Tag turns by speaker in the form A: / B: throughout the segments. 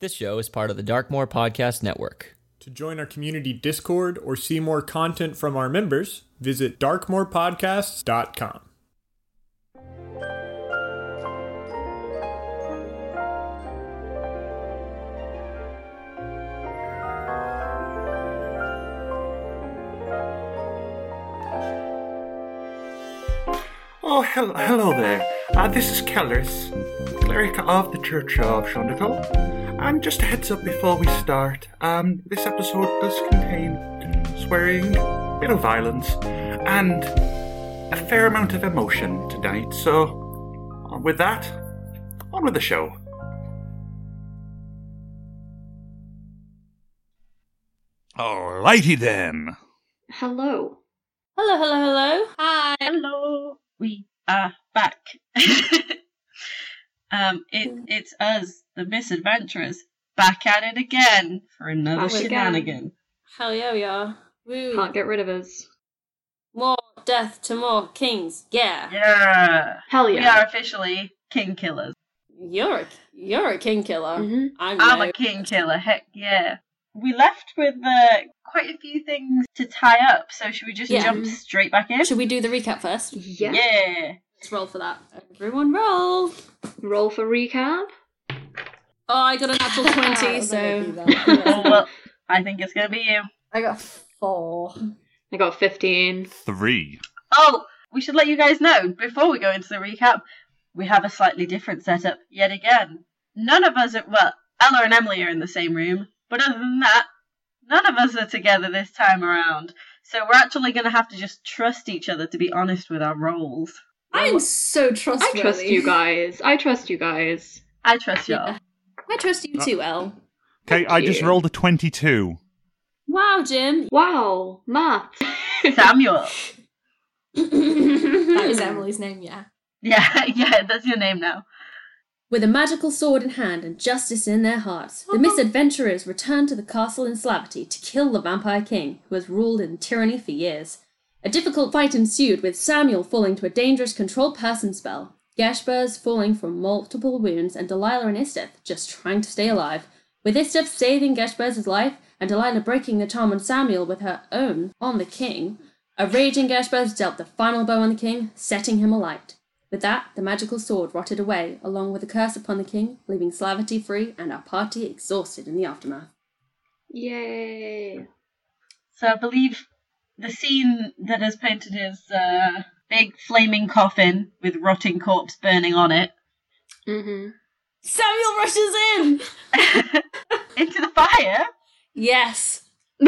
A: This show is part of the Darkmoor Podcast Network.
B: To join our community Discord or see more content from our members, visit darkmoorpodcasts.com.
C: Oh, hel- hello there. Uh, this is Kellers, cleric of the Church of Shaundakul. And just a heads up before we start, um, this episode does contain swearing, a bit of violence, and a fair amount of emotion tonight. So, with that, on with the show. Alrighty then.
D: Hello.
E: Hello, hello, hello. Hi.
F: Hello, we are back. um, it, it's us, the misadventurers, back at it again for another
D: Back again.
F: shenanigan.
E: Hell yeah, we are. Woo.
D: Can't get rid of us.
E: More death to more kings. Yeah.
F: Yeah,
D: Hell yeah.
F: we are officially king killers.
E: You're a you're a king killer.
D: Mhm.
E: I'm,
F: I'm
E: no.
F: a king killer. Heck yeah. We left with uh, quite a few things to tie up, so should we just
E: Yeah.
F: jump straight back in?
E: Should we do the recap first?
D: Yeah.
F: Yeah.
E: Let's roll for that. Everyone roll.
D: Roll for recap.
E: Oh, I got a natural twenty, so
G: gonna do that.
F: Oh, well, I think it's gonna be you.
G: I got four.
D: I got 15.
C: Three.
F: Oh, we should let you guys know before we go into the recap, we have a slightly different setup yet again. None of us are, well, Ella and Emily are in the same room, but other than that, none of us are together this time around. So we're actually going to have to just trust each other to be honest with our roles.
E: I'm so
D: I
E: trustworthy.
D: trust you guys. I trust you guys.
F: I trust y'all.
E: Yeah. I trust you uh, too, El.
C: Okay,
D: Thank
C: I just rolled a 22.
E: Wow, Jim.
D: Wow, math.
F: Samuel.
G: That is Emily's name, yeah.
F: Yeah, yeah, that's your name now.
E: With a magical sword in hand and justice in their hearts, the misadventurers return to the castle in Slaghtaverty to kill the vampire king, who has ruled in tyranny for years. A difficult fight ensued, with Samuel falling to a dangerous control person spell, Ghâshbúrz falling from multiple wounds, and Delilah and Isteth just trying to stay alive. With Isteth saving Ghâshbúrz' life, and Delilah breaking the charm on Samuel with her own on the king, a raging Ghâshbúrz dealt the final blow on the king, setting him alight. With that, the magical sword rotted away, along with a curse upon the king, leaving Slaghtaverty free and our party exhausted in the aftermath.
D: Yay.
F: So I believe the scene that is painted is a big flaming coffin with rotting corpse burning on it.
D: Mm-hmm.
E: Samuel rushes in!
F: Into the fire?
E: Yes!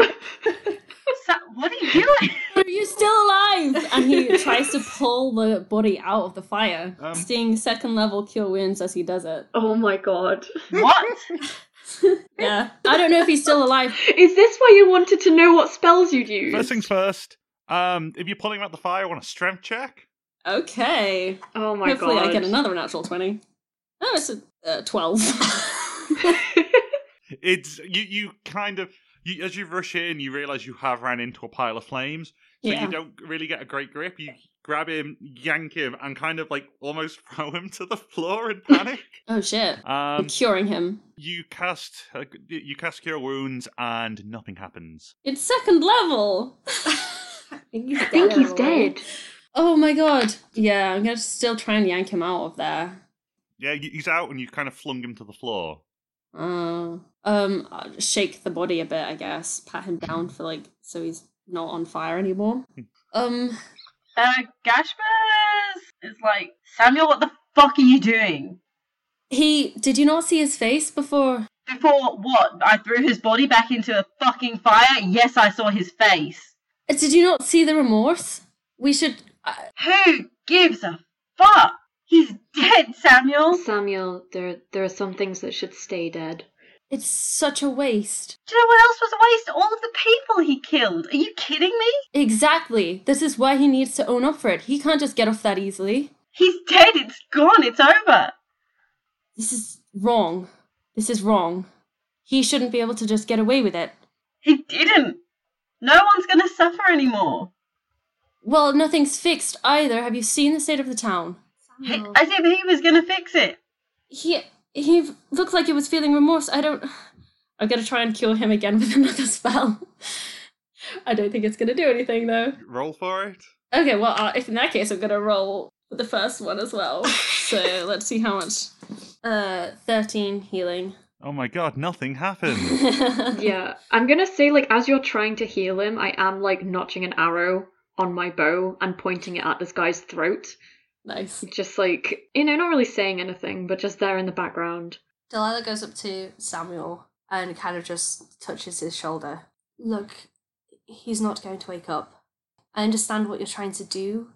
F: Sa- what are you doing?
E: Are you still alive? And he tries to pull the body out of the fire,
C: Um.
E: seeing second level cure wounds as he does it.
D: Oh my god.
F: what?
E: Yeah. I don't know if he's still alive.
D: Is this why you wanted to know what spells you'd use?
C: First things first, um, if you're pulling out the fire, I want a strength check.
E: Okay.
D: Oh my
E: Hopefully
D: god.
E: I get another natural 20. Oh, it's a uh, 12.
C: It's you. You kind of you, as you rush in, you realize you have ran into a pile of flames, so
E: Yeah.
C: you don't really get a great grip. You grab him, yank him, and kind of like almost throw him to the floor in panic.
E: oh shit. I'm
C: um,
E: curing him.
C: you cast uh, you cast cure wounds, and nothing happens.
E: It's second level!
G: I think he's
D: I
G: dead.
D: he's dead.
E: Oh my god. Yeah, I'm gonna still try and yank him out of there.
C: Yeah, he's out, and you kind of flung him to the floor.
E: Uh, um, I'll shake the body a bit, I guess. Pat him down for like so he's not on fire anymore. Um,
F: Uh, Ghâshbúrz is like, Samuel, what the fuck are you doing?
E: he did you not see his face before?
F: Before what? I threw his body back into a fucking fire? Yes, I saw his face.
E: Uh, Did you not see the remorse? We should. Uh,
F: Who gives a fuck? He's dead, Samuel.
D: Samuel, there there are some things that should stay dead.
E: It's such a waste.
F: Do you know what else was a waste? All of the people he killed. Are you kidding me?
E: Exactly. This is why he needs to own up for it. He can't just get off that easily.
F: He's dead. It's gone. It's over.
E: This is wrong. This is wrong. He shouldn't be able to just get away with it.
F: He didn't. No one's gonna suffer anymore.
E: Well, nothing's fixed either. Have you seen the state of the town?
F: As if he was gonna fix it.
E: He he f- looked like he was feeling remorse. I don't. I'm gonna try and cure him again with another spell. I don't think it's gonna do anything though.
C: Roll for it.
E: Okay, well, uh, if in that case, I'm gonna roll the first one as well. so let's see how much. Uh, thirteen healing.
C: Oh my god, nothing happened.
D: Yeah, I'm gonna say, like, as you're trying to heal him, I am, like, notching an arrow on my bow and pointing it at this guy's throat.
E: Nice.
D: Just, like, you know, not really saying anything, but just there in the background.
G: Delilah goes up to Samuel and kind of just touches his shoulder. Look, he's not going to wake up. I understand what you're trying to do.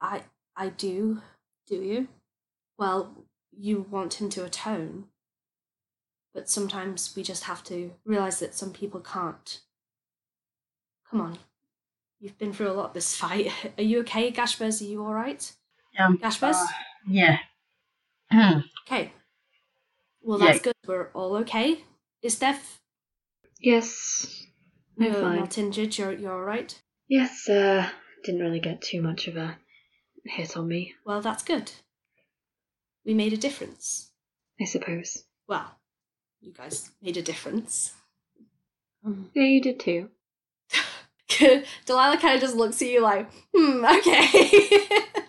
G: I I do.
E: Do you?
G: Well, you want him to atone. But sometimes we just have to realize that some people can't. Come on. You've been through a lot this fight. Are you okay, Ghâshbúrz? Are you alright?
F: Yeah.
G: Ghâshbúrz?
F: Uh, yeah. Hmm.
G: Okay. Well,
F: Yeah.
G: that's good. We're all okay. Is Steph
D: Yes, I'm
G: you're
D: fine.
G: not injured? You're, you're alright?
D: Yes, uh, didn't really get too much of a hit on me,
G: Well, that's good. We made a difference.
D: I suppose.
G: Well, you guys made a difference.
E: Um,
D: Yeah, you did too.
G: Delilah kind of just looks at you like, hmm, okay.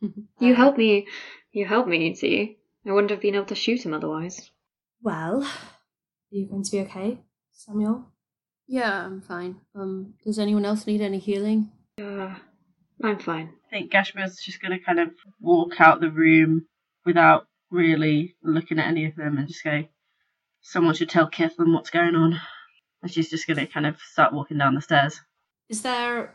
D: You
G: Uh,
D: helped me. You helped me, see? I wouldn't have been able to shoot him otherwise.
G: Well, are you going to be okay, Samuel?
E: yeah, I'm fine. Um, does anyone else need any healing?
D: Uh, I'm fine.
F: I think Gashber's just going to kind of walk out the room without really looking at any of them and just go, someone should tell Kathleen what's going on. And she's just going to kind of start walking down the stairs.
G: Is there,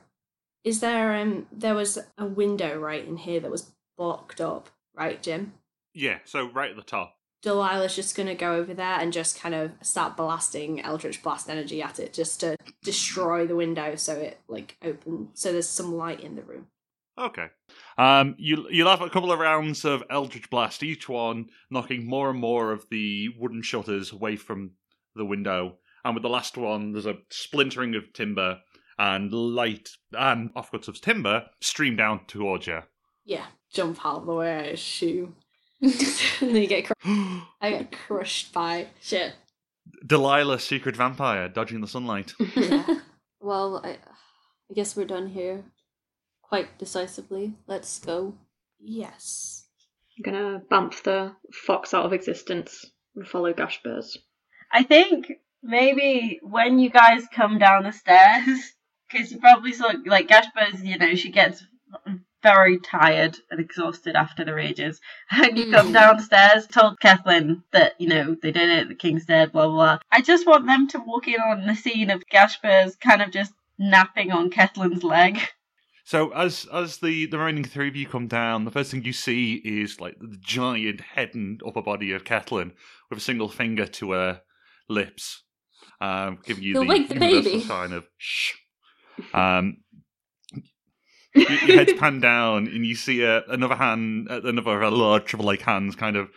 G: is there, um, there was a window right in here that was blocked up, right, Jim?
C: yeah, so right at the top.
G: Delilah's just gonna go over there and just kind of start blasting Eldritch Blast energy at it just to destroy the window so it like open so there's some light in the room.
C: Okay. Um, you you'll have a couple of rounds of Eldritch Blast, each one knocking more and more of the wooden shutters away from the window. And with the last one, there's a splintering of timber and light um, and offcuts of timber stream down towards you.
G: Yeah, jump out of the way, I assume. and then you get cr- I get crushed by
E: Shit.
C: Delilah, secret vampire, dodging the sunlight.
E: well, I, I guess we're done here. Quite decisively. Let's go.
G: Yes.
D: I'm gonna bump the fox out of existence and follow Ghâshbúrz.
F: I think maybe when you guys come down the stairs, because you probably saw, like, Gashber's, you know, she gets very tired and exhausted after the rages. And you come downstairs, told Kathleen that, you know, they did it, the king's dead, blah, blah, blah. I just want them to walk in on the scene of Gashber's kind of just napping on Kathleen's leg.
C: So as as the, the remaining three of you come down, the first thing you see is like the giant head and upper body of Kathleen with a single finger to her lips, um, giving you
E: You'll
C: the
E: wake the
C: universal
E: baby.
C: sign of shh. Um, your, head's panned down, and you see a, another hand, uh, another a large triple-like hands, kind of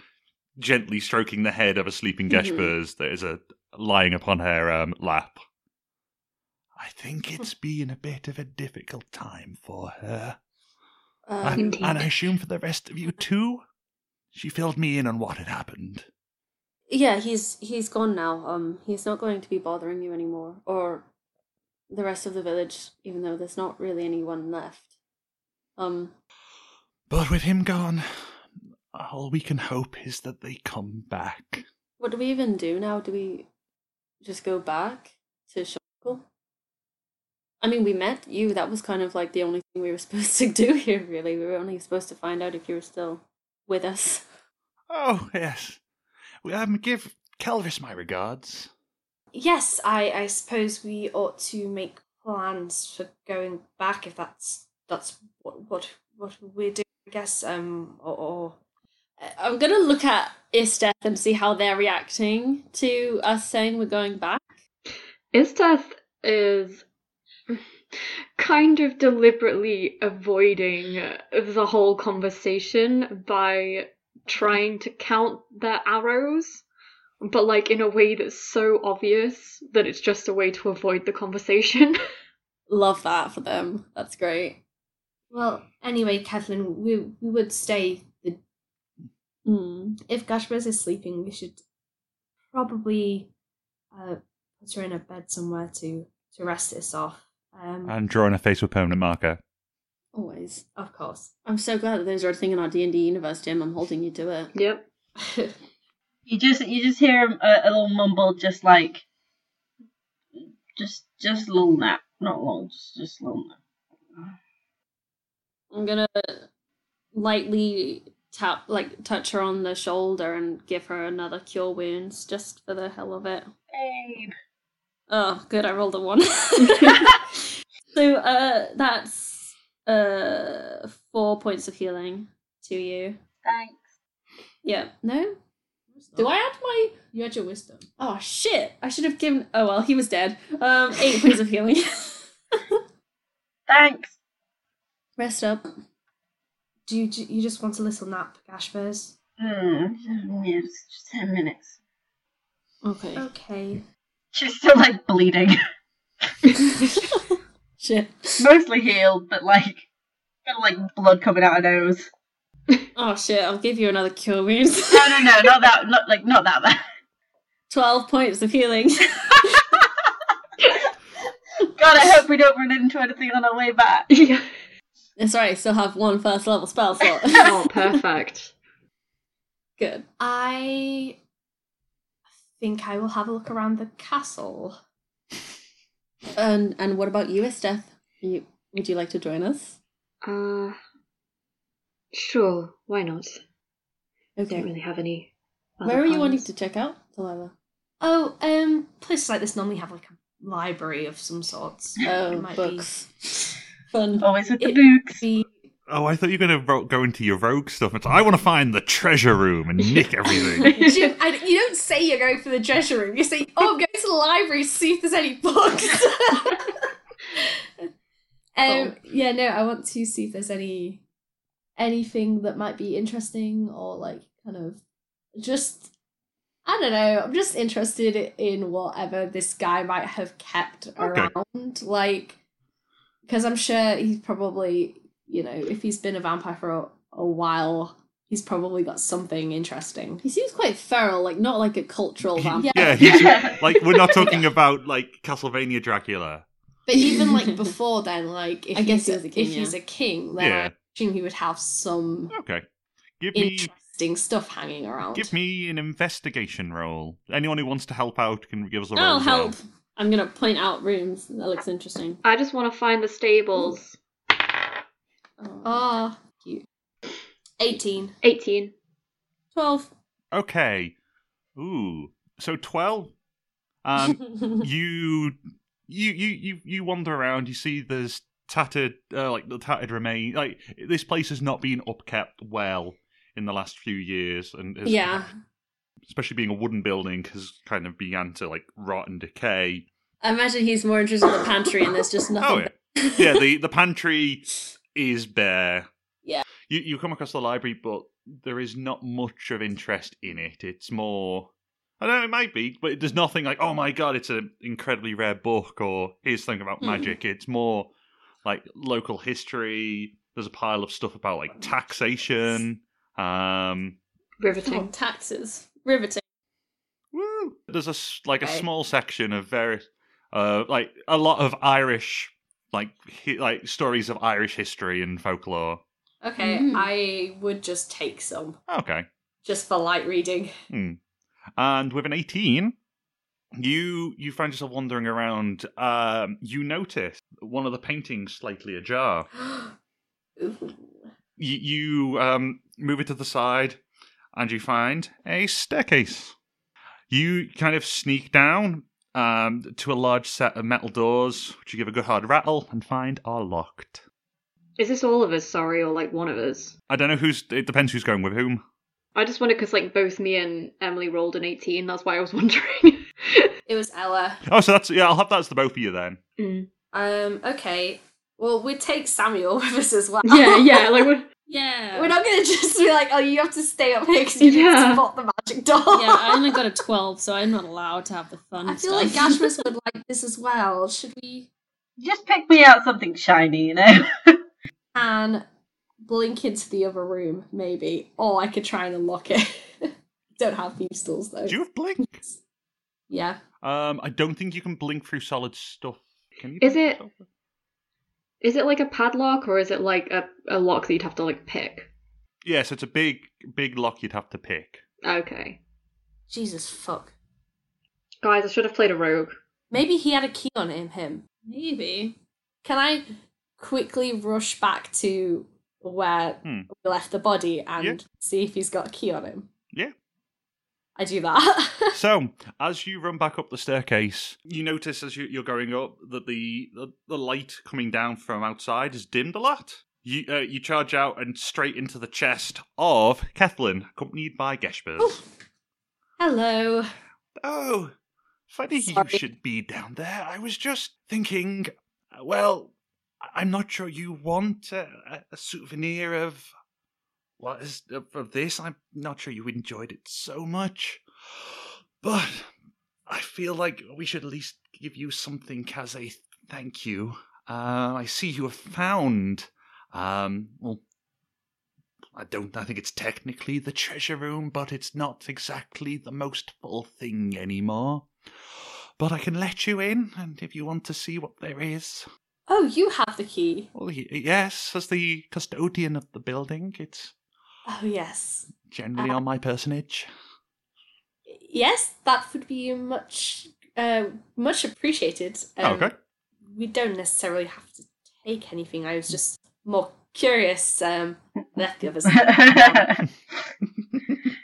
C: gently stroking the head of a sleeping. Ghâshbúrz that is a lying upon her um, lap. I think it's been a bit of a difficult time for her.
E: Uh,
C: And, and I assume for the rest of you too? She filled me in on what had happened.
E: yeah, he's he's gone now. Um, he's not going to be bothering you anymore, or the rest of the village, even though there's not really anyone left. Um,
C: But with him gone, all we can hope is that they come back.
E: what do we even do now? Do we just go back to Shoko? I mean, we met you. That was kind of like the only thing we were supposed to do here. Really, we were only supposed to find out if you were still with us.
C: Oh, yes. We um, give Kelvis my regards.
G: Yes, I I suppose we ought to make plans for going back if that's that's what what what we're doing. I guess um or, or
E: I'm gonna look at Isteth and see how they're reacting to us saying we're going back.
D: Isteth is kind of deliberately avoiding the whole conversation by trying to count their arrows, but like in a way that's so obvious that it's just a way to avoid the conversation.
E: Love that for them. That's great.
G: well anyway, Kathleen, we we would stay the
E: Mm.
G: If Ghâshbúrz is sleeping, we should probably uh, put her in a bed somewhere to to rest this off. Um,
C: And drawing a face with permanent marker.
E: Always.
G: of course.
E: I'm so glad that those are a thing in our D and D universe, Jim. I'm holding you to it.
D: Yep.
F: You just you just hear a, a little mumble, just like, just just a little nap, not long, just just a little nap.
E: I'm gonna lightly tap, like, touch her on the shoulder and give her another cure wounds, just for the hell of it.
F: Babe.
E: Oh, good. I rolled a one. so, uh, that's uh four points of healing to you.
F: Thanks.
E: Yeah. No. Do I add my?
G: You add your wisdom.
E: Oh shit! I should have given. Oh well, he was dead. Um, eight points of healing.
F: Thanks.
E: Rest up.
G: Do you, you just want a little nap, Ghâshbúrz?
F: Hmm. Yeah, just, just ten minutes.
E: Okay.
G: Okay.
F: She's still like bleeding,
E: Shit.
F: mostly healed, but like, got like blood coming out her nose.
E: Oh shit! I'll give you another cure wounds.
F: No, no, no, not that, not like not that bad.
E: Twelve points of healing.
F: God, I hope we don't run into anything on our way back.
D: Yeah.
E: It's right. I still have one first level spell slot.
D: Oh, perfect.
E: Good.
G: I think I will have a look around the castle.
E: And and what about you, Isteth? You would you like to join us?
D: Uh, sure. Why not?
E: Okay.
D: Don't really have any. other
E: Where are you wanting to check out, Delilah?
G: Oh, um, places like this normally have like a library of some sorts.
E: Oh,
G: It might
E: books. Fun.
F: Always with the
G: It-
F: books.
G: Be,
C: Oh, I thought you were going to ro- go into your rogue stuff. It's, I want to find the treasure room and nick everything.
G: Jim, I, you don't say you're going for the treasure room. You say, "Oh, I'm going to the library to see if there's any books." um, yeah, no, I want to see if there's any anything that might be interesting or like kind of just I don't know. I'm just interested in whatever this guy might have kept
C: Okay.
G: around, like because I'm sure he's probably you know if he's been a vampire for a, a while. He's probably got something interesting.
E: He seems quite feral, like not like a cultural vampire.
C: yeah, he's, like we're not talking about like Castlevania Dracula.
G: But even like before then, like if
E: I guess
G: he's
E: he was a king,
G: if he's a king, then
C: Yeah.
G: I assume he would have some
C: Okay, give me
G: interesting stuff hanging around.
C: give me an investigation roll. Anyone who wants to help out can give us a roll.
E: I'll
C: as well.
E: help. I'm gonna point out rooms. That looks interesting.
D: I just want to find the stables.
E: Oh.
G: Ah, cute. Eighteen.
D: 18.
E: Twelve.
C: Okay. Ooh. So twelve. Um, you, you, you, you, you wander around. You see there's tattered, uh, like the tattered remain. Like this place has not been upkept well in the last few years, and has-
E: yeah.
C: especially being a wooden building, has kind of began to like rot and decay.
E: I imagine he's more interested in the pantry, and there's just nothing.
C: Oh yeah, yeah. The the pantry is bare.
E: Yeah.
C: You you come across the library, but there is not much of interest in it. It's more. I don't know, it might be, but there's nothing like, oh my god, it's an incredibly rare book, or here's something about
E: Hmm.
C: magic. It's more like local history. There's a pile of stuff about like taxation. Um,
D: Riveting.
E: Oh, taxes. Riveting.
C: Woo! There's a like a
G: Right.
C: small section of various, uh, like a lot of Irish, like hi- like stories of Irish history and folklore.
G: Okay,
E: Mm.
G: I would just take some
C: Okay,
G: just for light reading.
C: hmm. and with an eighteen, you you find yourself wandering around. Um, you notice one of the paintings slightly ajar. You, you um move it to the side, and you find a staircase. You kind of sneak down um, to a large set of metal doors, which you give a good hard rattle and find are locked.
D: Is this all of us, sorry, or like one of us?
C: I don't know who's. It depends who's going with whom.
D: I just wondered because like both me and Emily rolled an 18. That's why I was wondering.
G: It was Ella.
C: Oh, so that's yeah. I'll have that as the both of you then.
D: Mm.
G: Um. Okay. Well, we'd take Samuel with us as well.
D: Yeah, yeah. Like what?
E: Yeah.
G: We're not gonna just be like, oh, you have to stay up here because you need
D: Yeah.
G: to spot the magic doll.
E: yeah, I only got a 12, so I'm not allowed to have the fun
G: I feel
E: stuff.
G: like Gashmas would like this as well. Should we
F: Just pick me out something shiny, you know?
G: can blink into the other room, maybe. Or I could try and unlock it. Don't have thieves tools though.
C: Do you have blink?
G: Yeah.
C: Um, I don't think you can blink through solid stuff. Can you?
D: Is
C: blink
D: it-
C: through
D: Is it like a padlock or is it like a, a lock that you'd have to like pick?
C: Yes, it's a big, big lock you'd have to pick.
D: Okay.
E: Jesus fuck.
D: Guys, I should have played a rogue.
E: Maybe he had a key on him. Him.
G: Maybe. Can I quickly rush back to where
C: Hmm.
G: we left the body and
C: Yeah.
G: see if he's got a key on him?
C: Yeah.
G: I do that.
C: So, as you run back up the staircase, you notice as you, you're going up that the, the the light coming down from outside is dimmed a lot. You uh, you charge out and straight into the chest of Kathleen, accompanied by Ghâshbúrz.
G: Oh. Hello.
C: Oh, funny
G: Sorry.
C: you should be down there. I was just thinking, uh, well, I'm not sure you want a, a- souvenir of what is of this. I'm not sure you enjoyed it so much, but I feel like we should at least give you something as a thank you. Uh, I see you have found, um, well, I don't. I think it's technically the treasure room, but it's not exactly the most full thing anymore. But I can let you in, and if you want to see what there is,
G: Oh, you have the key.
C: well, yes, as the custodian of the building, it's
G: Oh, yes.
C: generally
G: Uh,
C: on my personage.
G: Yes, that would be much, uh, much appreciated. Um,
C: okay.
G: We don't necessarily have to take anything. I was just more curious. Um, let the others.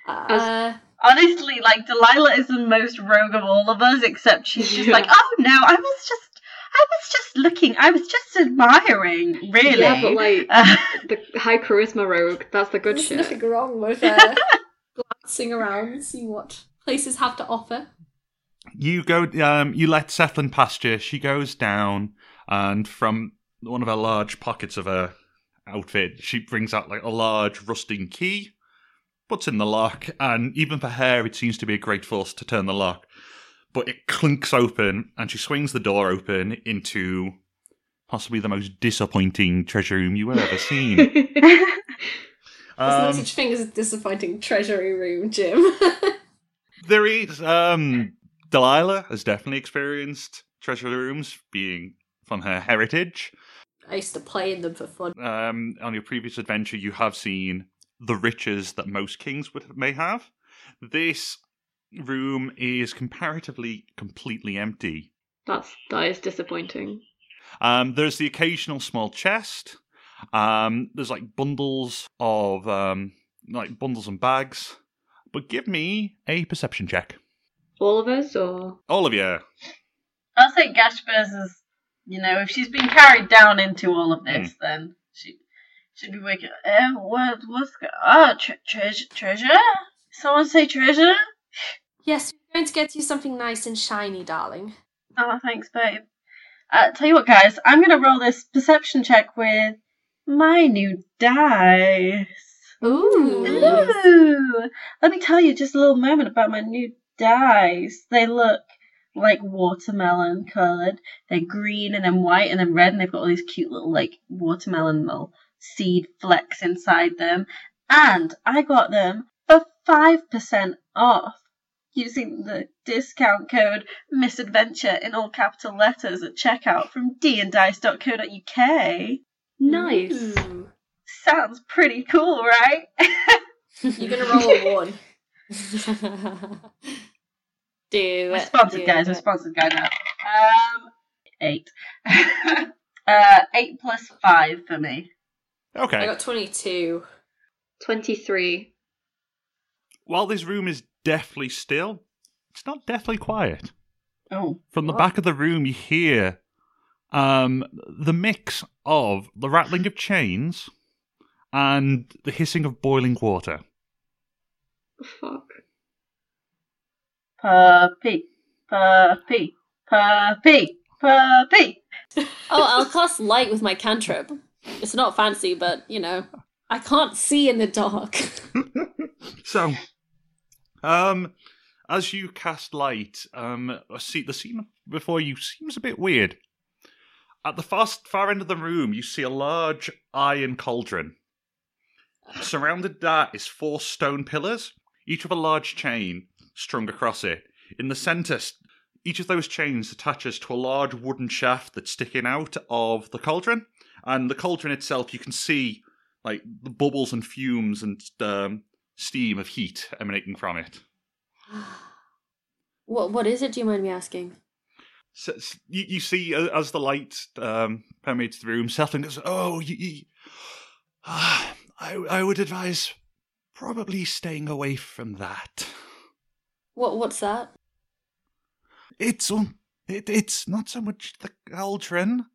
G: uh,
F: Honestly, like Delilah is the most rogue of all of us, except she's just
D: Yeah.
F: like, oh no, I was just, I was just looking, I was just admiring, really.
D: Yeah, but like
F: Uh,
D: the high charisma rogue, that's the good
G: there's
D: shit.
G: nothing wrong with uh, glancing around and see what places have to offer.
C: You go. Um, you let Sethlin past you. She goes down, and from one of her large pockets of her outfit, she brings out like a large rusting key, puts in the lock, and even for her, it seems to be a great force to turn the lock. But it clinks open, and she swings the door open into possibly the most disappointing treasure room you have ever seen.
G: There's no
C: Um,
G: such thing as a disappointing treasury room, Jim.
C: There is. Um, Delilah has definitely experienced treasure rooms being from her heritage.
G: I used to play in them for fun.
C: Um, on your previous adventure, you have seen the riches that most kings would may have. This room is comparatively completely empty.
D: That's that is disappointing.
C: Um, there's the occasional small chest. Um, there's like bundles of um, like bundles and bags. But give me a perception check.
D: All of us, or
C: All of you.
F: I'll say Ghâshbúrz is, you know, if she's been carried down into all of this, then she should be waking up. Eh, what, what's go- Oh, tre- treasure? Treasure? Someone say treasure?
E: Yes, we're going to get you something nice and shiny, darling.
F: Oh, thanks, babe. Uh, tell you what, guys, I'm gonna roll this perception check with my new dice.
E: Ooh.
F: Ooh. Let me tell you just a little moment about my new dice. They look like watermelon coloured. They're green and then white and then red, and they've got all these cute little like watermelon little seed flecks inside them. And I got them for five percent off using the discount code misadventure in all capital letters at checkout from dandice.co.uk.
D: nice.
E: Ooh.
F: Sounds pretty cool, right?
G: You're gonna roll a one. do
F: We're sponsored,
G: do
F: guys. We're
G: it.
F: sponsored, guys. Now. Um, eight. uh, eight plus five for me.
C: Okay.
G: I got 22.
D: Twenty-three.
C: While this room is deathly still, it's not deathly quiet.
F: Oh,
C: From the
G: What?
C: back of the room, you hear um, the mix of the rattling of chains and the hissing of boiling water.
D: Fuck.
F: puppy, puppy, puppy, puppy.
G: Oh, I'll cast light with my cantrip. It's not fancy, but you know, I can't see in the dark.
C: So, um, as you cast light, um, see the scene before you seems a bit weird. At the far, far end of the room, you see a large iron cauldron Surrounded that is four stone pillars, each with a large chain strung across it. In the centre, each of those chains attaches to a large wooden shaft that's sticking out of the cauldron. And the cauldron itself, you can see like the bubbles and fumes and um, steam of heat emanating from it.
H: What what is it? Do you mind me asking?
C: So, you, you see uh, as the light um, permeates the room, Selfling goes, "Oh, you, you, ah, I, I would advise probably staying away from that.
H: What what's that?
C: It's um, it, it's not so much the cauldron,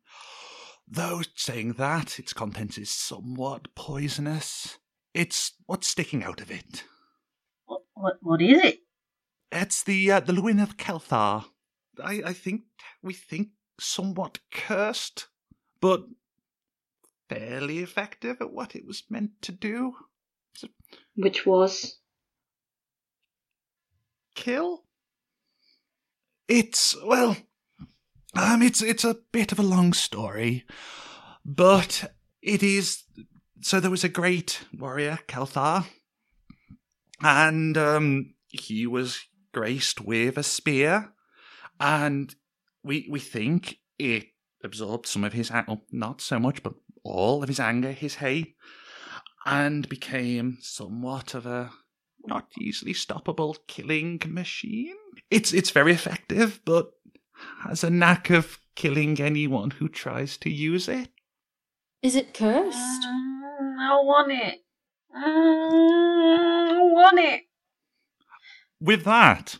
C: though. Saying that, its contents is somewhat poisonous. It's what's sticking out of it.
F: What, what, what is it?
C: It's the uh, the Lewin of Kelthar. I, I think we think somewhat cursed, but fairly effective at what it was meant to do.
D: Which was
C: Kill. It's well, um, it's it's a bit of a long story, but it is. So there was a great warrior, Kelthar, and um, he was graced with a spear, and we we think it absorbed some of his well, not so much, but all of his anger, his hate, and became somewhat of a not easily stoppable killing machine. It's it's very effective, but has a knack of killing anyone who tries to use it.
H: Is it cursed?
F: I want it. Mm, I want it.
C: With that,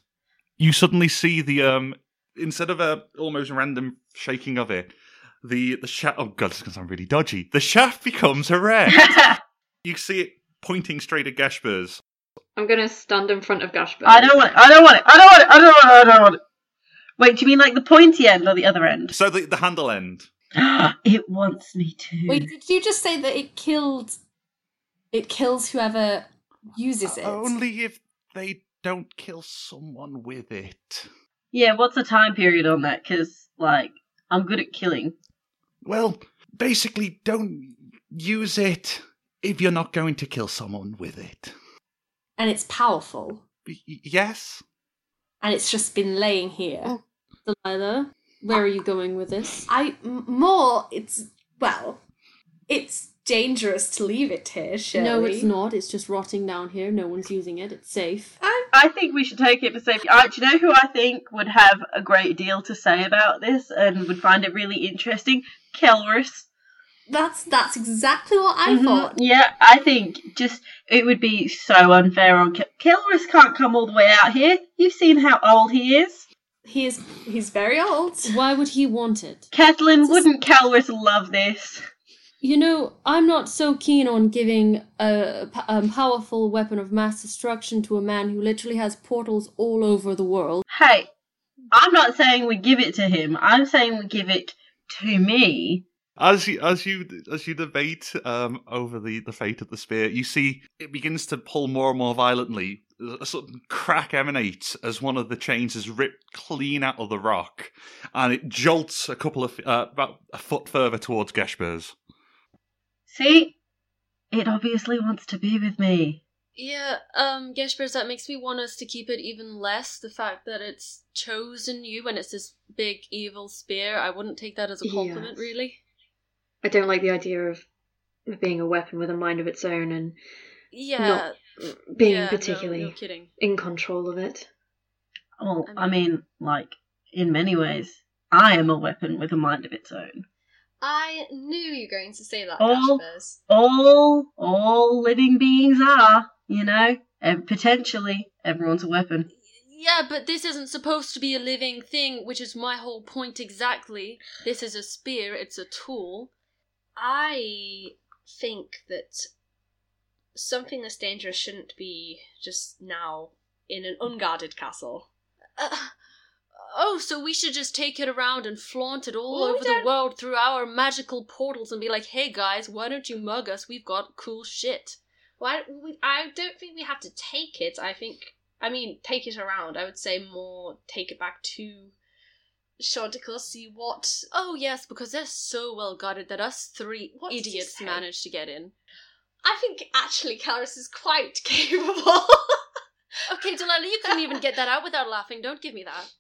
C: you suddenly see the um instead of a almost random shaking of it, the the shaft. Oh god, this is gonna sound really dodgy. The shaft becomes erect. you see it pointing straight at Ghâshbúrz.
D: I'm gonna stand in front of Gashbert.
F: I don't want it. I don't want it. I don't want it. I don't want it. I don't want it. Wait, do you mean like the pointy end or the other end?
C: So the the handle end.
F: it wants me to.
H: Wait, did you just say that it killed? It kills whoever uses uh, it.
C: Only if they don't kill someone with it.
F: Yeah, what's the time period on that? Because, like, I'm good at killing.
C: Well, basically, don't use it if you're not going to kill someone with it.
H: and it's powerful,
C: Y- y- yes?
H: and it's just been laying here. Oh. Delilah, where are you going with this?
I: I m- more. It's well, it's dangerous to leave it here. Surely.
H: No, it's not. It's just rotting down here. No one's using it. It's safe.
I: I
F: I think we should take it for safety. Uh, do you know who I think would have a great deal to say about this and would find it really interesting? Kelrus.
I: that's that's exactly what I
F: Mhm.
I: thought.
F: Yeah, I think just it would be so unfair on Kel- Kelrus. Can't come all the way out here. You've seen how old he is.
I: He is he's very old.
H: Why would he want it?
F: Kathleen, wouldn't Kelrus love this?
H: You know, I'm not so keen on giving a powerful weapon of mass destruction to a man who literally has portals all over the world.
F: Hey, I'm not saying we give it to him. I'm saying we give it to me.
C: As you as you as you debate um, over the, the fate of the spear, you see it begins to pull more and more violently. A sudden crack emanates as one of the chains is ripped clean out of the rock, and it jolts a couple of uh, about a foot further towards Ghâshbúrz.
F: See, it obviously wants to be with me.
E: Yeah, um, Ghâshbúrz, that makes me want us to keep it even less. The fact that it's chosen you and it's this big evil spear, I wouldn't take that as a compliment,
D: Yes.
E: really.
D: I don't like the idea of it being a weapon with a mind of its own and
E: Yeah,
D: being
E: yeah,
D: particularly
E: no kidding.
D: in control of it.
F: Well,
E: I
F: I mean, like, in many ways, I am a weapon with a mind of its own.
E: I knew you were going to say that. Ghâshbúrz.
F: All, all living beings are, you know, and potentially everyone's a weapon.
E: Yeah, but this isn't supposed to be a living thing, which is my whole point exactly. This is a spear, it's a tool. I think that something this dangerous shouldn't be just now in an unguarded castle. Uh, oh, so we should just take it around and flaunt it all
I: Well,
E: over the world through our magical portals and be like, hey guys, why don't you mug us? We've got cool shit.
I: Why? We, I don't think we have to take it. I think.
E: I mean, take it around. I would say more take it back to
I: Chanticleer, see what.
E: Oh yes, because they're so well guarded that us three
I: What
E: idiots managed to get in.
G: I think actually Caloris is quite capable.
E: Okay, Delilah, you couldn't even get that out without laughing. Don't give me that.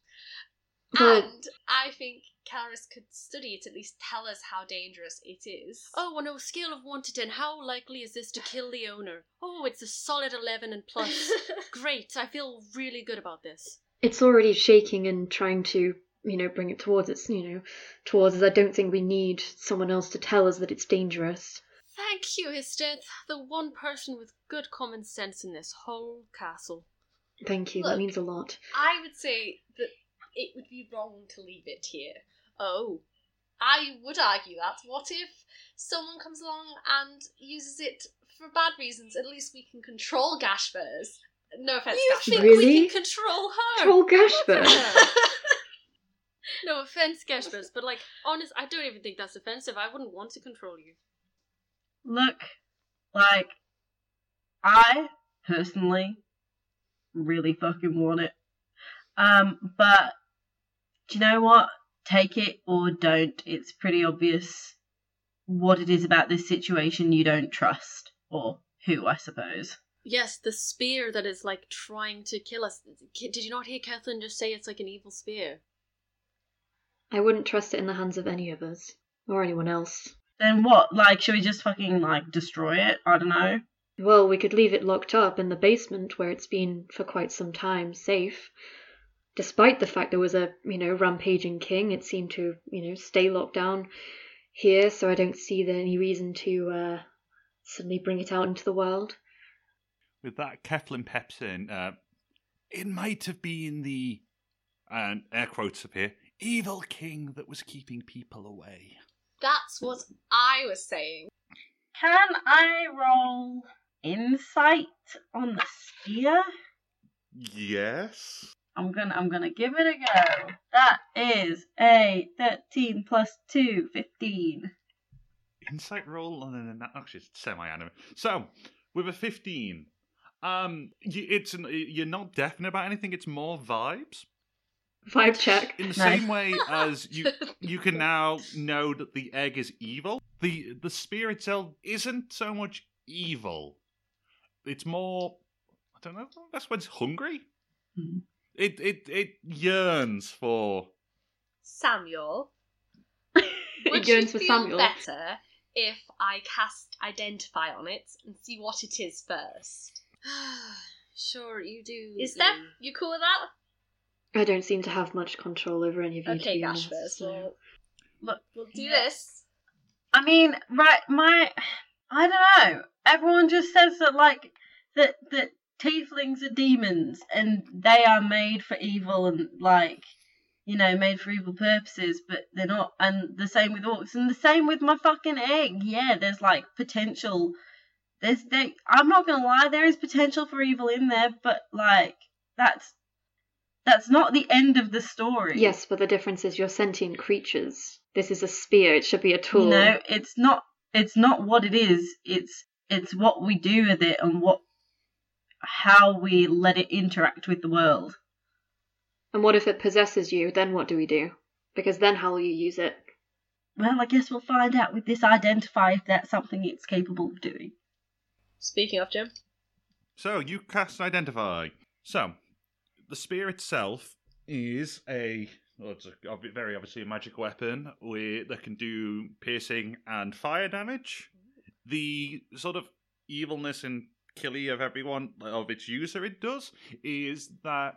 D: Well-
G: and I think Caloris could study it, at least tell us how dangerous it is.
E: Oh, on a scale of 1 to 10, how likely is this to kill the owner? Oh, it's a solid 11 and plus. Great, I feel really good about this.
D: It's already shaking and trying to, you know, bring it towards us, you know, towards us. I don't think we need someone else to tell us that it's dangerous.
E: Thank you, Isteth, the one person with good common sense in this whole castle.
D: Thank you.
G: Look.
D: That means a lot.
G: I would say that it would be wrong to leave it here.
E: Oh,
G: I would argue that. What if someone comes along and uses it for bad reasons? At least we can control Gashfers. No offense,
E: you think
D: Really?
E: we can control her?
D: Control Gashford.
E: no offense, Ghâshbúrz, but like, honest, I don't even think that's offensive. I wouldn't want to control you.
F: Look, like, I personally really fucking want it. Um, but do you know what? Take it or don't. It's pretty obvious what it is about this situation you don't trust. Or who, I suppose.
E: Yes, the spear that is like trying to kill us. Did you not hear Kathleen just say it's like an evil spear?
D: I wouldn't trust it in the hands of any of us or anyone else.
F: Then what? Like, should we just fucking, like, destroy it? I don't know.
D: Well, we could leave it locked up in the basement where it's been for quite some time, safe. Despite the fact there was a, you know, rampaging king, it seemed to, you know, stay locked down here, so I don't see there any reason to uh, suddenly bring it out into the world.
C: With that, Keflin peps in. Uh, it might have been the, and air quotes appear, evil king that was keeping people away.
G: That's what I was saying.
F: Can I roll insight on the spear?
C: Yes.
F: I'm gonna I'm gonna give it a go. That is a 13 plus 2, 15.
C: Insight roll and then an actually it's semi-anime. So with a fifteen, um, you, it's an, you're not definite about anything. It's more vibes.
D: Vibe check.
C: In the
F: Nice.
C: same way as you you can now know that the egg is evil. The the spear itself isn't so much evil. It's more I don't know. That's when it's hungry.
F: Hmm.
C: It it it yearns for.
G: Samuel,
D: It
G: would
D: yearns
G: you
D: for
G: feel
D: Samuel.
G: better if I cast Identify on it and see what it is first?
E: sure, you do.
G: Is
E: Ian.
G: that you cool with that?
D: I don't seem to have much control over any of you. to
G: Okay,
D: be honest,
G: Gashfers,
D: so-
G: we'll,
F: Look,
G: we'll do
F: Yeah.
G: this.
F: I mean, right, my I don't know. Everyone just says that like that that tieflings are demons and they are made for evil and like you know, made for evil purposes, but they're not and the same with orcs and the same with my fucking egg. Yeah, there's like potential there's there I'm not gonna lie, there is potential for evil in there, but like that's that's not the end of the story.
D: Yes, but the difference is you're sentient creatures. This is a spear. It should be a tool.
F: You know, it's not it's not what it is. It's it's what we do with it and what how we let it interact with the world.
D: And what if it possesses you? Then what do we do? Because then how will you use it?
F: Well, I guess we'll find out with this identify if that's something it's capable of doing.
G: Speaking of Jim,
C: So you cast identify. So the spear itself is a well, it's a, very obviously a magic weapon with, that can do piercing and fire damage. The sort of evilness and killy of everyone of its user it does is that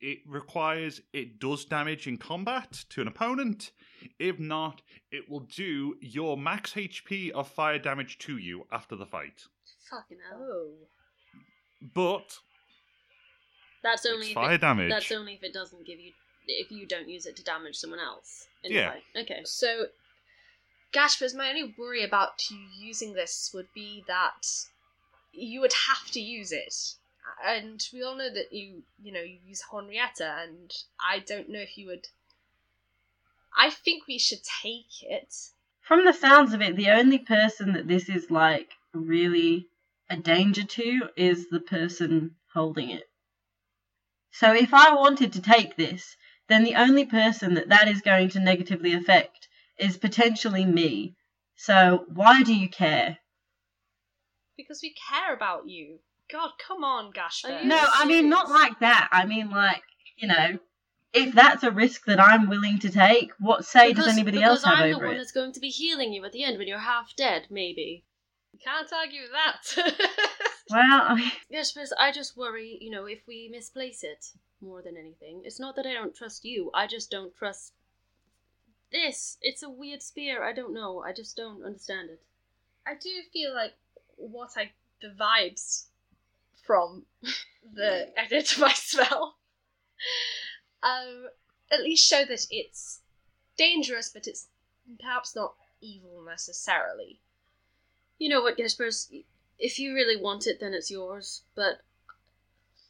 C: it requires it does damage in combat to an opponent. If not, it will do your max HP of fire damage to you after the fight.
E: Fucking hell.
G: oh,
C: But
E: That's only
C: it's
E: if
C: fire
E: it,
C: damage.
E: That's only if it doesn't give you if you don't use it to damage someone else. in
C: Yeah.
E: Okay.
G: so Gashfers, my only worry about you using this would be that you would have to use it, and we all know that you, you know, you use Henrietta, and I don't know if you would. I think we should take it.
F: From the sounds of it, the only person that this is like really a danger to is the person holding it. So if I wanted to take this, then the only person that that is going to negatively affect is potentially me. So why do you care?
G: because we care about you. God, come on, Gashford.
F: No, I mean not like that. I mean like you know, if that's a risk that I'm willing to take, what say
E: because,
F: does anybody else have
E: I'm the one that's going to be healing you at the end when you're half dead, maybe.
G: Can't argue with that.
F: Well, I
E: Yes, but I just worry, you know, if we misplace it more than anything. It's not that I don't trust you. I just don't trust this. It's a weird spear. I don't know. I just don't understand it.
G: I do feel like what I the vibes from the edit of my spell um at least show that it's dangerous but it's perhaps not evil necessarily.
E: You know what, Ghâshbúrz? If you really want it, then it's yours. But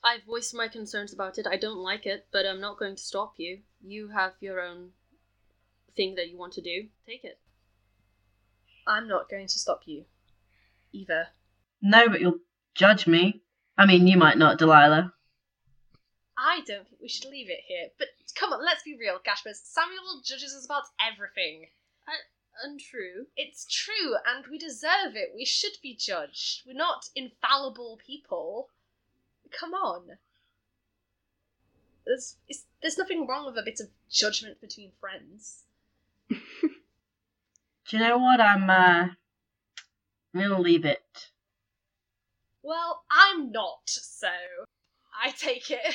E: I've voiced my concerns about it. I don't like it, but I'm not going to stop you. You have your own thing that you want to do. Take it.
G: I'm not going to stop you either.
F: no, but you'll judge me. I mean, you might not, Delilah.
G: I don't think we should leave it here. But come on, let's be real, Ghâshbúrz. Samuel judges us about everything.
E: Untrue.
G: It's true, and we deserve it. We should be judged. We're not infallible people. Come on. There's, there's nothing wrong with a bit of judgment between friends.
F: Do you know what? I'm uh, I'm gonna leave it.
G: Well, I'm not, so I take it.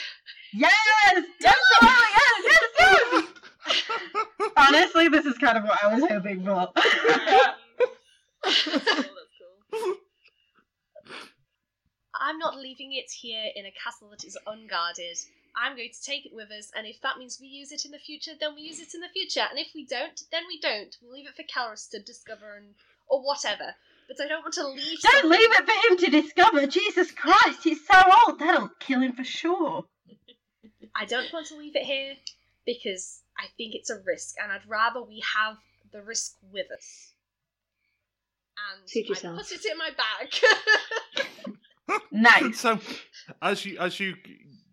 F: Yes, yes, yes, yes, yes. Honestly, this is kind of what I was hoping for.
G: I'm not leaving it here in a castle that is unguarded. I'm going to take it with us, and if that means we use it in the future, then we use it in the future. And if we don't, then we don't. We'll leave it for Calrus to discover and or whatever. But I don't want to leave.
F: Don't
G: something-
F: leave it for him to discover. Jesus Christ, he's so old. That'll kill him for sure.
G: I don't want to leave it here because I think it's a risk, and I'd rather we have the risk with us. And
D: Suit
G: I
D: yourself.
G: put it in my bag.
F: Nice.
C: So, as you as you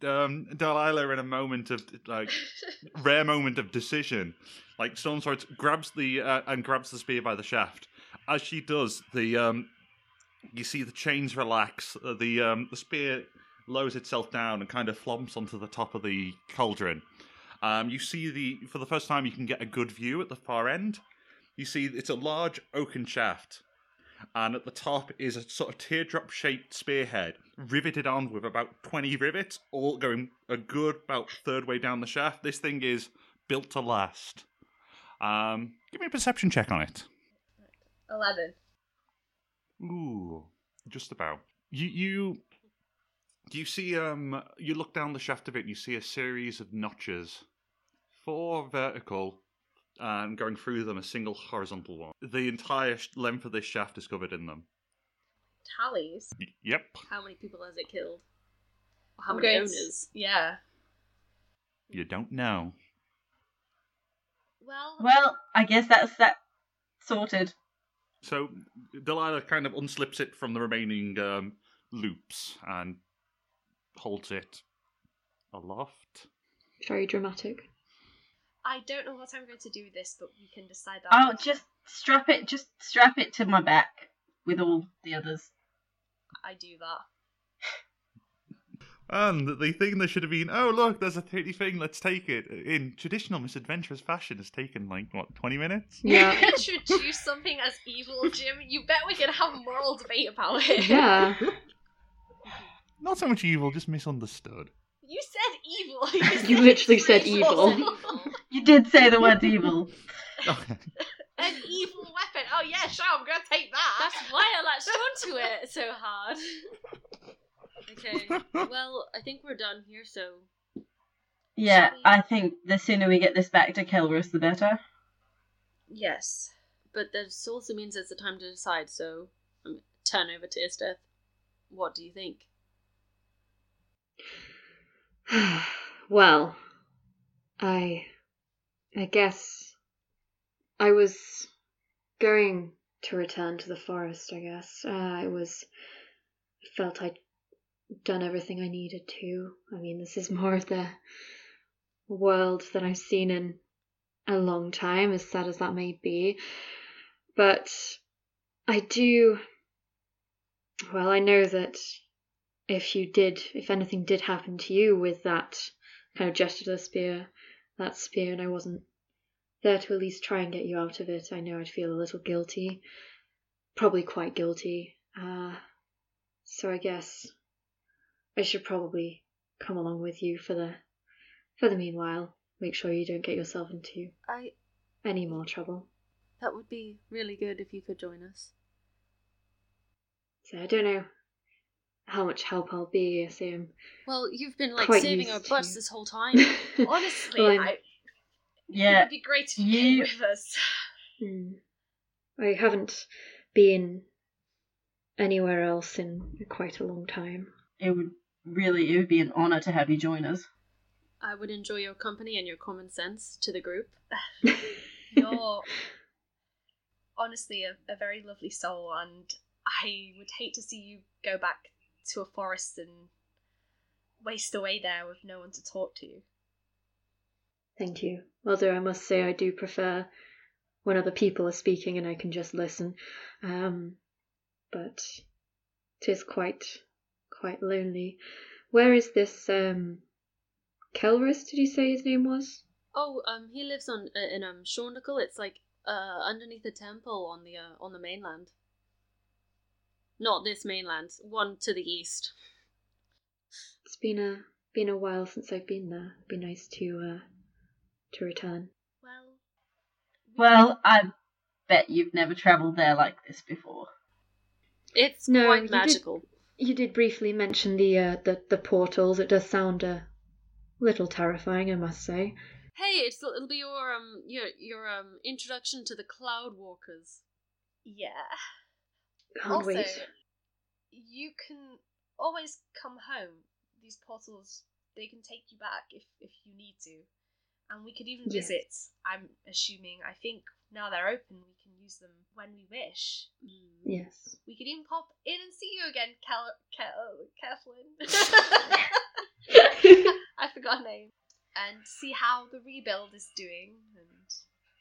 C: um, Delilah in a moment of like rare moment of decision, like Stormsword grabs the uh, and grabs the spear by the shaft. As she does, the um, you see the chains relax. uh, The um, the spear lowers itself down and kind of flumps onto the top of the cauldron. Um, you see the for the first time you can get a good view at the far end. You see it's a large oaken shaft, and at the top is a sort of teardrop shaped spearhead riveted on with about 20 rivets, all going a good about third way down the shaft. This thing is built to last. Um, give me a perception check on it.
G: Eleven.
C: Ooh, just about. You you do you see um you look down the shaft of it and you see a series of notches, four vertical, and going through them a single horizontal one. The entire sh- length of this shaft is covered in them.
G: Tallies.
C: Y- yep.
E: How many people has it killed? Or how
G: I'm
E: many
G: going to-
E: owners?
G: Yeah.
C: You don't know.
G: Well,
F: Well, I guess that's that sorted.
C: So Delilah kind of unslips it from the remaining um, loops and holds it aloft.
D: Very dramatic.
G: I don't know what I'm going to do with this, but we can decide that.
F: Oh,
G: later.
F: just strap it. Just strap it to my back with all the others.
G: I do that.
C: And the thing that should have been, oh look, there's a pretty thing, let's take it. In traditional misadventurous fashion, has taken like what twenty minutes.
D: Yeah.
G: Introduce something as evil, Jim. You bet we can have a moral debate about it.
D: Yeah.
C: Not so much evil, just misunderstood.
G: You said evil.
D: You literally said
G: three
D: evil.
F: You did say the word evil.
C: Okay.
G: An evil weapon. Oh yeah, sure. I'm gonna take that.
E: That's why I latched onto it so hard. Okay. Well, I think we're done here, so
F: Yeah, I think the sooner we get this back to Kelrus, the better.
G: Yes.
E: but this also means it's the time to decide, so um, turn over to Isteth. What do you think?
D: well, I. I guess. I was going to return to the forest, I guess. Uh, I was. I felt I'd done everything I needed to. I mean, this is more of the world than I've seen in a long time, as sad as that may be. But I do. Well, I know that if you did, if anything did happen to you with that kind of gesture to the spear, that spear, and I wasn't there to at least try and get you out of it, I know I'd feel a little guilty. Probably quite guilty. Uh, so I guess I should probably come along with you for the for the meanwhile. Make sure you don't get yourself into
E: I
D: any more trouble.
E: that would be really good if you could join us.
D: So I don't know how much help I'll be. I say I'm
E: Well, you've been like
D: Quite
E: saving our
D: used
E: butts
D: to-
E: this whole time.
G: Honestly,
D: Well, I'm-
G: I,
F: Yeah.
G: it'd be great if you
F: You-
G: came with us.
D: Hmm. I haven't been anywhere else in quite a long time.
F: It would really it would be an honor to have you join us.
E: I would enjoy your company and your common sense to the group.
G: You're honestly a, a very lovely soul, and I would hate to see you go back to a forest and waste away there with no one to talk to.
D: Thank you. Although I must say I do prefer when other people are speaking and I can just listen. Um, but it is quite quite lonely. Where is this um Kelris, did you say his name was?
E: Oh, um, he lives on uh, in um Shaundakul. It's like uh underneath the temple on the uh, on the mainland. Not this mainland, one to the east.
D: It's been a been a while since I've been there. It'd be nice to uh to return.
G: Well,
F: Well, I bet you've never travelled there like this before.
E: It's
D: No, you
E: quite
D: did-
E: magical.
D: You did briefly mention the uh the, the portals. It does sound a little terrifying, I must say.
E: Hey, it's it'll be your um your your um introduction to the Cloudwalkers.
G: yeah.
D: Can't
G: also,
D: wait.
G: you can always come home. These portals, they can take you back if if you need to, and we could even
D: Yes.
G: visit. I'm assuming. I think now they're open, we can use them when we wish. Mm.
D: Yes.
G: We could even pop in and see you again, Cal, Cal, Kathleen. I forgot her name. And see how the rebuild is doing, and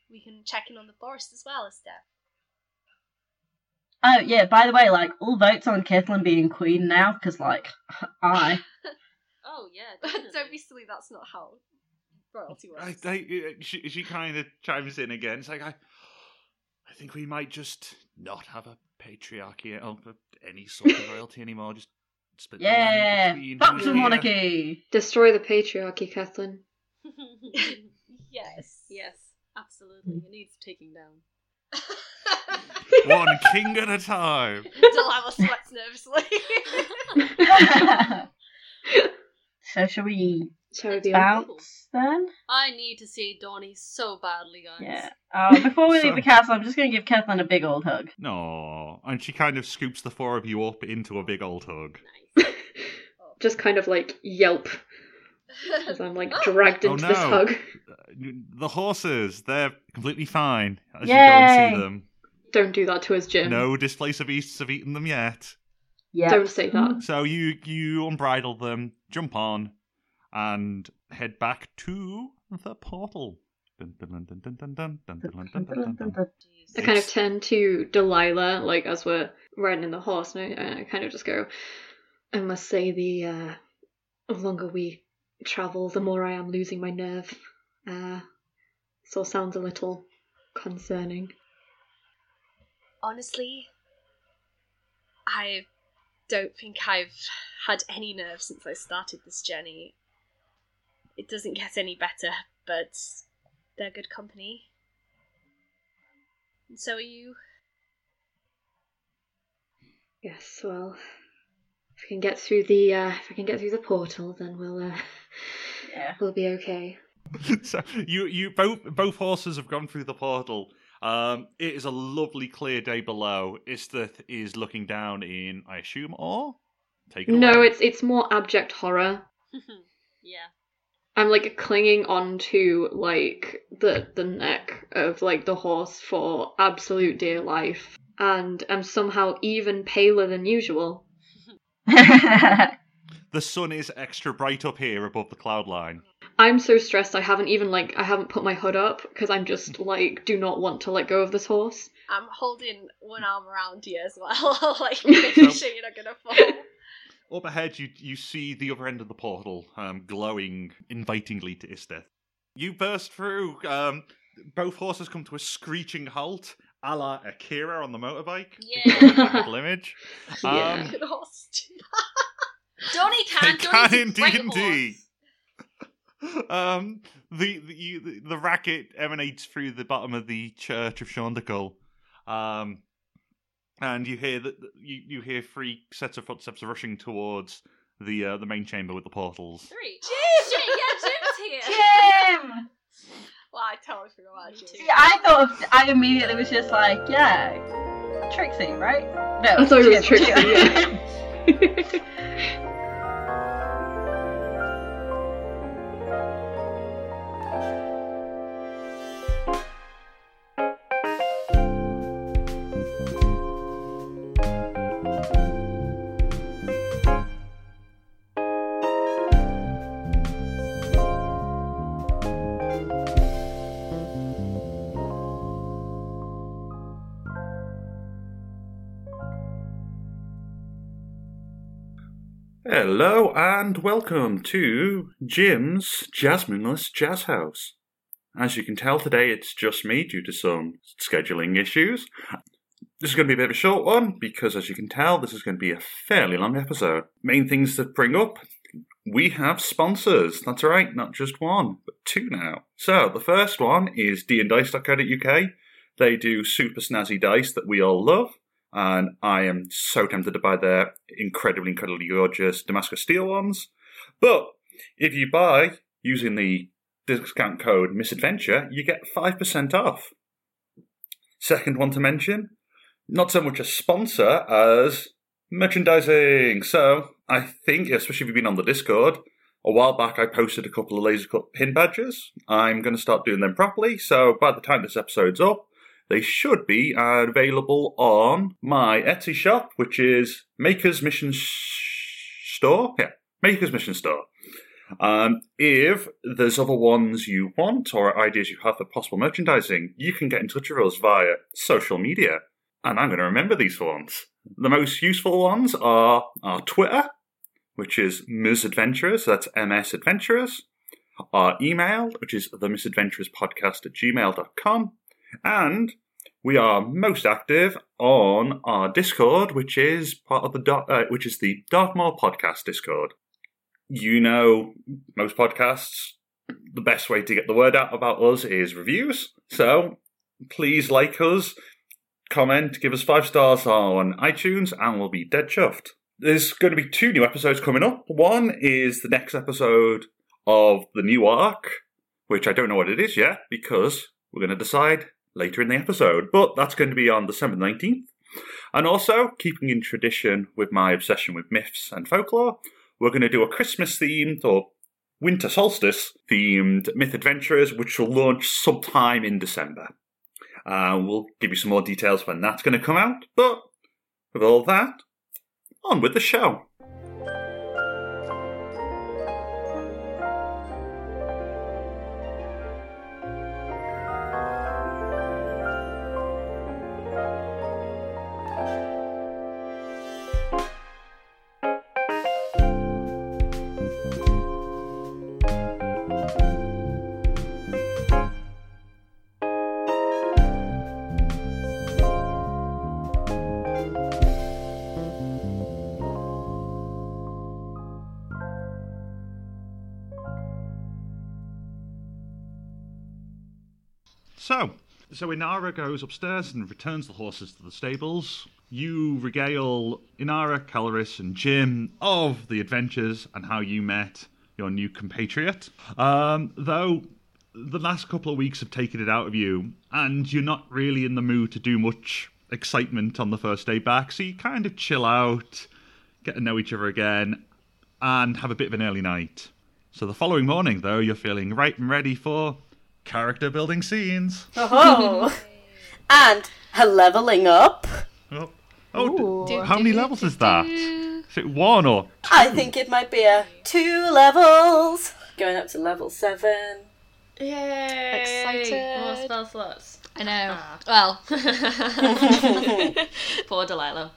G: we can check in on the forest as well, Isteth.
F: Oh yeah, by the way, like all votes on Kathleen being queen now, because like I
E: Oh yeah,
G: don't be silly, that's not how royalty works.
C: I, uh, she, she kind of chimes in again. It's like I, I think we might just not have a patriarchy or any sort of royalty anymore. Just split
F: yeah,
C: between
F: fuck the monarchy.
D: Destroy the patriarchy, Kathleen.
G: yes.
E: yes, absolutely. Hmm. It needs taking down.
C: One king at a time.
G: Delilah sweats nervously.
F: so shall we
D: Shall we
F: bounce then?
E: I need to see Donnie so badly, guys.
F: Yeah. Uh, before we
C: So-
F: leave the castle, I'm just going to give Kathleen a big old hug.
C: No, and she kind of scoops the four of you up into a big old hug.
E: Nice.
D: Just kind of like yelp as I'm like
G: Oh,
D: dragged
C: Oh,
D: into this hug.
C: The horses, they're completely fine as you go and see them.
D: Don't do that to us, Jim.
C: No displacer beasts have eaten them yet.
F: Yeah.
D: Don't say that.
C: So you you unbridle them, jump on, and head back to the portal.
D: I kind of turn to Delilah, like as we're riding the horse, and I, I kind of just go, I must say, the uh, longer we travel, the more I am losing my nerve. Uh, so sounds a little concerning.
G: Honestly, I don't think I've had any nerve since I started this journey. It doesn't get any better, but they're good company. And so are you.
D: Yes, well, if we can get through the uh, if I can get through the portal, then we'll uh,
F: Yeah.
D: we'll be okay.
C: so you you both both horses have gone through the portal. Um, it is a lovely clear day below. Isteth is looking down in, I assume, awe. Take it
D: No,
C: away.
D: it's it's more abject horror.
E: yeah.
D: I'm like clinging onto like the the neck of like the horse for absolute dear life, and I'm somehow even paler than usual.
C: the sun is extra bright up here above the cloud line.
D: I'm so stressed. I haven't even like I haven't put my hood up because I'm just like do not want to let go of this horse.
G: I'm holding one arm around you as well, like making sure you're not gonna fall.
E: Up ahead, you you see the other end of the portal, um, glowing invitingly to Isteth. You burst through. Um, both horses come to a screeching halt, a la Akira on the motorbike.
G: Yeah.
E: Image. Um,
D: Yeah.
G: Good horse. Donny can.
E: can
G: a great
E: D&D.
G: horse.
E: um, the the, you, the the racket emanates through the bottom of the church of Shaundakul, um, and you hear that you you hear three sets of footsteps rushing towards the uh, the main chamber with the portals.
G: Three. Jim! Yeah, Jim's here.
F: Jim!
G: Well, I totally forgot about Jim.
F: See, I thought I immediately was just like, yeah, Trixie, right? No,
D: I thought it was Trixie,
C: Hello and welcome to Jim's Jasmineless Jazz House. As you can tell, today it's just me due to some scheduling issues. This is going to be a bit of a short one because, as you can tell, this is going to be a fairly long episode. Main things to bring up we have sponsors. That's right, not just one, but two now. So, the first one is dndice.co.uk. They do super snazzy dice that we all love and I am so tempted to buy their incredibly, incredibly gorgeous Damascus steel ones. But if you buy using the discount code Misadventure, you get 5% off. Second one to mention, not so much a sponsor as merchandising. So I think, especially if you've been on the Discord, a while back I posted a couple of laser cut pin badges. I'm going to start doing them properly. So by the time this episode's up, they should be available on my Etsy shop, which is Maker's Mission Store. Yeah, Maker's Mission Store. Um, if there's other ones you want or ideas you have for possible merchandising, you can get in touch with us via social media. And I'm going to remember these ones. The most useful ones are our Twitter, which is Ms Adventurers, that's MS Adventurers. Our email, which is the Misadventurers Podcast at gmail.com. And we are most active on our Discord, which is part of the uh, which is the Darkmoor Podcast Discord. You know, most podcasts, the best way to get the word out about us is reviews. So please like us, comment, give us five stars on iTunes, and we'll be dead chuffed. There's going to be two new episodes coming up. One is the next episode of the new arc, which I don't know what it is yet because we're going to decide later in the episode. But that's going to be on December 19th. And also, keeping in tradition with my obsession with myths and folklore, we're going to do a Christmas themed or winter solstice themed Myth adventures, which will launch sometime in December. Uh, we'll give you some more details when that's going to come out. But with all that, on with the show.
E: So, Inara goes upstairs and returns the horses to the stables. You regale Inara, Caloris, and Jim of the adventures and how you met your new compatriot. Um, though the last couple of weeks have taken it out of you, and you're not really in the mood to do much excitement on the first day back, so you kind of chill out, get to know each other again, and have a bit of an early night. So the following morning, though, you're feeling right and ready for character building scenes.
F: Oh, and a leveling up.
E: Oh, oh d- how many levels is that? Is it one or
F: I think it might be a two levels. going up to level seven.
G: Yay!
E: Excited.
G: More spell slots.
E: I know.
G: Ah.
E: Well, poor Delilah.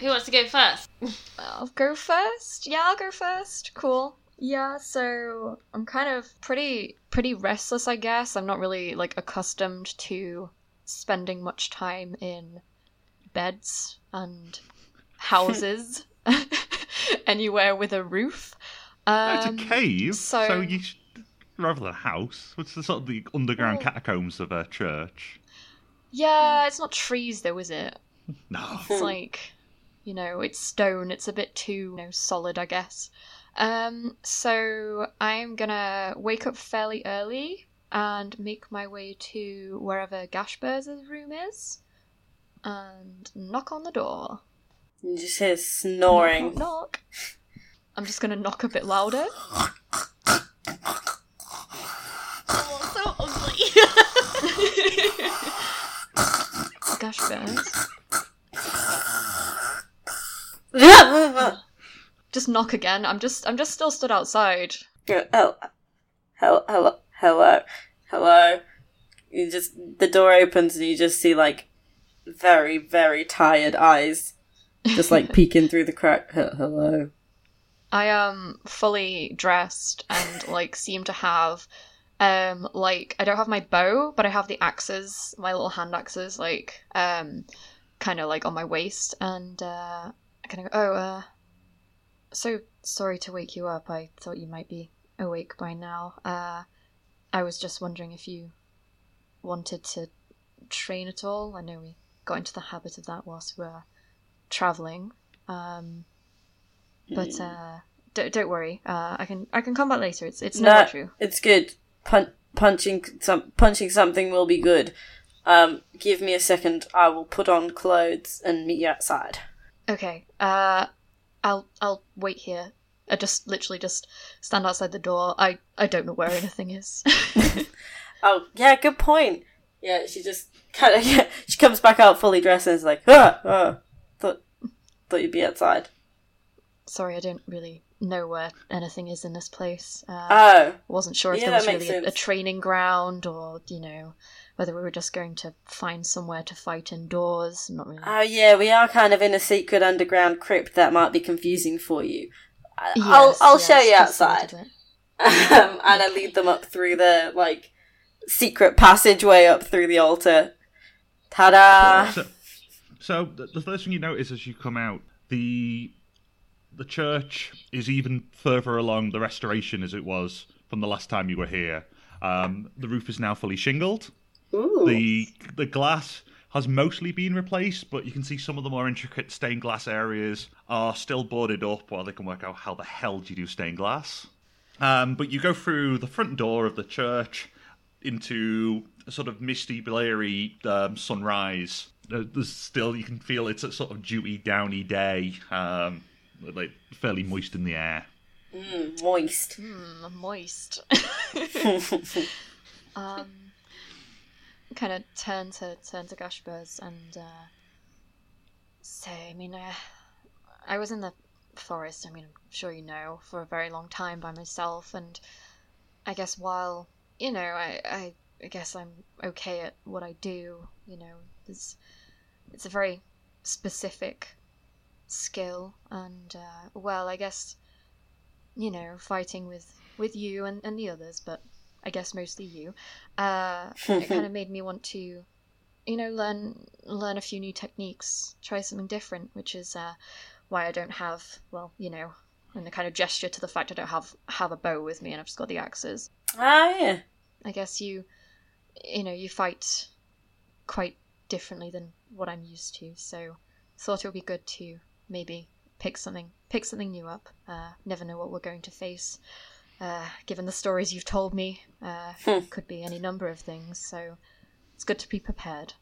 E: Who wants to go first?
D: I'll go first. Yeah, I'll go first. Cool. Yeah, so I'm kind of pretty pretty restless, I guess. I'm not really like accustomed to spending much time in beds and houses anywhere with a roof. Um,
C: it's a cave, so,
D: so-
C: you should, rather than a house. What's the sort of the underground
D: Well-
C: catacombs of a church?
D: Yeah, it's not trees though, is it?
C: No.
D: It's like, you know, it's stone. It's a bit too you know, solid, I guess. Um, so I'm gonna wake up fairly early and make my way to wherever Ghâshbúrz's room is, and knock on the door.
F: You just hear snoring.
D: Knock, knock. I'm just gonna knock a bit louder.
G: Oh, so ugly.
F: Ghâshbúrz.
D: Just knock again. I'm just I'm just still stood outside.
F: Oh, hello, hello, hello, hello. You just the door opens and you just see like very, very tired eyes, just like peeking through the crack. Hello.
D: I am fully dressed and like seem to have um like I don't have my bow, but I have the axes, my little hand axes, like um kind of like on my waist and uh I kind of go, oh uh so sorry to wake you up. I thought you might be awake by now. Uh I was just wondering if you wanted to train at all. I know we got into the habit of that whilst we were traveling. Um but uh, don't, don't worry. Uh, I can I can come back later. It's it's no
F: No,
D: issue.
F: it's good. Pun- punching some punching something will be good. Um, give me a second. I will put on clothes and meet you outside.
D: Okay. Uh, I'll I'll wait here. I just literally just stand outside the door. I I don't know where anything is.
F: Oh, yeah, good point. Yeah, she just kind of yeah, she comes back out fully dressed and is like, ah, ah, thought thought you'd be outside.
D: Sorry, I don't really know where anything is in this place. Uh,
F: Oh,
D: wasn't sure if
F: yeah,
D: there was really a, a training ground or you know whether we were just going to find somewhere to fight indoors. Not really.
F: oh yeah, we are kind of in a secret underground crypt that might be confusing for you. I-
D: Yes,
F: I'll I'll
D: yes,
F: show you
D: just a little
F: outside,
D: bit.
F: um, and I lead them up through the like secret passageway up through the altar. Ta-da!
C: So, so the, the first thing you notice as you come out, the the church is even further along the restoration as it was from the last time you were here. Um, the roof is now fully shingled.
F: Ooh.
C: The the glass has mostly been replaced, but you can see some of the more intricate stained glass areas are still boarded up while they can work out how the hell do you do stained glass. Um, but you go through the front door of the church into a sort of misty, bleary um, sunrise. Uh, There's still you can feel it's a sort of dewy, downy day, um, like fairly moist in the air.
F: Mm, moist.
D: Mm, moist. um, kind of turn to turn to Ghâshbúrz and uh, say, I mean, uh, I was in the forest. I mean, I'm sure you know, for a very long time by myself, and I guess while you know, I I, I guess I'm okay at what I do. You know, it's it's a very specific skill, and uh, well, I guess you know, fighting with with you and, and the others, but I guess mostly you. Uh, it kind of made me want to, you know, learn learn a few new techniques, try something different, which is uh, why I don't have, well, you know, and the kind of gesture to the fact I don't have have a bow with me and I've just got the axes.
F: Ah, yeah.
D: I guess you, you know, you fight quite differently than what I'm used to, so thought it would be good to maybe pick something pick something new up. Uh, never know what we're going to face. Uh, given the stories you've told me, uh, could be any number of things. So it's good to be prepared.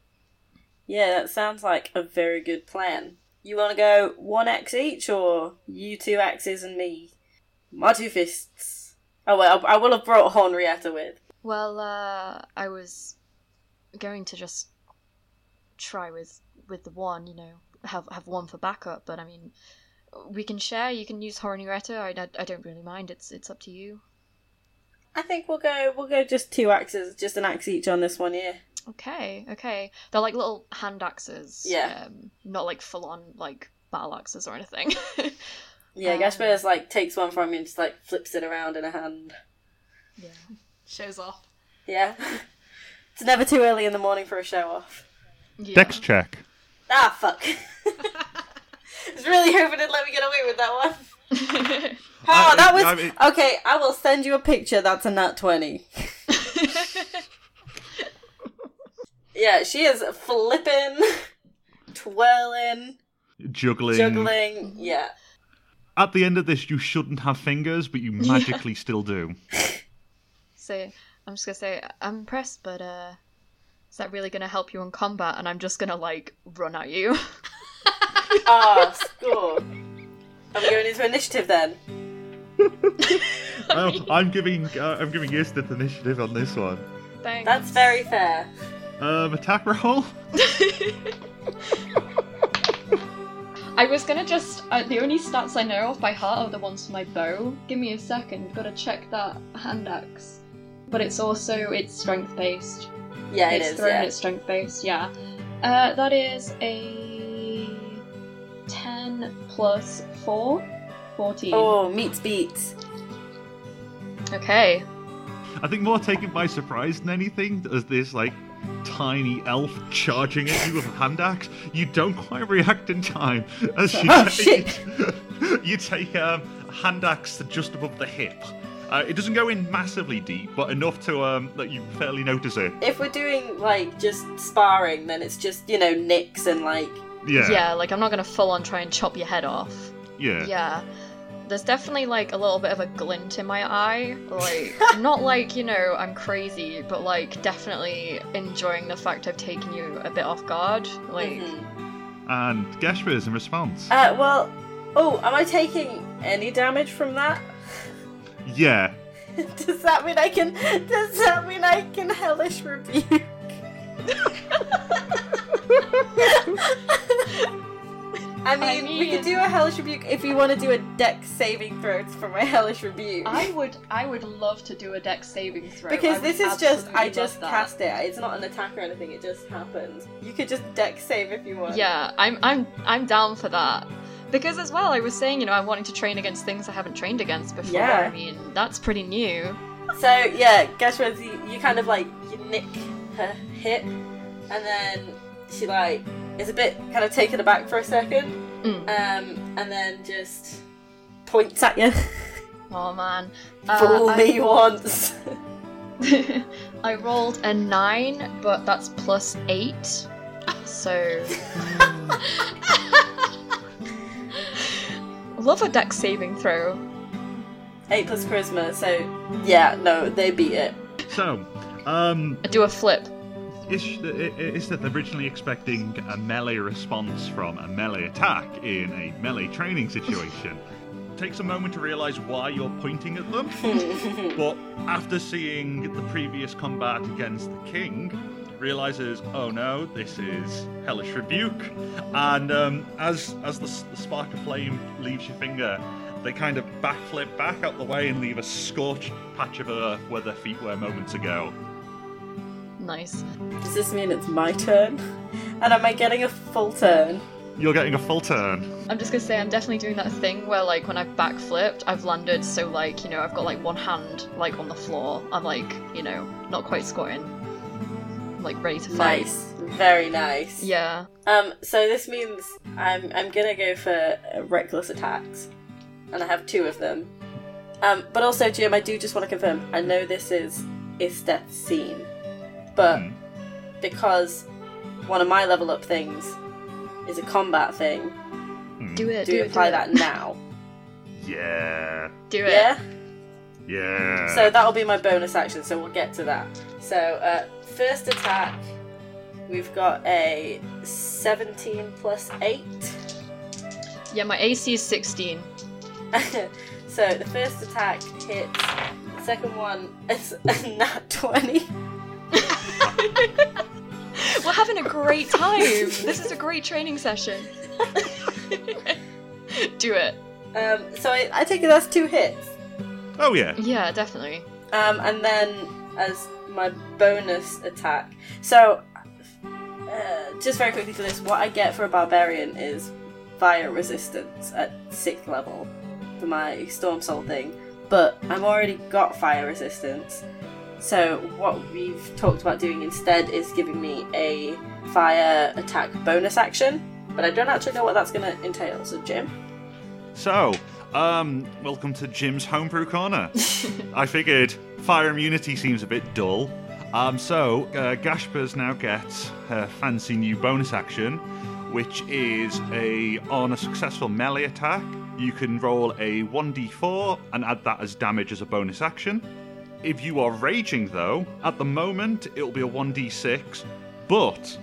F: Yeah, that sounds like a very good plan. You want to go one axe each, or you two axes and me? My two fists. Oh well, I will have brought Henrietta with.
D: Well, uh, I was going to just try with with the one, you know, have have one for backup. But I mean, we can share. You can use Hornuretta. I, I, I don't really mind. It's it's up to you.
F: I think we'll go. We'll go just two axes, just an axe each on this one. Yeah.
D: Okay, okay. They're like little hand axes.
F: Yeah.
D: Um, not like full on like battle axes or anything.
F: Yeah,
D: Um,
F: Ghâshbúrz's like takes one from you and just like flips it around in a hand.
D: yeah.
G: Shows off.
F: Yeah. it's never too early in the morning for a show off.
D: yeah.
C: Dex check.
F: Ah, fuck. I was really hoping it'd let me get away with that one. Oh,
C: I-
F: that was
C: I mean-
F: okay. I will send you a picture. That's a nat twenty. yeah, she is flipping, twirling,
C: Juggling.
F: juggling. Yeah,
C: At the end of this, you shouldn't have fingers, but you magically still do.
D: So I'm just gonna say I'm impressed, but uh, is that really gonna help you in combat? And I'm just gonna like run at you.
F: Ah, score. Are we going into initiative then?
C: I'm giving uh, I'm giving instant initiative on this one.
D: Thanks.
F: That's very fair.
C: Um, attack roll.
J: I was gonna just. Uh, the only stats I know off by heart are the ones for my bow. Give me a second. Gotta check that hand axe. But it's also it's strength based.
F: Yeah, it
J: it's
F: is.
J: thrown.
F: Yeah.
J: It's strength based. Yeah. Uh, that is a ten plus four. 14.
F: Oh, meets beats.
D: Okay.
C: I think more taken by surprise than anything as this like tiny elf charging at you with a hand axe. You don't quite react in time as you
F: Oh,
C: take you take um, a hand axe just above the hip. Uh, it doesn't go in massively deep, but enough to um, that you fairly notice it.
F: If we're doing like just sparring, then it's just you know nicks and like
C: Yeah,
D: Yeah, like I'm not gonna full on try and chop your head off.
C: yeah.
D: Yeah. There's definitely like a little bit of a glint in my eye. Like, not like, you know, I'm crazy, but like definitely enjoying the fact I've taken you a bit off guard. Like,
F: mhm.
C: And is in response.
F: Uh, well, oh, am I taking any damage from that?
C: yeah.
F: does that mean I can? Does that mean I can hellish rebuke? I mean, we
J: mean-
F: could do a hellish rebuke if you want to do a Dex saving throw for my hellish rebuke.
J: I would I would love to do a Dex saving throw.
F: Because this is just I just
J: that.
F: cast it. It's not an attack or anything. It just happens. You could just Dex save if you want.
D: yeah, I'm I'm I'm down for that. Because as well, I was saying, you know, I'm wanting to train against things I haven't trained against before.
F: Yeah.
D: I mean, that's pretty new.
F: So yeah, Ghâshbúrz, you, you kind of like you nick her hip, and then she like is a bit kind of taken aback for a second,
D: Mm.
F: um, and then just points at you.
D: Oh man. Uh,
F: Fool
D: I-
F: me once.
D: I rolled a nine, but that's plus eight. So. Love a Dex saving throw.
F: Eight plus charisma. So yeah, no, they beat it.
C: So, um,
D: I do a flip.
C: is, is that they're originally expecting a melee response from a melee attack in a melee training situation. Takes a moment to realize why you're pointing at them, but after seeing the previous combat against the king, realizes, oh no, this is hellish rebuke, and um, as as the, the spark of flame leaves your finger, they kind of backflip back out the way and leave a scorched patch of earth where their feet were moments ago.
D: Nice.
F: Does this mean it's my turn? And am I getting a full turn?
C: You're getting a full turn.
D: I'm just gonna say I'm definitely doing that thing where like when I've backflipped, I've landed so like, you know, I've got like one hand like on the floor. I'm like, you know, not quite squatting. I'm like ready to fight.
F: Nice, very nice.
D: Yeah.
F: Um, so this means I'm I'm gonna go for uh, reckless attacks, and I have two of them. Um, but also, Jim, I do just want to confirm. I know this is Isteth's scene, but
C: Hmm.
F: because one of my level up things is a combat thing,
C: Hmm.
D: Do it,
F: do,
D: do,
F: we
D: it,
F: apply
D: do
F: that
D: it.
F: now?
C: Yeah.
D: Do it.
F: Yeah.
C: Yeah.
F: So that'll be my bonus action. So we'll get to that. So uh, first attack, we've got a 17 plus eight.
D: Yeah, my AC is 16.
F: so the first attack hits. The second one is a nat 20.
D: We're having a great time. this is a great training session. do it.
F: Um, so I, I take it that's two hits.
C: oh yeah.
D: Yeah, definitely.
F: Um, and then as my bonus attack, so uh, just very quickly for this, what I get for a barbarian is fire resistance at sixth level for my storm soul thing, but I've already got fire resistance. So what we've talked about doing instead is giving me a fire attack bonus action, but I don't actually know what that's going to entail. So Jim,
C: So, um, welcome to Jim's Homebrew Corner. I figured fire immunity seems a bit dull. Um, so, uh, Ghâshbúrz now gets her fancy new bonus action, which is a on a successful melee attack. You can roll a 1d4 and add that as damage as a bonus action. If you are raging, though, at the moment it'll be a 1d6, but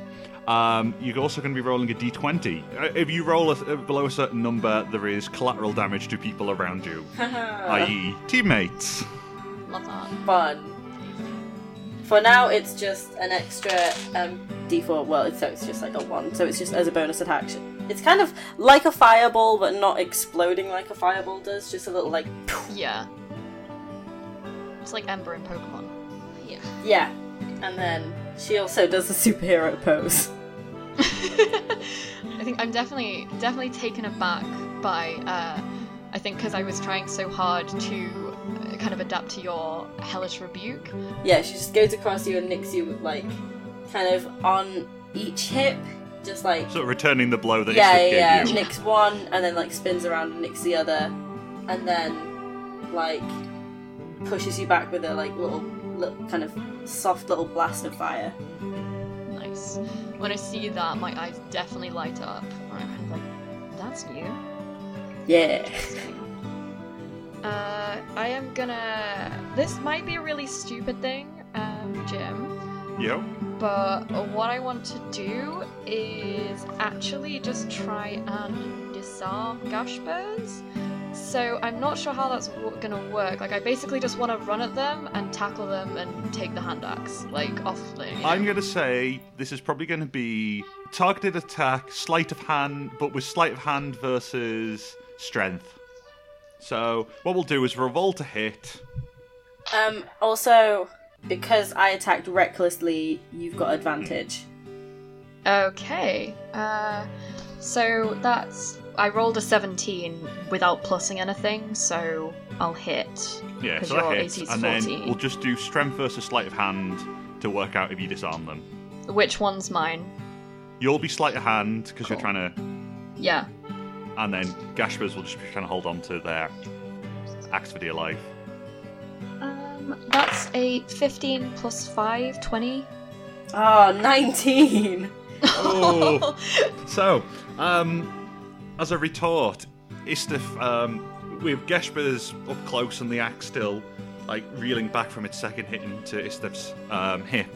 C: um, you're also going to be rolling a d20. Uh, If you roll a, uh, below a certain number, there is collateral damage to people around you, i.e., teammates.
D: Love that.
F: fun. For now, it's just an extra um, d4. Well, it's, so it's just like a one. So it's just as a bonus attack. It's kind of like a fireball, but not exploding like a fireball does. Just a little like
D: Yeah. It's like Ember in Pokemon. Yeah.
F: yeah. And then she also does the superhero pose.
D: I think I'm definitely definitely taken aback by uh, I think because I was trying so hard to uh, kind of adapt to your hellish rebuke.
F: Yeah, she just goes across you and nicks you with like kind of on each hip, just like
C: Sort of returning the blow that
F: yeah,
C: Isteth
F: yeah,
C: gave
F: yeah.
C: you.
F: Nicks one and then like spins around and nicks the other, and then like pushes you back with a like little, little kind of soft little blast of fire.
D: Nice. When I see that, my eyes definitely light up. I'm like, that's new.
F: Yeah.
D: Uh, I am gonna. This might be a really stupid thing, um, Jim.
C: Yo.
D: But what I want to do is actually just try and disarm Ghâshbúrz. So I'm not sure how that's w- gonna work. Like I basically just want to run at them and tackle them and take the hand axe, like off. The, you know.
C: I'm going to say this is probably going to be targeted attack, sleight of hand, but with sleight of hand versus strength. So what we'll do is revolt to hit.
F: Um. Also, because I attacked recklessly, you've got advantage.
D: Okay. Uh, so that's I rolled a 17 without plussing anything, so I'll hit.
C: Yeah,
D: 'cause
C: so that
D: your
C: hits,
D: AC
C: and then
D: 14.
C: we'll just do strength versus sleight of hand to work out if you disarm them.
D: Which one's mine?
C: You'll be sleight of hand because you're
D: Cool.
C: trying to,
D: Yeah.
C: and then Ghâshbúrz will just be trying to hold on to their axe for dear life.
D: Um, that's a 15 plus 5, 20.
F: Oh, 19!
C: Oh. so, um, as a retort, Isteth, um, with Ghâshbúrz up close and the axe still, like, reeling back from its second hit into Isteth's um, hip,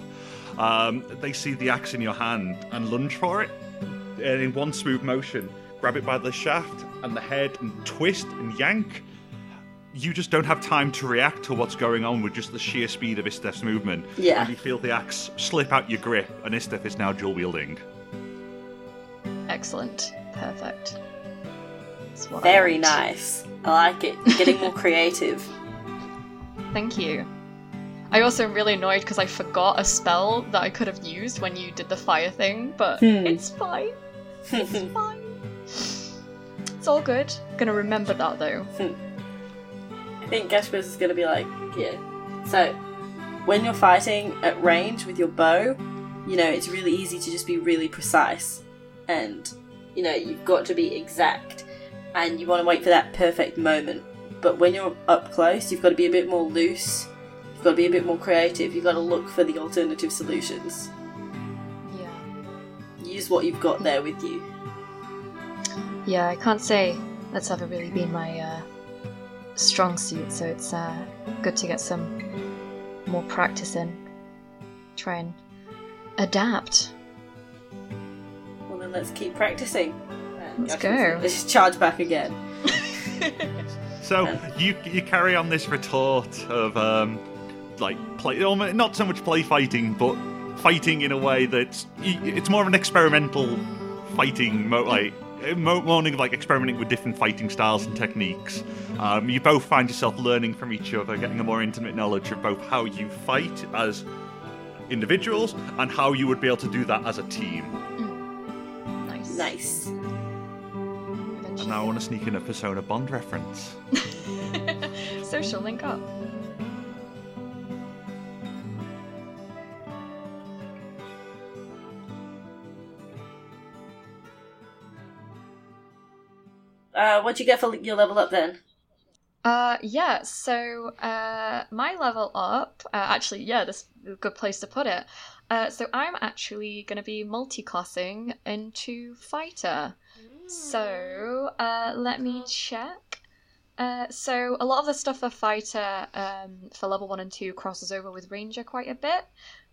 C: um, they see the axe in your hand and lunge for it. And in one smooth motion, grab it by the shaft and the head and twist and yank. You just don't have time to react to what's going on with just the sheer speed of Isteth's movement.
F: Yeah.
C: And you feel the axe slip out your grip, and Isteth is now dual wielding.
D: Excellent. Perfect. That's what
F: Very
D: want.
F: nice. I like it. Getting more creative.
D: Thank you. I also am really annoyed because I forgot a spell that I could have used when you did the fire thing, but
F: Hmm.
D: it's fine. It's fine. It's all good. I'm Gonna remember that though.
F: I think Ghâshbúrz is going to be like, yeah. So, when you're fighting at range with your bow, you know, it's really easy to just be really precise. And, you know, you've got to be exact. And you want to wait for that perfect moment. But when you're up close, you've got to be a bit more loose. You've got to be a bit more creative. You've got to look for the alternative solutions.
D: Yeah.
F: Use what you've got there with you.
D: Yeah, I can't say that's ever really been my uh, strong suit, so it's uh, good to get some more practice in. Try and adapt.
F: Well, then let's keep practicing. And
D: Let's
F: Ghâshbúrz
D: go.
F: will Just charge back again.
C: So you you carry on this retort of um, like play, not so much play fighting, but fighting in a way that's y- it's more of an experimental fighting. Mo- like morning of like experimenting with different fighting styles and techniques. Um, you both find yourself learning from each other, getting a more intimate knowledge of both how you fight as individuals and how you would be able to do that as a team.
D: Nice.
F: Nice.
C: And now I want to sneak in a Persona Bond reference.
D: Social link up.
F: Uh, what'd you get for your level up then?
D: Uh, yeah, so, uh, my level up, uh, actually, yeah, this is a good place to put it. Uh, so I'm actually going to be multi-classing into fighter. So, uh, let me check. Uh, so a lot of the stuff for fighter, um, for level one and two crosses over with ranger quite a bit,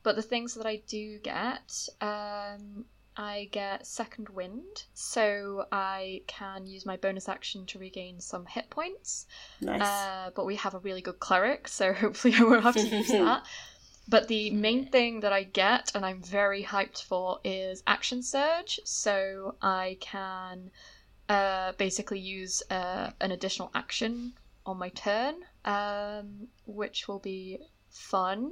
D: but the things that I do get, um, I get second wind, so I can use my bonus action to regain some hit points.
F: Nice.
D: Uh, but we have a really good cleric, so hopefully I won't have to use that. But the main thing that I get, and I'm very hyped for, is Action Surge. So I can uh, basically use uh, an additional action on my turn, um, which will be fun.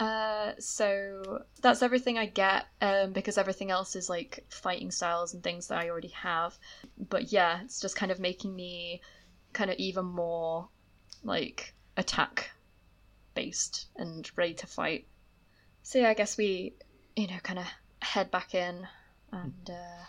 D: Uh, so that's everything I get um, because everything else is like fighting styles and things that I already have. But yeah, it's just kind of making me kind of even more like attack based and ready to fight. So yeah, I guess we, you know, kind of head back in and uh,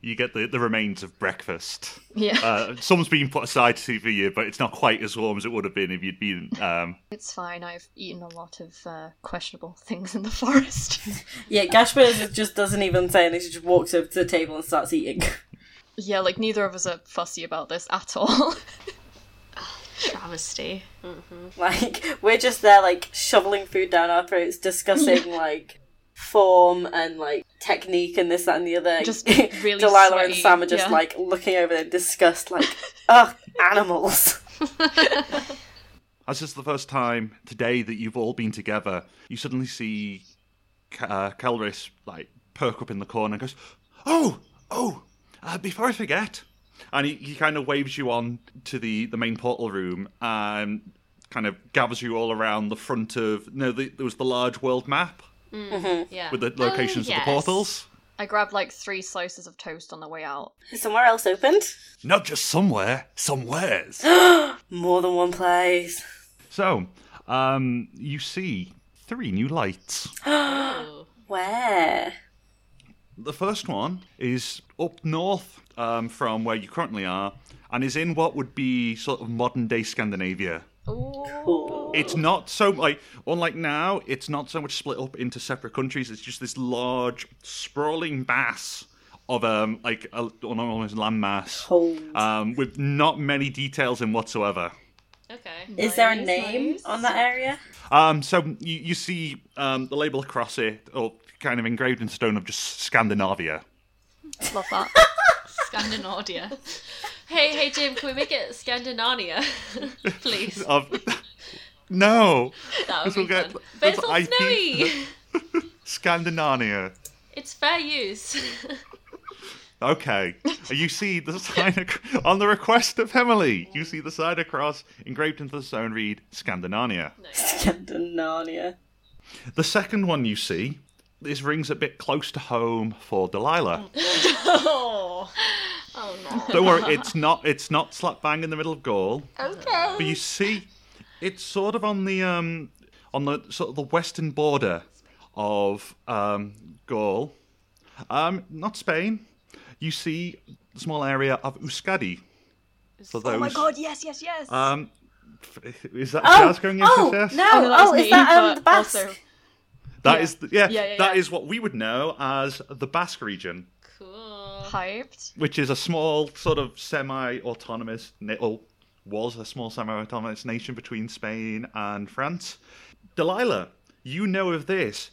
C: You get the, the remains of breakfast.
D: yeah,
C: Uh, some's been put aside to see for you, but it's not quite as warm as it would have been if you'd been. Um,
D: it's fine. I've eaten a lot of uh, questionable things in the forest.
F: Yeah, Ghâshbúrz just doesn't even say anything. He just walks over to the table and starts eating.
D: yeah, like neither of us are fussy about this at all.
I: Travesty.
F: Like we're just there, like shoveling food down our throats, discussing like form and like technique and this, that, and the other.
D: Just really
F: Delilah and Sam are just
D: yeah.
F: like looking over there in disgust, like, ugh, animals.
C: as this is the first time today that you've all been together, you suddenly see K- uh, Kelris like perk up in the corner and goes, "Oh, oh! Uh, before I forget," and he, he kind of waves you on to the, the main portal room and kind of gathers you all around the front of no, the, there was the large world map
I: Yeah.
C: with the locations
I: yes.
C: of the portals.
D: I grabbed like three slices of toast on the way out.
F: Somewhere else opened?
C: Not just somewhere, somewheres.
F: More than one place.
C: so, um, you see three new lights.
F: Where?
C: The first one is up north um, from where you currently are, and is in what would be sort of modern day Scandinavia.
F: Cool.
C: It's not so like unlike now. It's not so much split up into separate countries. It's just this large, sprawling mass of um like a, almost landmass,
F: Cold.
C: um, with not many details in whatsoever.
E: Okay.
F: Is there a name
D: nice.
F: on that area?
C: Um, so you, you see um, the label across it, or kind of engraved in stone of just Scandinavia.
D: Love that.
E: Scandinavia. hey, hey, Jim, can we make it Scandinavia? Please.
C: Of no,
E: That would
C: This will
E: be
C: get-
E: fun. But it's all
C: I
E: snowy.
C: Scandinavia.
E: it's fair use.
C: Okay. Uh, you see the sign ac- on the request of Emily. You see the sign across engraved into the stone read Scandinavia.
F: Scandinavia.
C: The second one you see, this rings a bit close to home for Delilah.
E: oh. Oh no.
C: Don't worry, it's not it's not slap bang in the middle of Gaul.
E: Okay.
C: But you see, it's sort of on the um on the sort of the western border of um Gaul. Um, not Spain. You see the small area of Euskadi. For those,
D: oh my god, yes, yes, yes.
C: Um, is that
F: Oh,
C: Jazz going yes,
F: oh,
C: yes, yes?
F: no,
D: Oh, no, that
F: oh,
D: was
F: is
D: me,
F: that um, the Basque?
D: also-
C: That
D: yeah.
C: is the, yeah,
D: Yeah, yeah,
C: that
D: yeah.
C: is what we would know as the Basque region,
E: Cool.
D: Hyped.
C: which is a small sort of semi-autonomous, na- or was a small semi-autonomous nation between Spain and France. Delilah, you know of this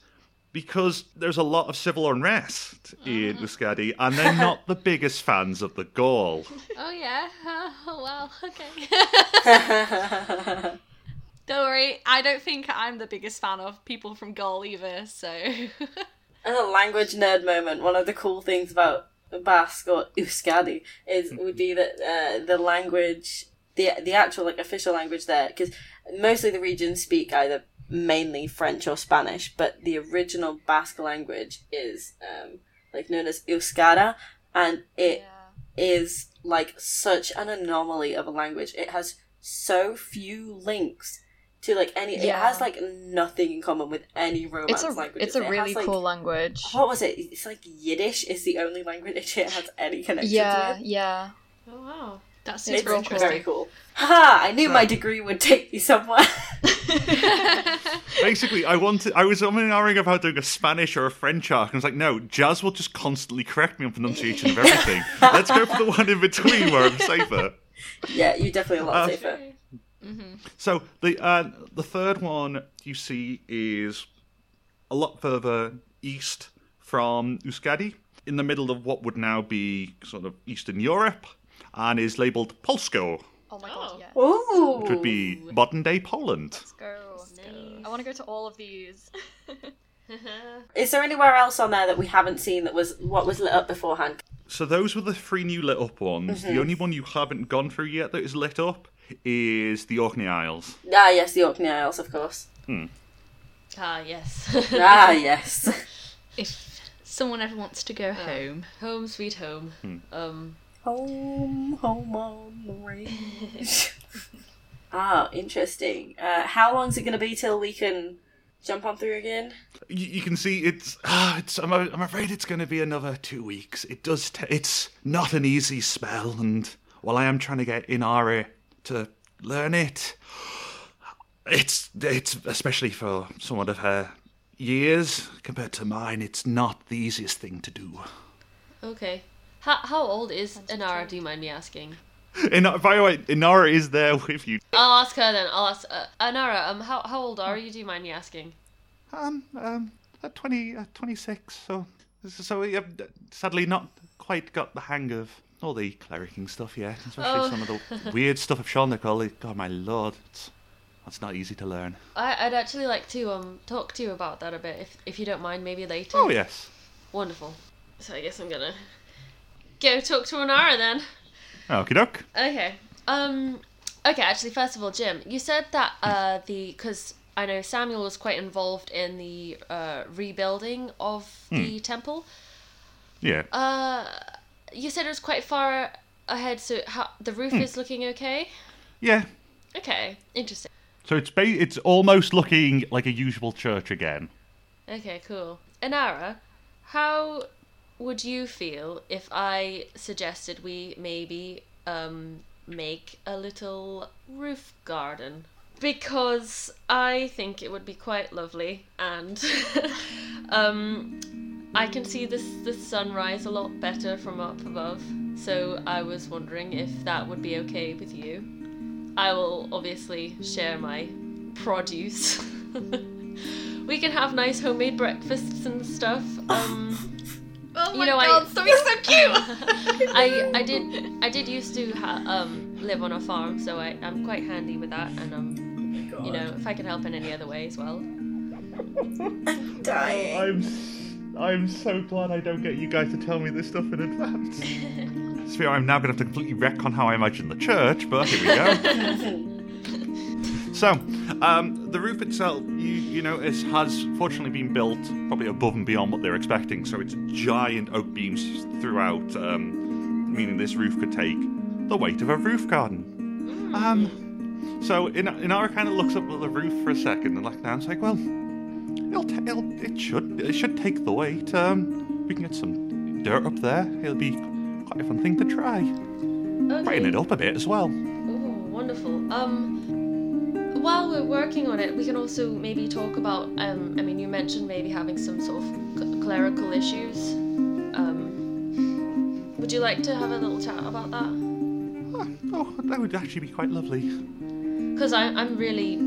C: because there's a lot of civil unrest in mm-hmm. Euskadi, and they're not the biggest fans of the Gaul.
E: Oh yeah. Oh well. Okay. Don't worry. I don't think I'm the biggest fan of people from Gaul either. So.
F: A language nerd moment. One of the cool things about Basque or Euskadi is would be that uh, the language, the the actual like official language there, because mostly the regions speak either mainly French or Spanish, but the original Basque language is um, like known as Euskara, and it is like such an anomaly of a language. It has so few links to like any. It has like nothing in common with any Romance
K: It's a
F: languages.
K: it's a
F: It has,
K: really
F: like-
K: cool language.
F: What was it? It's like Yiddish is the only language it has any connection
K: Yeah,
F: with.
K: yeah.
E: Oh wow, that's
F: It's
E: super interesting.
F: very cool. ha I knew my degree would take me somewhere.
C: Basically, I wanted. I was umming about doing a Spanish or a French arc, and I was like, no, Jazz will just constantly correct me on pronunciation of everything. Let's go for the one in between where I'm safer.
F: yeah, you're definitely a lot
C: Uh,
F: safer.
C: So the uh, the third one you see is a lot further east from Euskadi, in the middle of what would now be sort of Eastern Europe, and is labelled Polsko,
K: Oh my god, yeah.
F: Ooh!
C: which would be modern day Poland.
K: Let's go. I want to go to all of these.
F: Is there anywhere else on there that we haven't seen that was what was lit up beforehand?
C: So those were the three new lit up ones.
F: Mhm.
C: The only one you haven't gone through yet that is lit up is the Orkney Isles.
F: Ah, yes, the Orkney Isles, of course.
C: Hmm.
E: Ah, yes.
F: ah, yes.
G: If someone ever wants to go home,
E: home sweet home.
C: Hmm.
E: Um,
F: Home, home on the range. ah, interesting. Uh, how long's it going to be till we can jump on through again?
C: You, you can see it's. Ah, it's. I'm, I'm afraid it's going to be another two weeks. It does. T- it's not an easy spell, and while I am trying to get Inara to learn it, it's it's especially for someone of her years compared to mine. It's not the easiest thing to do.
E: okay. How how old is Inara? Do you mind me asking?
C: In, by the way, Inara is there with you.
E: I'll ask her then. I'll ask uh, Inara. Um, how how old are you? Do you mind me asking?
C: Um, um, at 20, uh, 26, so, so have sadly not quite got the hang of all the clericking stuff yet, especially
E: Oh.
C: some of the weird stuff of Shaundakul. God, my lord, it's, that's not easy to learn.
E: I, I'd actually like to um talk to you about that a bit, if if you don't mind, maybe later.
C: Oh, yes.
E: Wonderful. So I guess I'm gonna go talk to Inara then.
C: Okie doke.
E: Okay. Um. Okay. Actually, first of all, Jim, you said that uh the because I know Samuel was quite involved in the uh rebuilding of the temple.
C: Yeah.
E: Uh, you said it was quite far ahead, so how the roof
C: Hmm.
E: is looking okay.
C: Yeah.
E: Okay. Interesting.
C: So it's ba- it's almost looking like a usual church again.
E: Okay. Cool. Inara, how would you feel if I suggested we maybe um make a little roof garden? Because I think it would be quite lovely, and um, I can see this the sunrise a lot better from up above. So I was wondering if that would be okay with you. I will obviously share my produce. we can have nice homemade breakfasts and stuff. Um,
G: Oh
E: you
G: my
E: know,
G: God,
E: I,
G: something so cute!
E: I I did I did used to ha- um live on a farm, so I I'm quite handy with that, and um you know if I can help in any other way as well.
F: Dying.
C: I'm I'm so glad I don't get you guys to tell me this stuff in advance. Sphere, I'm now going to have to completely wreck on how I imagine the church, but here we go. So, um, the roof itself, you, you notice, has fortunately been built probably above and beyond what they're expecting. So it's giant oak beams throughout, um, meaning this roof could take the weight of a roof garden. Um, so In- Inara kind of looks up at the roof for a second and like, now it's like, well, it'll, ta- it'll it should it should take the weight. Um, we can get some dirt up there. It'll be quite a fun thing to try. Brighten it up a bit as well.
E: Oh, wonderful. Um, while we're working on it, we can also maybe talk about. Um, I mean, you mentioned maybe having some sort of clerical issues. Um, would you like to have a little chat about that?
C: Oh, that would actually be quite lovely.
E: Because I'm really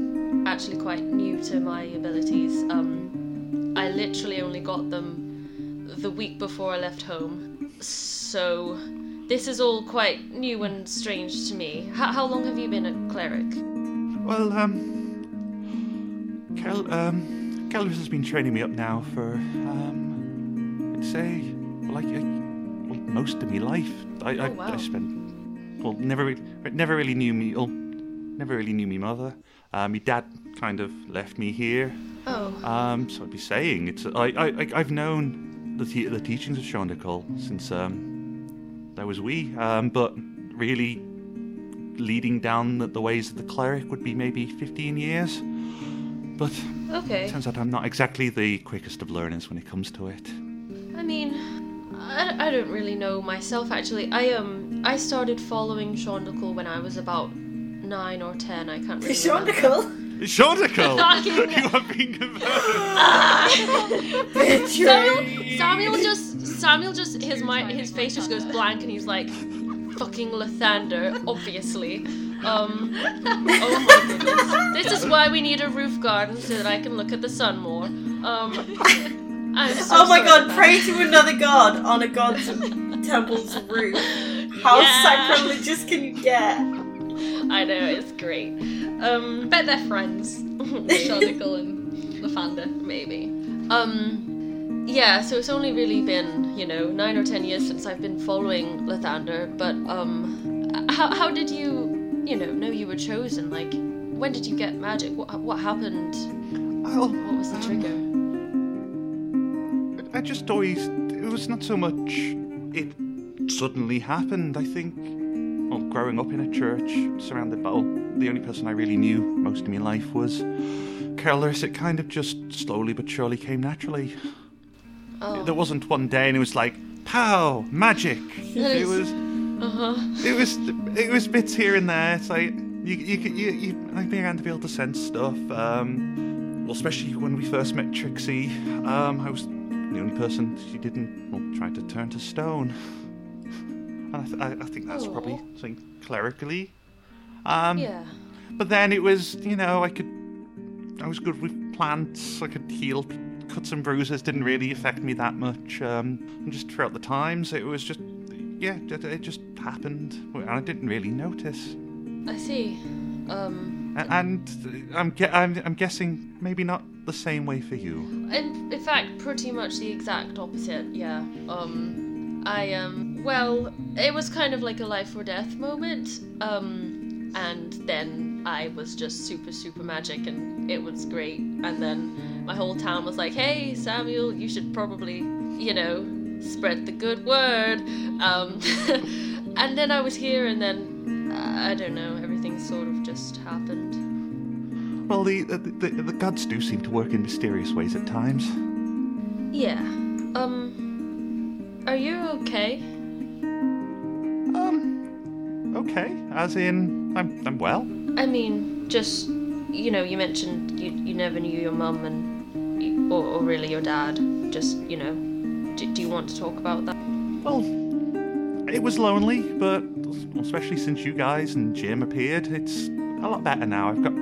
E: actually quite new to my abilities. Um, I literally only got them the week before I left home. So this is all quite new and strange to me. How, how long have you been a cleric?
C: Well, um, Kel, um, Kelvis has been training me up now for, um, I'd say, like a well, most of my life. I, I,
E: Oh, wow.
C: I spent well, never re- never really knew me. Oh, never really knew me mother. Uh, my dad kind of left me here.
E: Oh.
C: Um, so I'd be saying it's I I've known the te- the teachings of Shaundakul since um I was wee. Um, but really leading down the, the ways of the cleric would be maybe 15 years. But
E: Okay.
C: turns out I'm not exactly the quickest of learners when it comes to it.
E: I mean, I, I don't really know myself actually. I um I started following Shaundakul when I was about nine or ten. I can't really remember.
F: Shaundakul?
C: Sean Nicole,
E: Fucking-
C: you have been
E: Samuel, Samuel just Samuel just his mind his face just goes blank and he's like fucking Lathander, obviously. Um oh my. This is why we need a roof garden so that I can look at the sun more. Um so
F: oh my god, pray to another god on a god's temple's roof. How
E: Yeah.
F: sacrilegious can you get?
E: I know, it's great. Um
G: Bet they're friends. Shaundakul and Lathander.
E: maybe. Um, yeah, so it's only really been, you know, nine or ten years since I've been following Lathander, but, um, how, how did you, you know, know you were chosen? Like, when did you get magic? What, what happened?
C: Well,
E: What was the trigger?
C: I just always. It was not so much. It suddenly happened. I think. Well, growing up in a church, surrounded by. Well, the only person I really knew most of my life was Careless. It kind of just slowly but surely came naturally.
E: Oh.
C: There wasn't one day and it was like, pow, magic.
E: That
C: It
E: is-
C: was.
E: Uh-huh.
C: It was. It was bits here and there. It's like you, you, you, you I began to be able to sense stuff. Um, well, especially when we first met Trixie. Um, I was the only person she didn't well, try to turn to stone. And I, th- I, I think that's probably
E: Aw.
C: something clerically. Um,
E: Yeah.
C: But then it was, you know, I could. I was good with plants. I could heal cuts and bruises. Didn't really affect me that much. Um, and just throughout the times, it was just, yeah, it, just happened, and I didn't really notice.
E: I see. Um,
C: A- And I'm, gue- I'm, I'm guessing maybe not the same way for you.
E: in, in fact, pretty much the exact opposite, yeah. Um, I, um, well, it was kind of like a life or death moment. Um, and then I was just super, super magic and it was great. And then my whole town was like, hey, Samuel, you should probably, you know, spread the good word. Um, and then I was here and then, uh, I don't know, everything sort of just happened.
C: Well, the, the, the, the gods do seem to work in mysterious ways at times.
E: Yeah. Um, are you okay?
C: Um, okay. As in, I'm, I'm well.
E: I mean, just you know, you mentioned you you never knew your mum and you, or, or really your dad. Just you know, do, do you want to talk about that?
C: Well, it was lonely, but especially since you guys and Jim appeared, it's a lot better now. I've got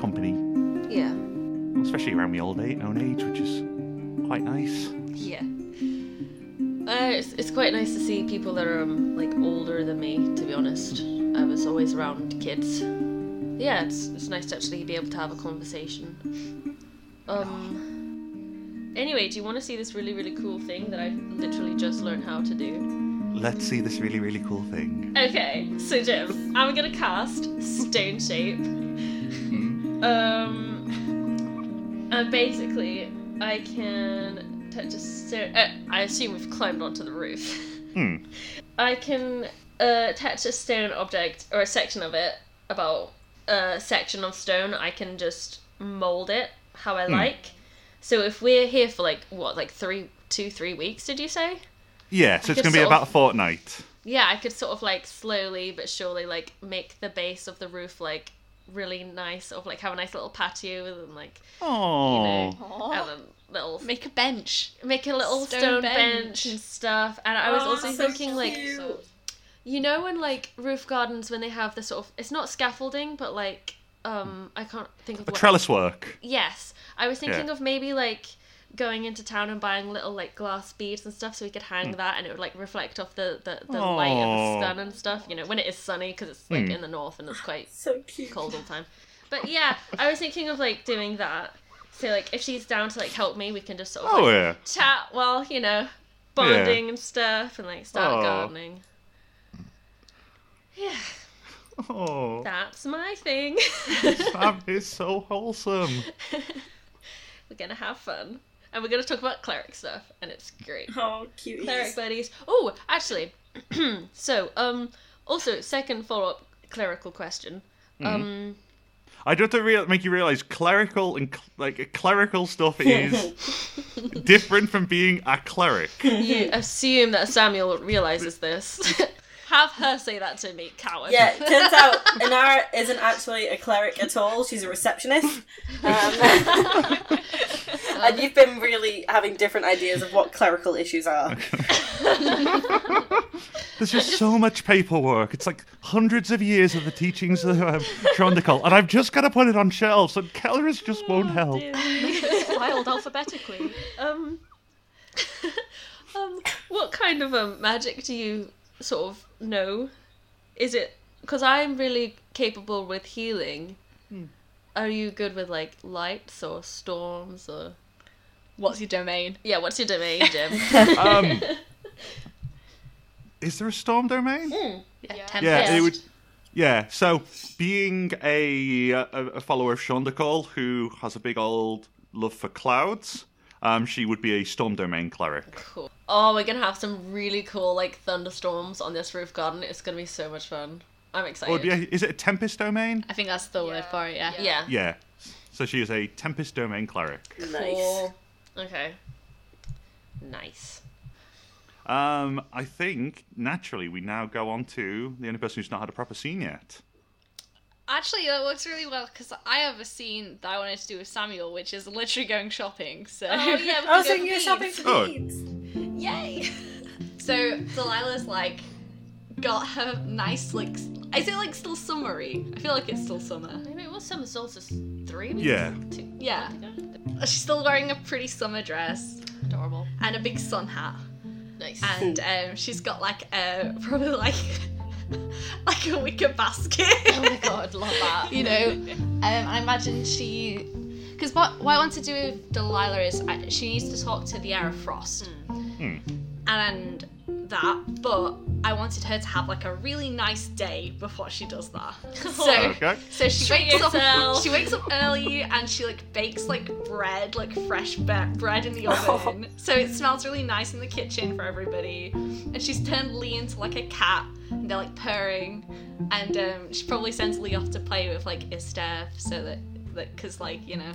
C: company,
E: Yeah.
C: especially around my old age, own age, which is quite nice.
E: Yeah. Uh, it's, it's quite nice to see people that are um, like older than me. To be honest, I was always around kids. Yeah, it's it's nice to actually be able to have a conversation. Um. Anyway, do you want to see this really really cool thing that I literally just learned how to do?
C: Let's see this really, really cool thing.
E: Okay, so Jim, I'm gonna cast Stone Shape. Um, and basically, I can touch a stone. Uh, I assume we've climbed onto the roof.
C: Hmm.
E: I can uh, touch a stone object or a section of it, about a section of stone. I can just mold it how I
C: Hmm.
E: like. So if we're here for like what, like three, two, three weeks? Did you say?
C: Yeah, so
E: I
C: it's going to be about
E: of-
C: a fortnight.
E: yeah, I could sort of like slowly but surely like make the base of the roof like really nice, of like have a nice little patio and like
C: Oh.
E: you know, have a little
G: Make a bench.
E: make a little
G: Stone
E: stone,
G: bench.
E: bench. and stuff. And I was
F: Oh,
E: also
F: so
E: thinking like you know in like roof gardens when they have the sort of it's not scaffolding but like um I can't think of
C: A
E: what
C: trellis work.
E: Yes, I was thinking
C: Yeah.
E: of maybe like going into town and buying little like glass beads and stuff, so we could hang
C: Hmm.
E: that and it would like reflect off the the, the light of the sun and stuff. You know, when it is sunny because it's like
C: Hmm.
E: in the north and it's quite
F: So cute.
E: cold all the time. But yeah, I was thinking of like doing that. So like if she's down to like help me, we can just sort of
C: Oh,
E: like,
C: yeah.
E: chat while you know bonding and stuff, and like start
C: Aw.
E: gardening. Yeah,
C: Oh,
E: that's my thing.
C: Sam is so wholesome.
E: we're gonna have fun, and we're gonna talk about cleric stuff, and it's great.
F: Oh, cute.
E: Cleric buddies. Oh, actually, so um, also second follow up clerical question. Um,
C: I do have to rea- make you realize clerical and cl- like clerical stuff is different from being a cleric.
E: you assume that Samuel realizes this. have her say that to me, coward.
F: Yeah, turns out Inara isn't actually a cleric at all. She's a receptionist. Um, and you've been really having different ideas of what clerical issues are.
C: There's just so much paperwork. It's like hundreds of years of the teachings of um, Shaundakul, and I've just got to put it on shelves, and Kelleris just won't help.
E: Filed alphabetically. Um, um, what kind of um, magic do you sort of know? Is it because I'm really capable with healing? Are you good with like lights or storms or?
G: What's your domain?
E: Yeah, what's your domain, Jim?
C: Um, is there a storm domain?
E: Mm.
G: Yeah.
C: Yeah,
E: Tempest.
C: it would. Yeah, so being a a, a follower of Shaundakul who has a big old love for clouds, um, she would be a storm domain cleric.
E: Cool. Oh, we're gonna have some really cool like thunderstorms on this roof garden. It's gonna be so much fun. I'm excited.
C: Or yeah, is it a tempest domain?
G: I think that's the word for it, yeah.
E: Yeah.
C: Yeah. So she is a tempest domain cleric.
F: Nice.
E: Cool. Okay. Nice.
C: Um, I think naturally we now go on to the only person who's not had a proper scene yet.
G: Actually, that works really well because I have a scene that I wanted to do with Samuel, which is literally going shopping. So
E: Oh yeah. we
F: Oh,
E: can
F: so
E: go
F: you're shopping for
C: Oh.
F: beads.
G: Yay! So Delilah's like got her nice like s- is it like still summery? I feel like it's still summer.
E: Maybe it was summer solstice three. weeks
C: Yeah.
E: Two.
G: Yeah. She's still wearing a pretty summer dress
E: Adorable.
G: and a big sun hat.
E: Nice.
G: And um, she's got like a probably like like a wicker basket.
E: oh my god, love that.
G: you know, um, I imagine she. Because what, what I want to do with Delilah is I, she needs to talk to the Air of Frost.
C: Hmm.
G: And that, but I wanted her to have like a really nice day before she does that. So,
C: Okay.
G: so she
E: Treat
G: wakes up. She wakes up early and she like bakes like bread, like fresh be- bread in the oven. So it smells really nice in the kitchen for everybody. And she's turned Lee into like a cat, and they're like purring. And um, she probably sends Lee off to play with like Isteth, so that that because like you know,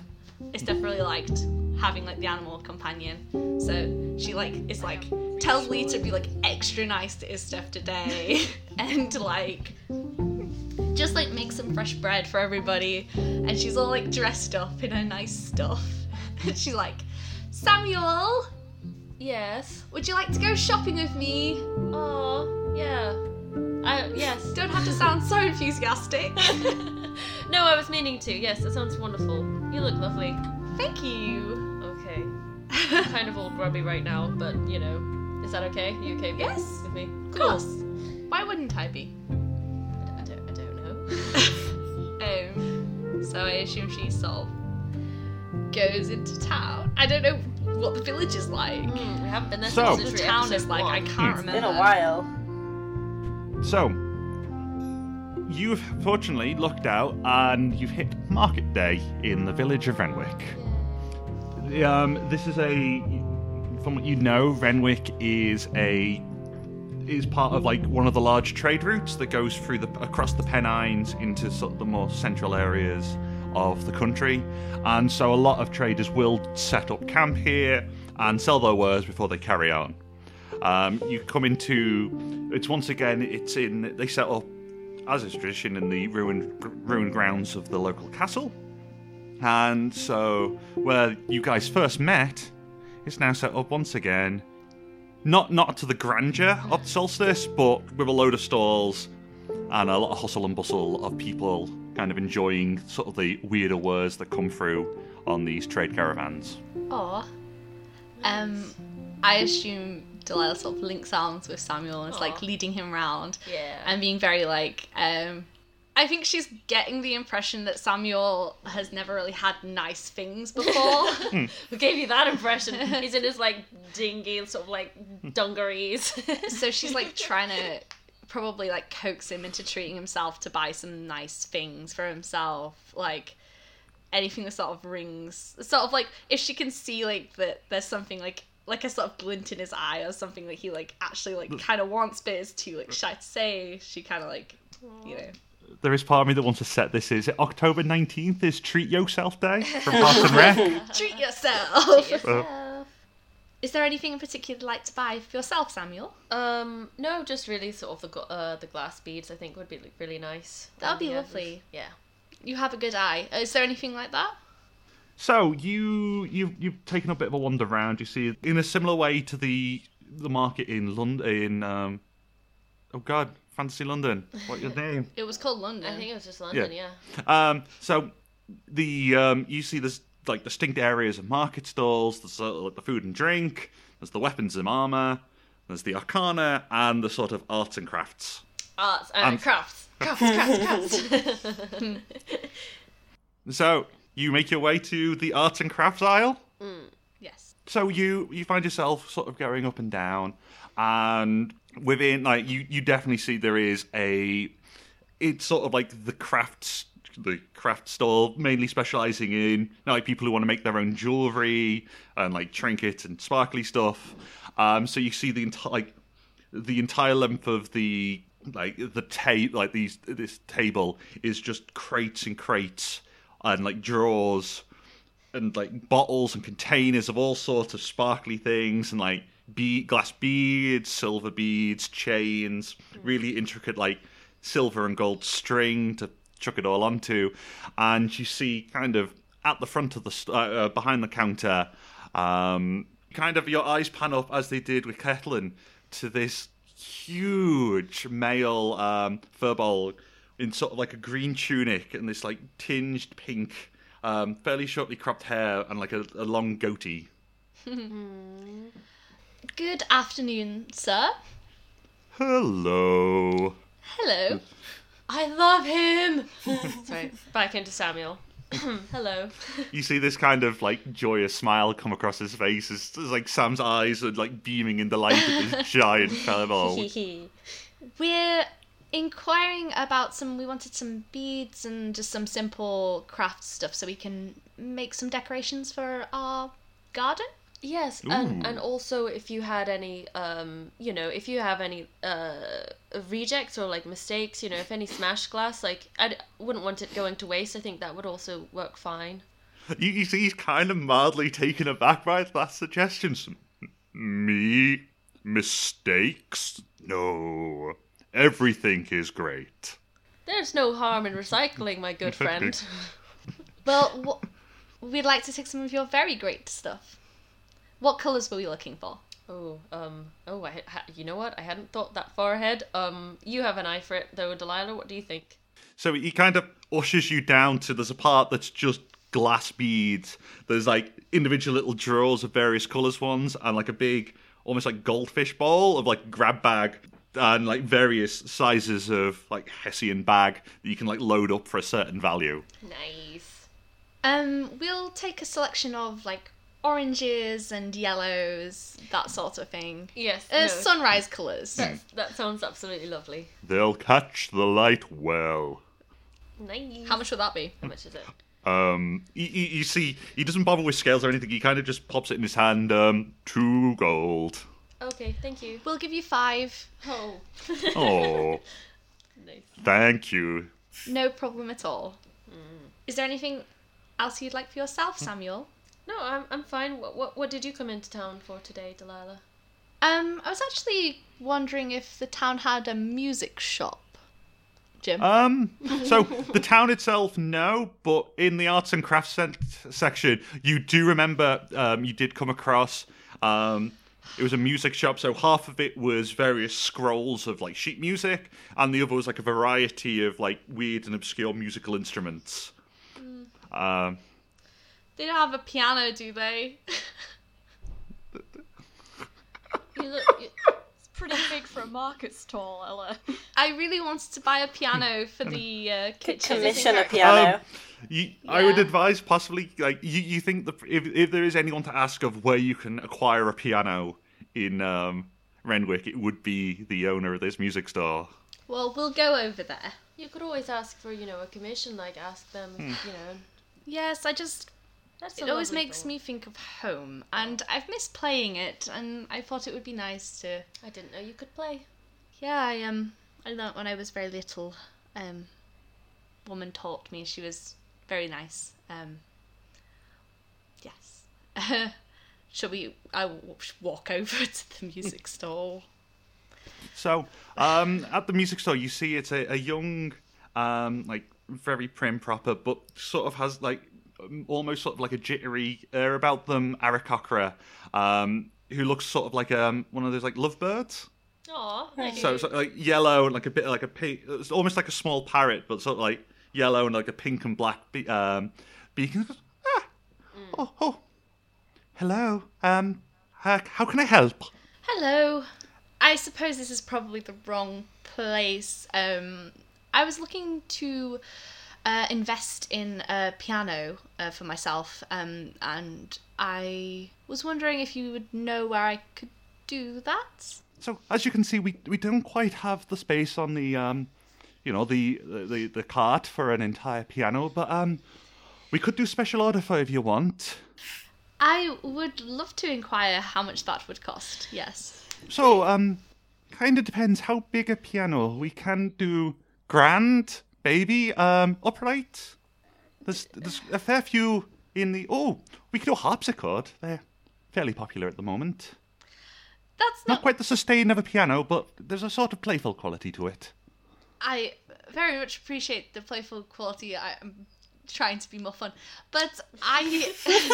G: Isteth really liked having like the animal companion. So she like is like tells Lee to be like extra nice to his stuff today, and like just like make some fresh bread for everybody and she's all like dressed up in her nice stuff and she's like samuel
E: Yes.
G: would you like to go shopping with me
E: Oh yeah. I yes.
G: don't have to sound so enthusiastic
E: no, I was meaning to. Yes, that sounds wonderful. You look lovely.
G: thank you
E: kind of all grubby right now, but you know, is that okay? You okay? with-
G: Yes.
E: With me?
G: of
E: Cool.
G: course why wouldn't i be
E: I don't. I don't know.
G: um so i assume she sort of goes into town i don't know what the village is like
E: Hmm, we haven't been there
C: So-
E: since
G: the
E: literally
G: town is
E: episode
G: like i can't
C: Hmm.
G: remember
F: Been a while.
C: So, you've fortunately looked out and you've hit Market Day in the village of Renwick. Um, this is a, from what you know, Renwick is a is part of like one of the large trade routes that goes through the across the Pennines into sort of the more central areas of the country, and so a lot of traders will set up camp here and sell their wares before they carry on. Um, you come into it's once again it's in they set up as is tradition in the ruined ruined grounds of the local castle, and so where you guys first met is now set up once again. Not not to the grandeur of the solstice, but with a load of stalls and a lot of hustle and bustle of people kind of enjoying sort of the weirder words that come through on these trade caravans.
G: Aw. Um, I assume Delilah sort of links arms with Samuel and is like leading him around
E: Yeah.
G: and being very like, um, I think she's getting the impression that Samuel has never really had nice things before. Hmm.
E: Who gave you that impression? He's in his like dingy sort of like dungarees.
G: so she's like trying to probably like coax him into treating himself to buy some nice things for himself, like anything that sort of rings, sort of like if she can see like that there's something like like a sort of glint in his eye or something that he like actually like kind of wants but is too like shy to say. She kind of like you know.
C: There is part of me that wants to set this. Is it October 19th is Treat Yourself Day from Parks and Rec?
G: Treat yourself.
C: Uh,
G: Is there anything in particular you'd like to buy for yourself, Samuel?
E: um, no, just really sort of the uh, the glass beads. I think would be like, really nice.
G: That would be
E: Yeah,
G: lovely.
E: Yeah.
G: You have a good eye. Is there anything like that?
C: So you you you've taken a bit of a wander around. You see, in a similar way to the the market in London. In um, oh god, Fantasy London. What your name?
G: It was called London.
E: I think it was just London. Yeah.
C: Um, so the um, you see there's like distinct areas of market stalls. There's uh, like the food and drink. There's the weapons and armor. There's the arcana and the sort of arts and crafts.
E: Arts and
C: Um,
E: crafts. Crafts, crafts, crafts.
C: So you make your way to the arts and crafts aisle.
G: Yes.
C: So you you find yourself sort of going up and down, and within like you you definitely see there is a it's sort of like the crafts the craft store mainly specializing in like people who want to make their own jewelry and like trinkets and sparkly stuff. Um, so you see the entire like the entire length of the like the ta- like these this table is just crates and crates and like drawers and like bottles and containers of all sorts of sparkly things and like be- glass beads, silver beads, chains, really intricate like silver and gold string to chuck it all onto, and you see kind of at the front of the st- uh, uh, behind the counter, um, kind of your eyes pan up as they did with Ketlin to this huge male um, firbolg in sort of like a green tunic and this like tinged pink, um, fairly shortly cropped hair and like a, a long goatee.
G: Good afternoon, sir.
C: Hello.
G: Hello.
E: I love him. Sorry. Back into Samuel. Hello.
C: You see this kind of like joyous smile come across his face as, as like Sam's eyes are like beaming in delight at this giant firbolg.
G: We're inquiring about some. We wanted some beads and just some simple craft stuff so we can make some decorations for our garden.
E: Yes, and
C: Ooh.
E: and also if you had any, um, you know, if you have any uh rejects or like mistakes, you know, if any smashed glass, like I wouldn't want it going to waste. I think that would also work fine.
C: You, you see, he's kind of mildly taken aback by that suggestion. Me? Mistakes? No. Everything is great.
E: There's no harm in recycling, my good friend.
G: Well, wh- we'd like to take some of your very great stuff. What colours were we looking for?
E: Oh, um, oh, I, ha- you know what? I hadn't thought that far ahead. Um, you have an eye for it, though, Delilah. What do you think?
C: So he kind of ushers you down to there's a part that's just glass beads. There's like individual little drawers of various colours ones and like a big, almost like goldfish bowl of like grab bag and like various sizes of like Hessian bag that you can like load up for a certain value.
E: Nice.
G: Um, we'll take a selection of like oranges and yellows, that sort of thing.
E: Yes.
G: Uh,
E: no,
G: sunrise colours.
E: That, that sounds absolutely lovely.
C: They'll catch the light well.
E: Nice.
G: How much would that be?
E: How much is it?
C: Um, you, you, you see, he doesn't bother with scales or anything. He kind of just pops it in his hand. Um, two gold.
E: Okay, thank you.
G: We'll give you five.
E: Oh.
C: Oh,
E: nice.
C: thank you.
G: No problem at all. Is there anything else you'd like for yourself, Samuel?
E: No, I'm I'm fine. What what what did you come into town for today, Delilah?
G: Um, I was actually wondering if the town had a music shop. Jim.
C: Um, so the town itself, no, but in the arts and crafts sen- section, you do remember um, you did come across. Um, it was a music shop, so half of it was various scrolls of like sheet music, and the other was like a variety of like weird and obscure musical instruments. Um,
G: they don't have a piano, do they?
E: You look. You,
D: It's pretty big for a
L: a market stall, Ella.
G: I really wanted to buy a piano for the uh, kitchen.
F: commission a piano.
C: Um, you, I would advise possibly like you, you think that if if there is anyone to ask of where you can acquire a piano in um, Renwick, it would be the owner of this music store.
G: Well, we'll go over there.
E: You could always ask for, you know, a commission, like ask them,
C: Hmm.
E: you know.
G: Yes, I just.
E: That's
G: it always makes
E: thought.
G: me think of home, and I've missed playing it, and I thought it would be nice to.
E: I didn't know you could play.
G: Yeah, I um, I learnt when I was very little. Um, woman taught me. She was very nice. Um, yes. Shall we? I will walk over to the music stall.
C: So, um, at the music store, you see it's a, a young, um, like very prim proper, but sort of has like almost sort of like a jittery air about them, Aarakocra, um, who looks sort of like um, one of those like lovebirds.
E: Aw,
C: So it's like yellow and like a bit like a pink, it's almost like a small parrot, but sort of like yellow and like a pink and black be- um, beak. And it goes, ah, oh, oh, hello. Um, uh, how can I help?
G: Hello. I suppose this is probably the wrong place. Um, I was looking to uh, invest in a piano uh, for myself, um, and I was wondering if you would know where I could do that.
C: So as you can see, we we don't quite have the space on the um, you know, the the the cart for an entire piano, but um, we could do special order for if you want.
G: I would love to inquire how much that would cost. Yes.
C: So um, kind of depends how big a piano. We can do grand, baby, um, upright. There's there's a fair few in the. Oh, we could do harpsichord. They're fairly popular at the moment.
G: That's
C: Not quite the sustain of a piano, but there's a sort of playful quality to it.
G: I very much appreciate the playful quality. I'm trying to be more fun, but I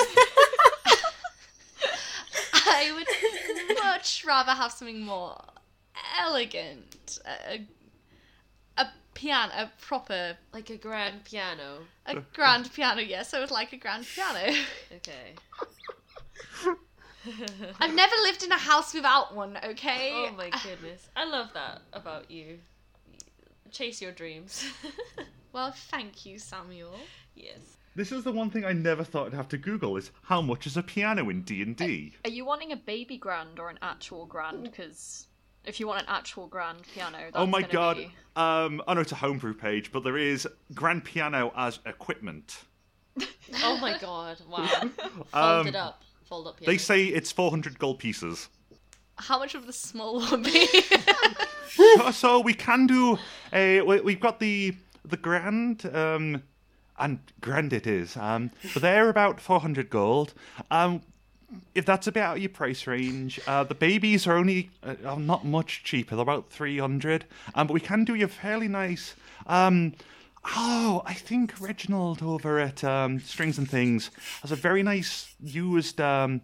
G: I would much rather have something more elegant. A piano, a proper
E: Like a grand piano.
G: a grand piano. Yes, I would like a grand piano.
E: Okay.
G: I've never lived in a house without one. Okay.
E: Oh my goodness. I love that about you. Chase your dreams.
G: Well, thank you, Samuel.
E: yes.
C: This is the one thing I never thought I'd have to Google: is how much is a piano in D and D?
L: Are you wanting a baby grand or an actual grand? Because if you want an actual grand piano, that's
C: Oh my god!
L: be-
C: Um, I know it's a homebrew page, but there is grand piano as equipment.
E: Oh my god. Wow. Fold
C: Um,
E: it up. Fold up
C: here.
E: They
C: say it's 400 gold pieces.
G: How much of the small one be?
C: so, so we can do a. We, we've got the the grand, um, and grand it is. Um, but they're about 400 gold. Um, if that's about out of your price range, uh, the babies are only uh, are not much cheaper. They're about 300. Um, but we can do you a fairly nice. Um, oh, I think Reginald over at um, Strings and Things has a very nice used. Um,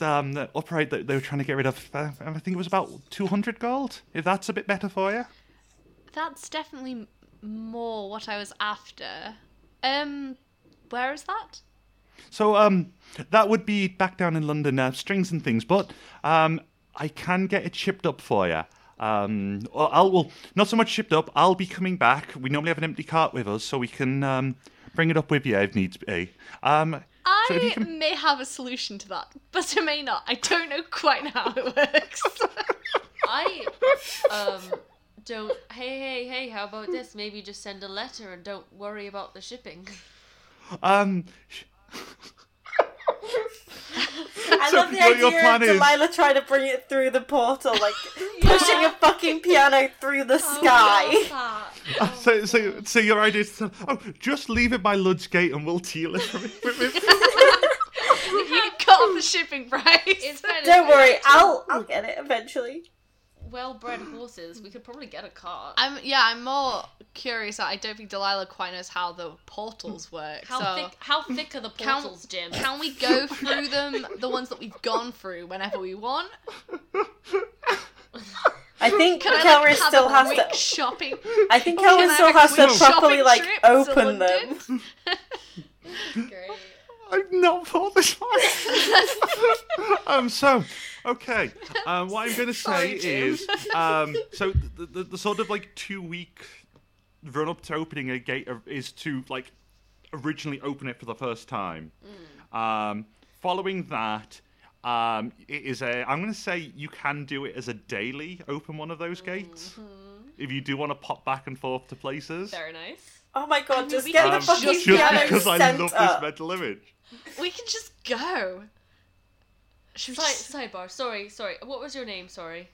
C: um, the upright that they were trying to get rid of. Uh, I think it was about 200 gold. If that's a bit better for you.
G: That's definitely more what I was after. Um, where is that?
C: So um, that would be back down in London, uh, strings and things. But um, I can get it shipped up for you. Um, I'll well, not so much shipped up. I'll be coming back. We normally have an empty cart with us, so we can um, bring it up with you if needs be. Um,
G: I
C: so can,
G: may have a solution to that, but I may not. I don't know quite how it works.
E: I um don't hey hey hey how about this maybe just send a letter and don't worry about the shipping
C: um,
F: I
C: So
F: love the
C: your- your
F: idea
C: plan
F: of
C: is-
F: Delilah trying to bring it through the portal, like pushing a fucking piano through the oh, sky.
C: so, so, so your idea is to, oh, just leave it by Lud's Gate and we'll deal it.
G: you cut off the shipping price.
F: Don't worry, I'll I'll get it eventually.
E: Well-bred horses we could probably get a cart
G: I'm yeah. I'm more curious. I don't think Delilah quite knows how the portals work.
E: how
G: so
E: thick how thick are the
G: Can-
E: portals jim
G: Can we go through them, the ones that we've gone through, whenever we want?
F: I think
G: Can I
F: Kelris
G: like, have
F: still
G: a
F: has to.
G: shopping?
F: I think
G: Can
F: Kelris
G: I
F: still has to properly like open them.
E: great
C: I've not thought this far. um, so Okay. Um, what I'm going to say
G: Sorry, Jim.
C: is, um, so the, the, the sort of like two week run up to opening a gate is to like originally open it for the first time. Um, following that, um, it is a. I'm going to say you can do it as a daily. Open one of those gates if you do want to pop back and forth to places.
G: Very nice.
F: Oh my god,
G: mean,
F: just get
G: can
F: the fucking
C: just
F: piano
C: because I
F: sent
C: love
F: up.
C: this mental image.
G: We can just go. Should we
E: Side, sidebar. Sorry, sorry. What was your name? Sorry.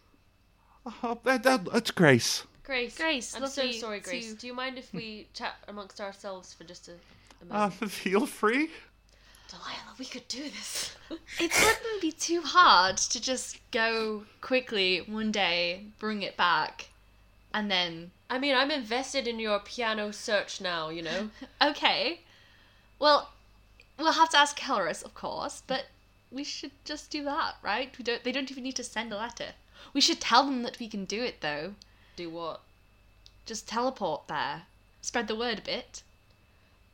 C: Oh, that, that, that's Grace.
E: Grace.
G: Grace,
E: I'm so sorry, Grace.
G: to-
E: Do you mind if we chat amongst ourselves for just a, a
C: Uh, feel free.
E: Delilah, we could do this.
G: It wouldn't be too hard to just go quickly one day, bring it back, and then.
E: I mean, I'm invested in your piano search now, you know?
G: Okay. Well, we'll have to ask Kellerus, of course, but we should just do that, right? We don't. They don't even need to send a letter. We should tell them that we can do it, though.
E: Do what?
G: Just teleport there. Spread the word a bit.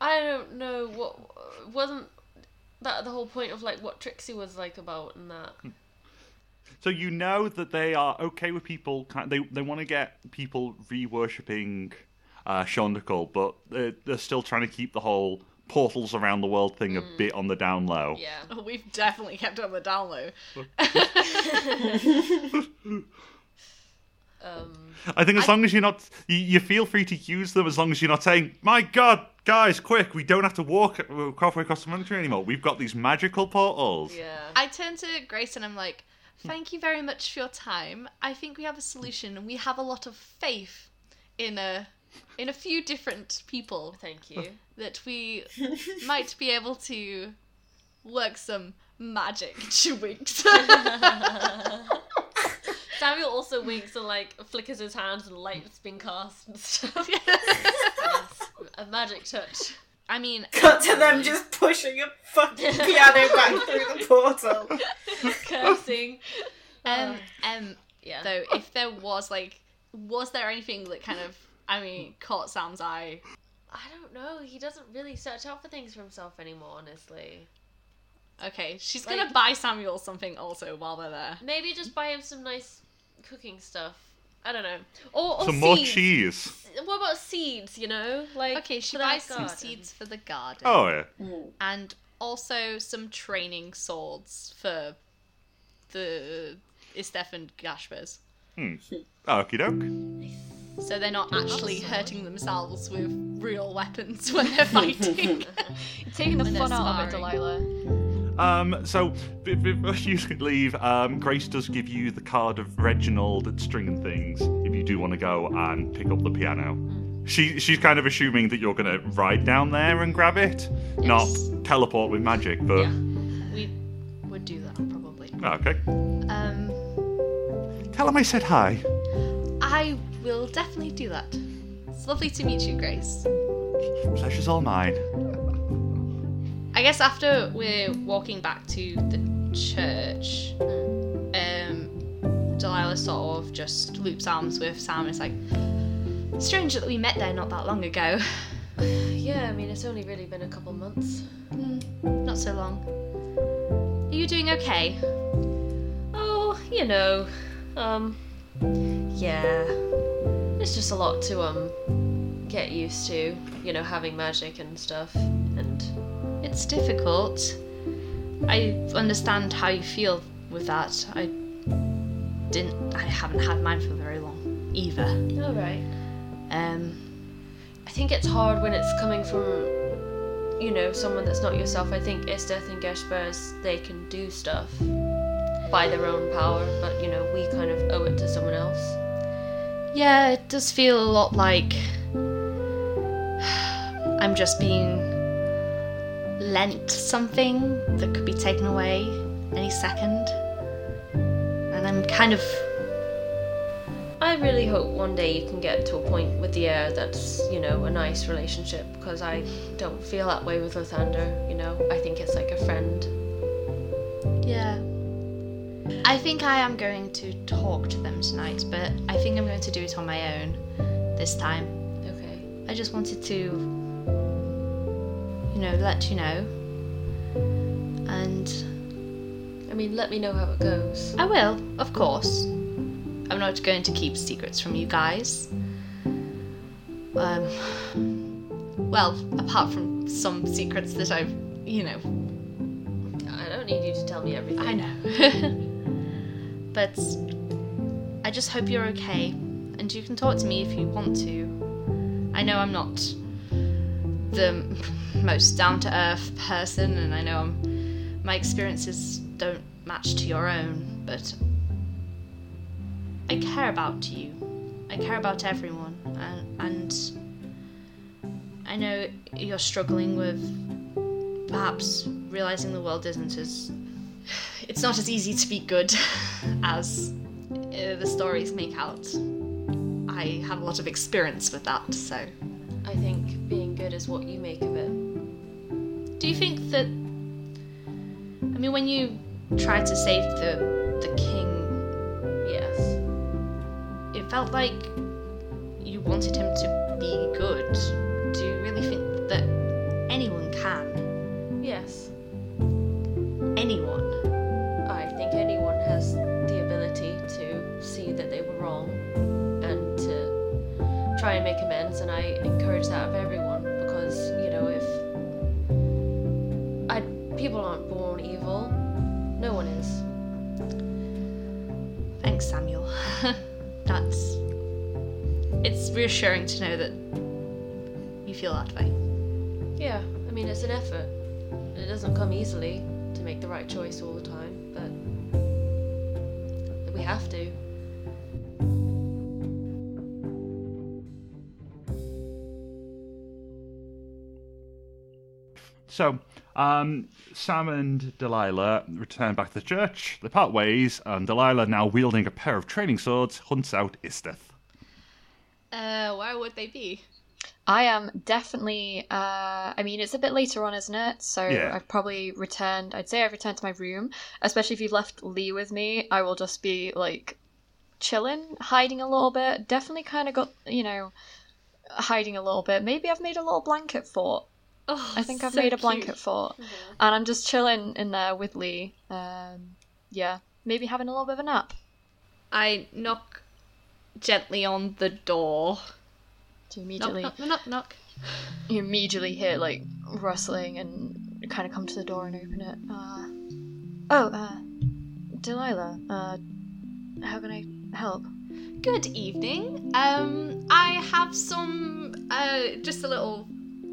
E: I don't know what wasn't that the whole point of like what Trixie was like about and that.
C: So you know that they are okay with people. ki- They they want to get people re-worshipping uh, Shaundakul, but they're, they're still trying to keep the whole portals around the world thing a bit on the down low.
E: Yeah.
G: We've definitely kept it on the down low.
E: Um
C: I think as long as you're not, you, you feel free to use them as long as you're not saying, "My God, guys, quick! We don't have to walk halfway across the country anymore. We've got these magical portals."
E: yeah.
G: I turn to Grace and I'm like, "Thank you very much for your time. I think we have a solution, and we have a lot of faith in a in a few different people
E: Thank you.
G: that we might be able to work some magic to winks."
E: Samuel also winks and like flickers his hands and light's been cast and stuff. Yes, a magic touch.
G: I mean,
F: Cut to them just pushing a fucking piano back through the portal.
E: Cursing.
G: um, um,
E: Yeah.
G: though, if there was like, was there anything that kind of, I mean, caught Sam's eye?
E: I don't know. He doesn't really search out for things for himself anymore, honestly.
G: Okay, she's
E: Like-
G: gonna buy Samuel something also while they're there.
E: Maybe just buy him some nice cooking stuff. I don't know. Or, or
C: Some more cheese.
E: What about seeds, you know? Like
G: Okay, she
E: for their
G: buys some seeds for the garden.
C: Oh yeah.
G: And also some training swords for the Isteth and Ghâshbúrz.
C: Hmm. Okie doke.
G: So they're not actually hurting themselves with real weapons when they're fighting.
D: Taking the fun out of it. Delilah.
C: Um, so b- before you leave, um, Grace does give you the card of Reginald at Stringing Things if you do want to go and pick up the piano. She she's kind of assuming that you're gonna ride down there and grab it, not teleport with magic. But yeah,
G: we would do that probably.
C: okay,
G: Um,
C: tell him I said hi.
G: I will definitely do that. It's lovely to meet you, Grace.
C: Pleasure's all mine.
G: I guess after we're walking back to the church, um, Delilah sort of just loops arms with Sam. It's like strange that we met there not that long ago.
E: Yeah, I mean it's only really been a couple months.
G: Not so long. Are you doing okay?
E: Oh, you know, um, yeah, it's just a lot to um get used to. You know, having magic and stuff, and
G: It's difficult. I understand how you feel with that. I didn't. I haven't had mine for very long either.
E: all right.
G: Um,
E: I think it's hard when it's coming from, you know, someone that's not yourself. I think Isteth and Ghâshbúrz, they can do stuff by their own power, but, you know, we kind of owe it to someone else.
G: yeah, it does feel a lot like I'm just being lent something that could be taken away any second, and I'm kind of
E: I really hope one day you can get to a point with the air that's, you know, a nice relationship, because I don't feel that way with Lathander, you know? I think it's like a friend.
G: Yeah. I think I am going to talk to them tonight, but I think I'm going to do it on my own this time.
E: Okay.
G: I just wanted to, you know, let you know. And
E: I mean, let me know how it goes.
G: I will, of course. I'm not going to keep secrets from you guys. Um, well, apart from some secrets that I've, you know.
E: I don't need you to tell me everything.
G: I know. but I just hope you're okay, and you can talk to me if you want to. I know I'm not the most down to earth person, and I know I'm, my experiences don't match to your own, but I care about you. I care about everyone, and, and I know you're struggling with perhaps realizing the world isn't as. It's not as easy to be good as uh, the stories make out. I have a lot of experience with that, so.
E: I think being good is what you make of it.
G: Do you think that? I mean, when you tried to save the the king,
E: Yes.
G: it felt like you wanted him to be good. Do you really think that anyone can?
E: Yes. Try and make amends, and I encourage that of everyone because, you know, if. I, people aren't born evil, no one is.
G: Thanks, Samuel. That's. It's reassuring to know that you feel that way.
E: Yeah, I mean, it's an effort. and It doesn't come easily to make the right choice all the time, but we have to.
C: So, um, Sam and Delilah return back to the church. They part ways, and Delilah, now wielding a pair of training swords, hunts out Isteth.
G: Uh, where would they be?
D: I am definitely. Uh, I mean, it's a bit later on, isn't it? So
C: Yeah.
D: I've probably returned. I'd say I've returned to my room. Especially if you've left Lee with me, I will just be like chilling, hiding a little bit. Definitely kind of got you know, hiding a little bit. Maybe I've made a little blanket fort.
G: Oh,
D: I think I've
G: so
D: made a
G: cute.
D: blanket fort, and I'm just chilling in there with Lee. Um, yeah, maybe having a little bit of a nap.
G: I knock gently on the door.
D: To immediately,
G: Knock, knock, knock, knock.
D: you immediately hear like rustling and kind of come to the door and open it. Uh, oh, uh, Delilah, uh, how can I help?
G: Good evening. Um, I have some, uh, just a little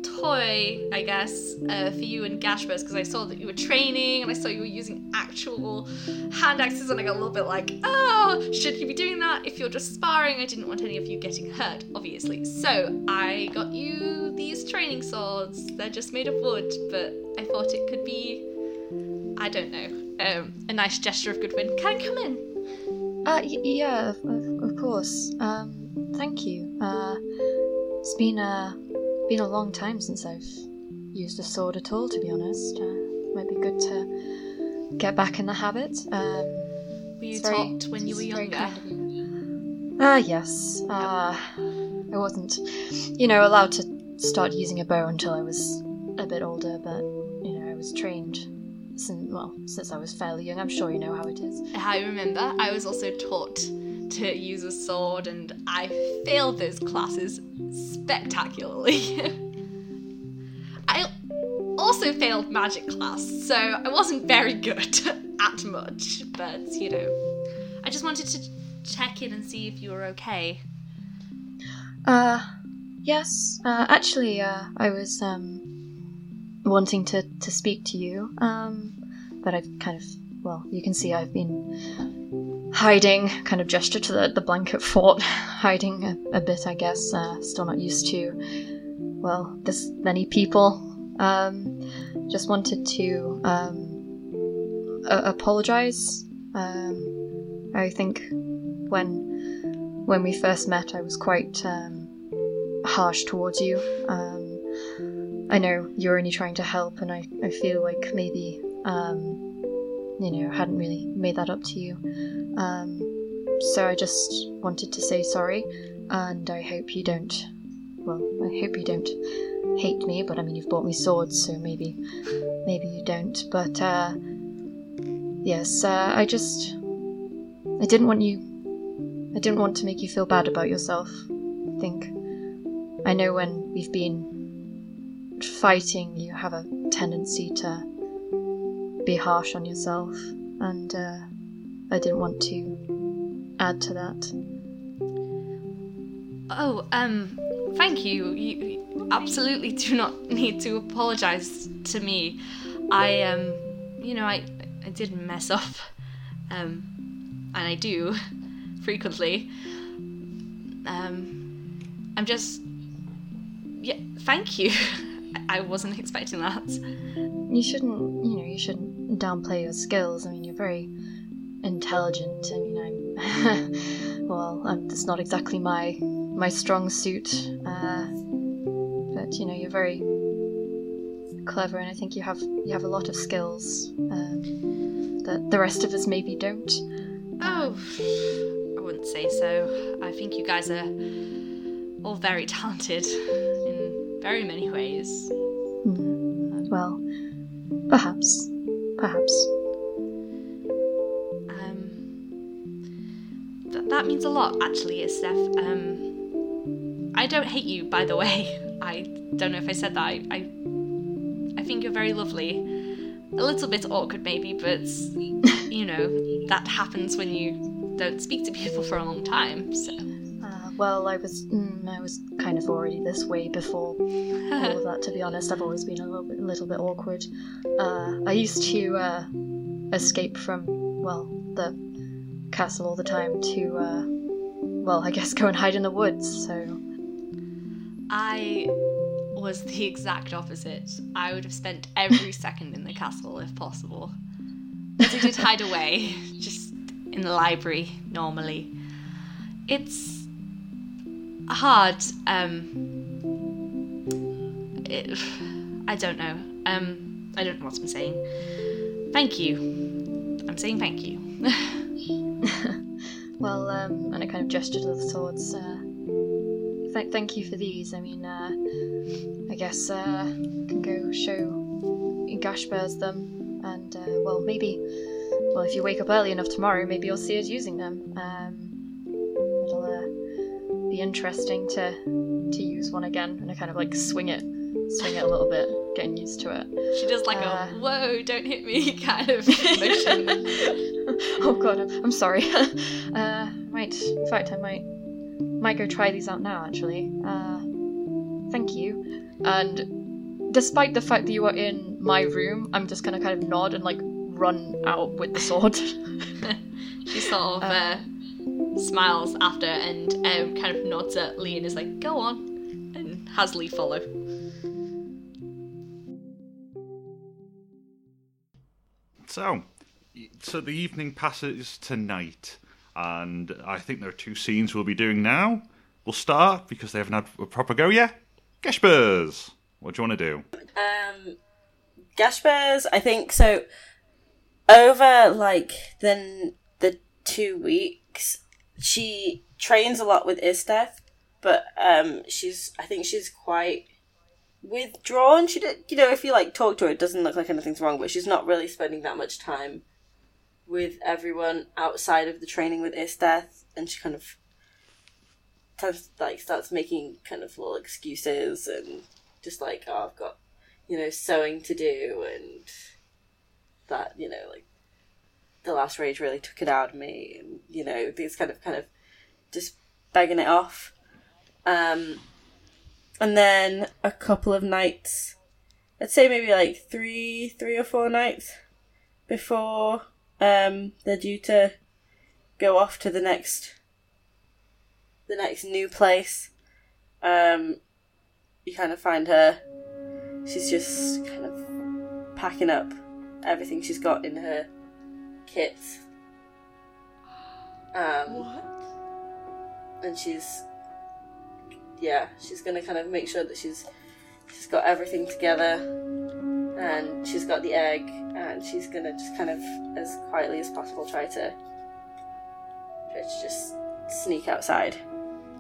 G: toy, I guess, uh, for you and Ghâshbúrz because I saw that you were training and I saw you were using actual hand axes and I got a little bit like, oh, should you be doing that if you're just sparring? I didn't want any of you getting hurt, obviously. So I got you these training swords. They're just made of wood, but I thought it could be, I don't know, um, a nice gesture of goodwill. Can I come in?
D: Uh, y- yeah, of, of course. Um, thank you. Uh, it's been uh been a long time since I've used a sword at all, to be honest. Uh, might be good to get back in the habit. Um,
G: Were you
D: very-
G: taught when you were younger?
D: kind of. Ah, yes. Uh, I wasn't, you know, allowed to start using a bow until I was a bit older, but you know, I was trained since well, since I was fairly young. I'm sure you know how it is.
G: I remember I was also taught to use a sword and I failed those classes spectacularly. I also failed magic class, so I wasn't very good at much, but you know, I just wanted to check in and see if you were okay.
D: Uh, yes. Uh, actually, uh, I was um wanting to to speak to you. Um, but I've kind of well, you can see I've been hiding. Kind of gesture to the the blanket fort, hiding a, a bit. I guess. Uh, still not used to. Well, this many people. Um, just wanted to um apologize. Um, I think when when we first met, I was quite um, harsh towards you. Um, I know you're only trying to help, and I, I feel like maybe, um, you know, hadn't really made that up to you. Um, so I just wanted to say sorry, and I hope you don't. Well, I hope you don't hate me, but I mean, you've bought me swords, so maybe, maybe you don't. But uh, yes, uh, I just. I didn't want you. I didn't want to make you feel bad about yourself. I think. I know when we've been fighting, you have a tendency to be harsh on yourself, and uh, I didn't want to add to that.
G: Oh, um, thank you. You absolutely do not need to apologize to me. I um, you know, I I did mess up, um, and I do frequently. Um, I'm just yeah. Thank you. I wasn't expecting that.
D: You shouldn't, you know, you shouldn't downplay your skills. I mean, you're very intelligent. I mean, I'm, well, I'm, it's not exactly my my strong suit, uh, but you know, you're very clever, and I think you have you have a lot of skills um, that the rest of us maybe don't.
G: Oh, I wouldn't say so. I think you guys are all very talented in very many ways.
D: Hmm. Well, perhaps, perhaps.
G: Um, th- that means a lot, actually, Steph. Um, I don't hate you, by the way. I don't know if I said that. I, I, I think you're very lovely. A little bit awkward, maybe, but you know that happens when you don't speak to people for a long time. So.
D: Well, I was mm, I was kind of already this way before all of that. To be honest, I've always been a little bit a little bit awkward. Uh, I used to uh, escape from well the castle all the time to uh, well I guess go and hide in the woods. So
G: I was the exact opposite. I would have spent every second in the castle if possible. But I did hide away, just in the library normally. It's hard. Um, it, I don't know. Um, I don't know what I'm saying. Thank you. I'm saying thank you.
D: well, um, and I kind of gestured to the swords. Uh, th- thank you for these. I mean, uh, I guess uh, can go show Ghâshbúrz them, and uh, well, maybe, well, if you wake up early enough tomorrow, maybe you'll see us using them. Um, be interesting to to use one again, and I kind of like swing it, swing it a little bit, getting used to it.
G: She does like
D: Uh,
G: a whoa, don't hit me kind of motion.
D: oh god, I'm, I'm sorry. uh, might, in fact, I might, might go try these out now. Actually, uh, thank you. And despite the fact that you are in my room, I'm just gonna kind of nod and like run out with the sword.
G: she sort of uh, smiles after and um, kind of nods at Lee and is like, go on, and has Lee follow.
C: So, so the evening passes to night, and I think there are two scenes we'll be doing now. We'll start because they haven't had a proper go yet. Ghâshbúrz, what do you want to do?
F: Um, Ghâshbúrz, I think so. Over like the the two weeks, she trains a lot with Isteth, but um, she's I think she's quite withdrawn. She did, you know, if you like talk to her, it doesn't look like anything's wrong, but she's not really spending that much time with everyone outside of the training with Isteth, and she kind of of like starts making kind of little excuses and just like oh I've got you know sewing to do and that you know like the last rage really took it out of me you know these kind of kind of just begging it off. Um and then a couple of nights I'd say maybe like three three or four nights before um they're due to go off to the next the next new place. Um you kind of find her. She's just kind of packing up everything she's got in her kits. Um
G: what?
F: and she's yeah she's gonna kind of make sure that she's she's got everything together. And she's got the egg and she's gonna just kind of as quietly as possible try to try to just sneak outside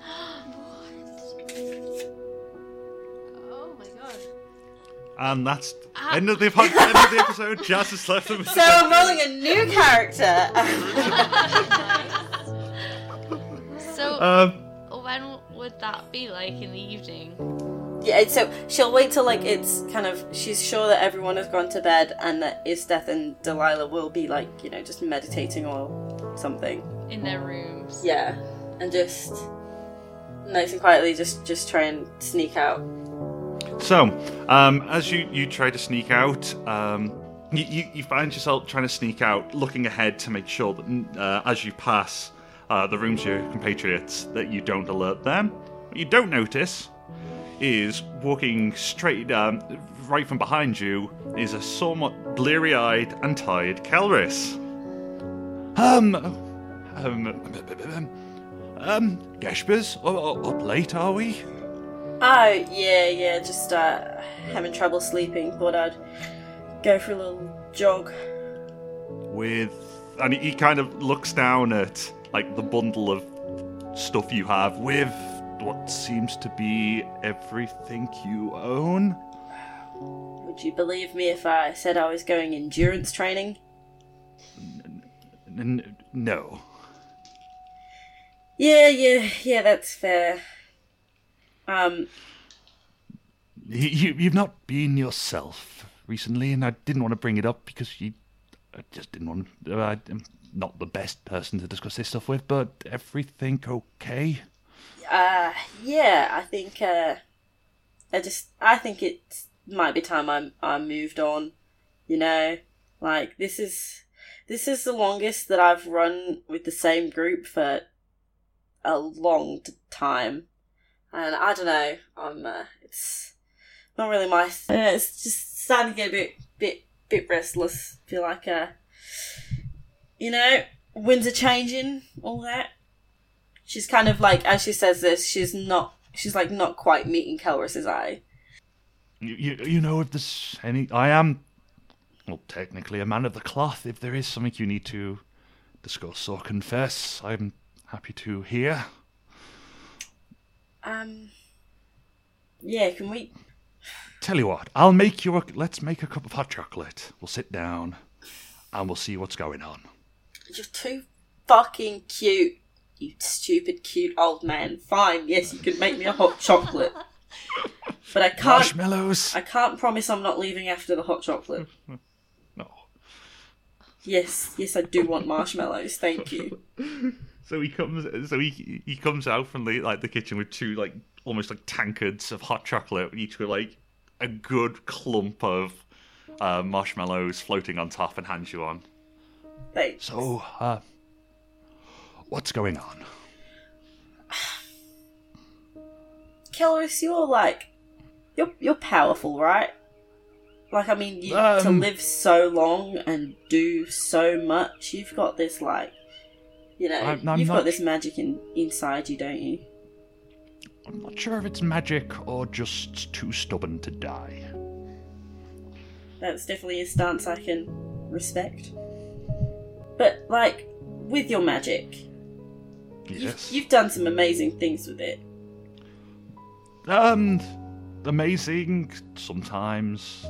C: And that's end of the end of the episode. Jazz has left the
F: So I'm rolling a new character.
E: So,
C: Um,
E: when would that be like in the evening?
F: yeah, so she'll wait till like it's kind of she's sure that everyone has gone to bed and that Isteth and Delilah will be like you know just meditating or something.
E: In their rooms.
F: Yeah, and just nice and quietly just just try and sneak out.
C: So, um, as you, you try to sneak out, um, you, you, you find yourself trying to sneak out, looking ahead to make sure that uh, as you pass uh, the rooms of your compatriots, that you don't alert them. What you don't notice is walking straight um, right from behind you is a somewhat bleary-eyed and tired Kelris. Um, um, um, Geshbers, up late are we?
F: Oh yeah, yeah, just uh, having trouble sleeping. Thought I'd go for a little jog.
C: with and he kind of looks down at like the bundle of stuff you have with what seems to be everything you own
F: Would you believe me if I said I was going endurance training?
C: N- no
F: Yeah, yeah, yeah, that's fair. Um,
C: you, you- you've not been yourself recently and i didn't want to bring it up because you i just didn't want uh, i'm not the best person to discuss this stuff with but everything okay
F: uh, yeah, I think, uh, I just, I think it might be time I, I moved on. You know, like this is, this is the longest that I've run with the same group for a long time, and I don't know, I'm, uh, it's not really my, uh, it's just starting to get a bit, bit, bit restless. Feel like, uh, you know, winds are changing, all that she's kind of like as she says this she's not she's like not quite meeting Kelris's eye
C: You, you, you know, if there's any. I am, well, technically a man of the cloth. If there is something you need to discuss or confess, I'm happy to hear.
F: Um yeah can we
C: Tell you what, I'll make you a. Let's make a cup of hot chocolate. We'll sit down and we'll see what's going on.
F: you're too fucking cute you stupid cute old man fine yes you can make me a hot chocolate but I can't
C: Marshmallows.
F: I can't promise I'm not leaving after the hot chocolate
C: No.
F: yes yes I do want marshmallows thank you
C: So he comes. So he he comes out from the like the kitchen with two like almost like tankards of hot chocolate, each with like a good clump of uh, marshmallows floating on top, and hands you on.
F: thanks
C: So, uh, what's going on?
F: Kelris, you're like, you're you're powerful, right? Like, I mean, you, to
C: Um.
F: live so long and do so much, you've got this like, you know,
C: I'm- I'm
F: you've got this magic in inside you, don't you?
C: I'm not sure if it's magic or just too stubborn to die.
F: That's definitely a stance I can respect. But like, with your magic,
C: Yes.
F: you've done some amazing things with it.
C: Um, amazing sometimes.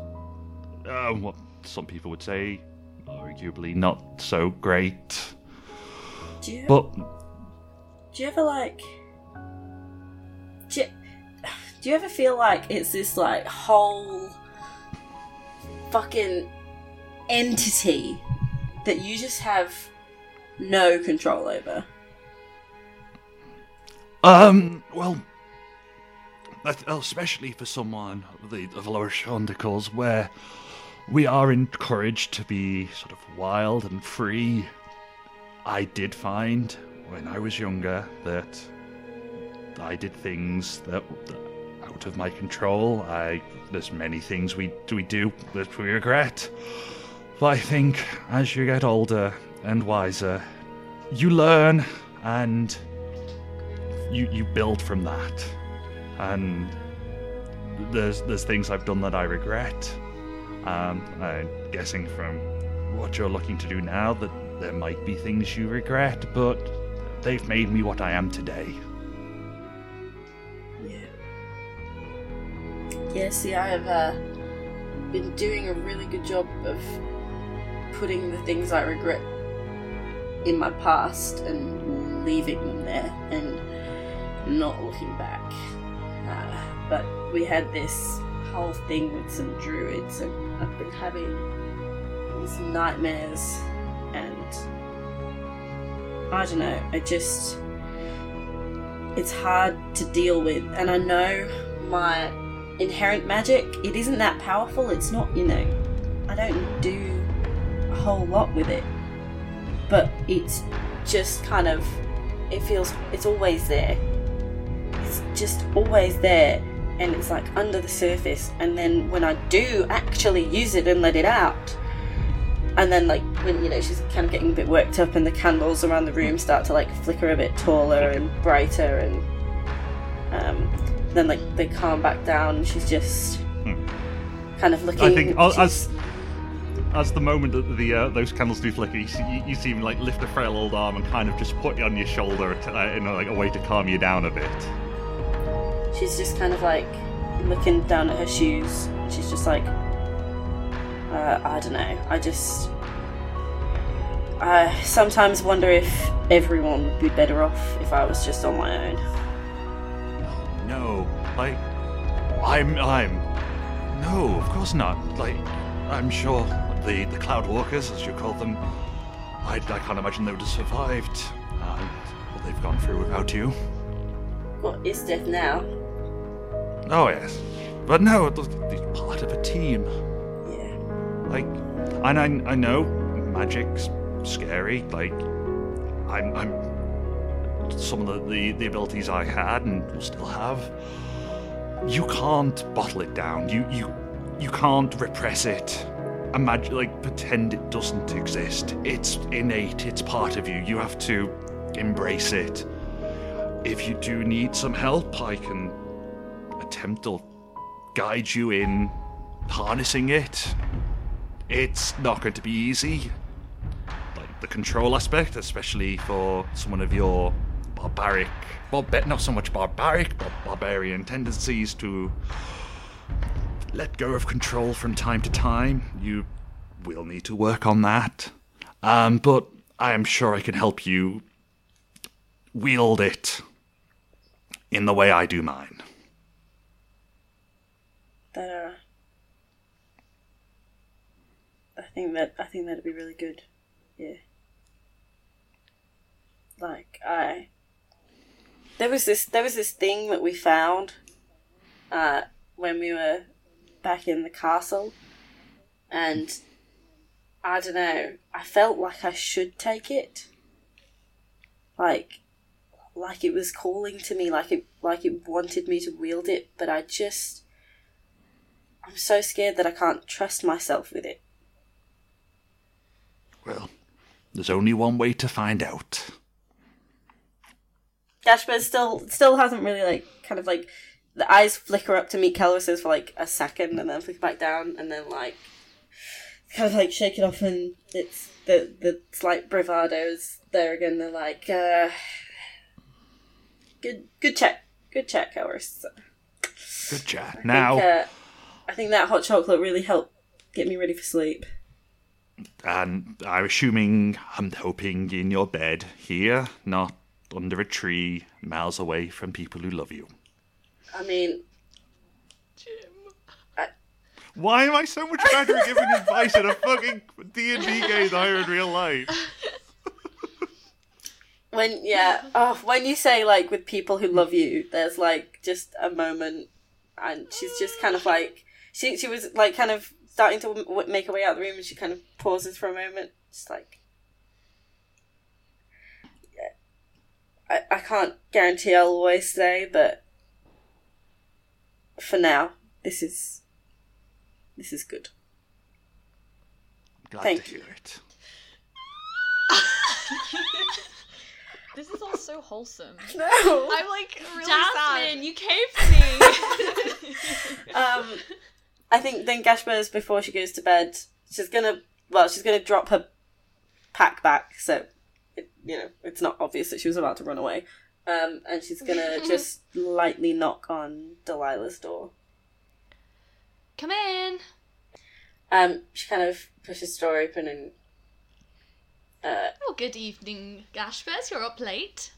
C: Uh, what some people would say, arguably not so great.
F: Do you
C: But
F: Do you ever like? Do you, do you ever feel like it's this like whole fucking entity that you just have no control over?
C: um, well, especially for someone of the of lower Shaundakul's, where we are encouraged to be sort of wild and free. I did find when I was younger that I did things that out of my control. I there's many things we we do that we regret. But I think as you get older and wiser, you learn and you you build from that. And there's there's things I've done that I regret. Um, I'm guessing from what you're looking to do now that there might be things you regret, but they've made me what I am today.
F: Yeah, Yeah, see, I have uh, been doing a really good job of putting the things I regret in my past and leaving them there and not looking back. Uh, but we had this whole thing with some druids, and I've been having these nightmares, I don't know, I just. It's hard to deal with, and I know my inherent magic, it isn't that powerful, it's not, you know, I don't do a whole lot with it, but it's just kind of. It feels. It's always there. It's just always there and it's like under the surface and then when I do actually use it and let it out and then like when you know she's kind of getting a bit worked up and the candles around the room start to like flicker a bit taller and brighter and um, then like they calm back down and she's just kind of looking
C: I think as as the moment that the uh, those candles do flicker, you see, you, you see him like lift a frail old arm and kind of just put it on your shoulder to, uh, in a, like a way to calm you down a bit.
F: she's just kind of like looking down at her shoes she's just like uh, I don't know I just I sometimes wonder if everyone would be better off if I was just on my own
C: No, like I'm I'm no, of course not. Like I'm sure the the Cloudwalkers, as you call them, I, I can't imagine they would have survived uh, what they've gone through without you.
F: what is death now
C: Oh yes, but no, they're part of a team. Like, and I I know magic's scary. Like, I'm I'm some of the, the the abilities I had and still have. You can't bottle it down. You you you can't repress it. Imagine like pretend it doesn't exist. It's innate. It's part of you. You have to embrace it. If you do need some help, I can attempt to guide you in harnessing it. It's not going to be easy. Like the control aspect, especially for someone of your barbaric, well, not so much barbaric, but barbarian tendencies to let go of control from time to time. You will need to work on that. Um, but I am sure I can help you wield it in the way I do mine.
F: that uh I think that I think that'd be really good. Yeah. Like I there was this there was this thing that we found uh when we were back in the castle and I don't know, I felt like I should take it. Like like it was calling to me like it like it wanted me to wield it, but I just I'm so scared that I can't trust myself with it.
C: Well, there's only one way to find out.
F: Ghâshbúrz still still hasn't really like kind of like the eyes flicker up to meet Kelris's for like a second and then flicker back down and then like kind of like shake it off and it's the the slight bravado is there again. They're like, uh, good good check, good check, Kelris.
C: Good chat.
F: I
C: Now,
F: think, uh, I think that hot chocolate really helped get me ready for sleep.
C: And I'm assuming, I'm hoping in your bed here, not under a tree, miles away from people who love you.
F: I mean, Jim.
C: Why am I so much better at giving advice in a fucking D and D game than I am in real life?
F: when yeah, oh, when you say like with people who love you, there's like just a moment, and she's just kind of like she she was like kind of starting to w- make her way out of the room, and she kind of pauses for a moment, just like. yeah. I, I can't guarantee I'll always stay, but for now, this is this is good.
C: Glad
F: Thank
C: to hear it.
M: This is all so wholesome.
F: No.
M: I'm like really
E: Jasmine,
M: sad.
E: you came for me.
F: um, I think then Ghâshbúrz before she goes to bed, she's gonna well, she's gonna drop her pack back, so it, you know it's not obvious that she was about to run away. Um, and she's gonna just lightly knock on Delilah's door.
E: Come in.
F: Um, she kind of pushes the door open and uh,
G: Oh, good evening, Ghâshbúrz. You're up late.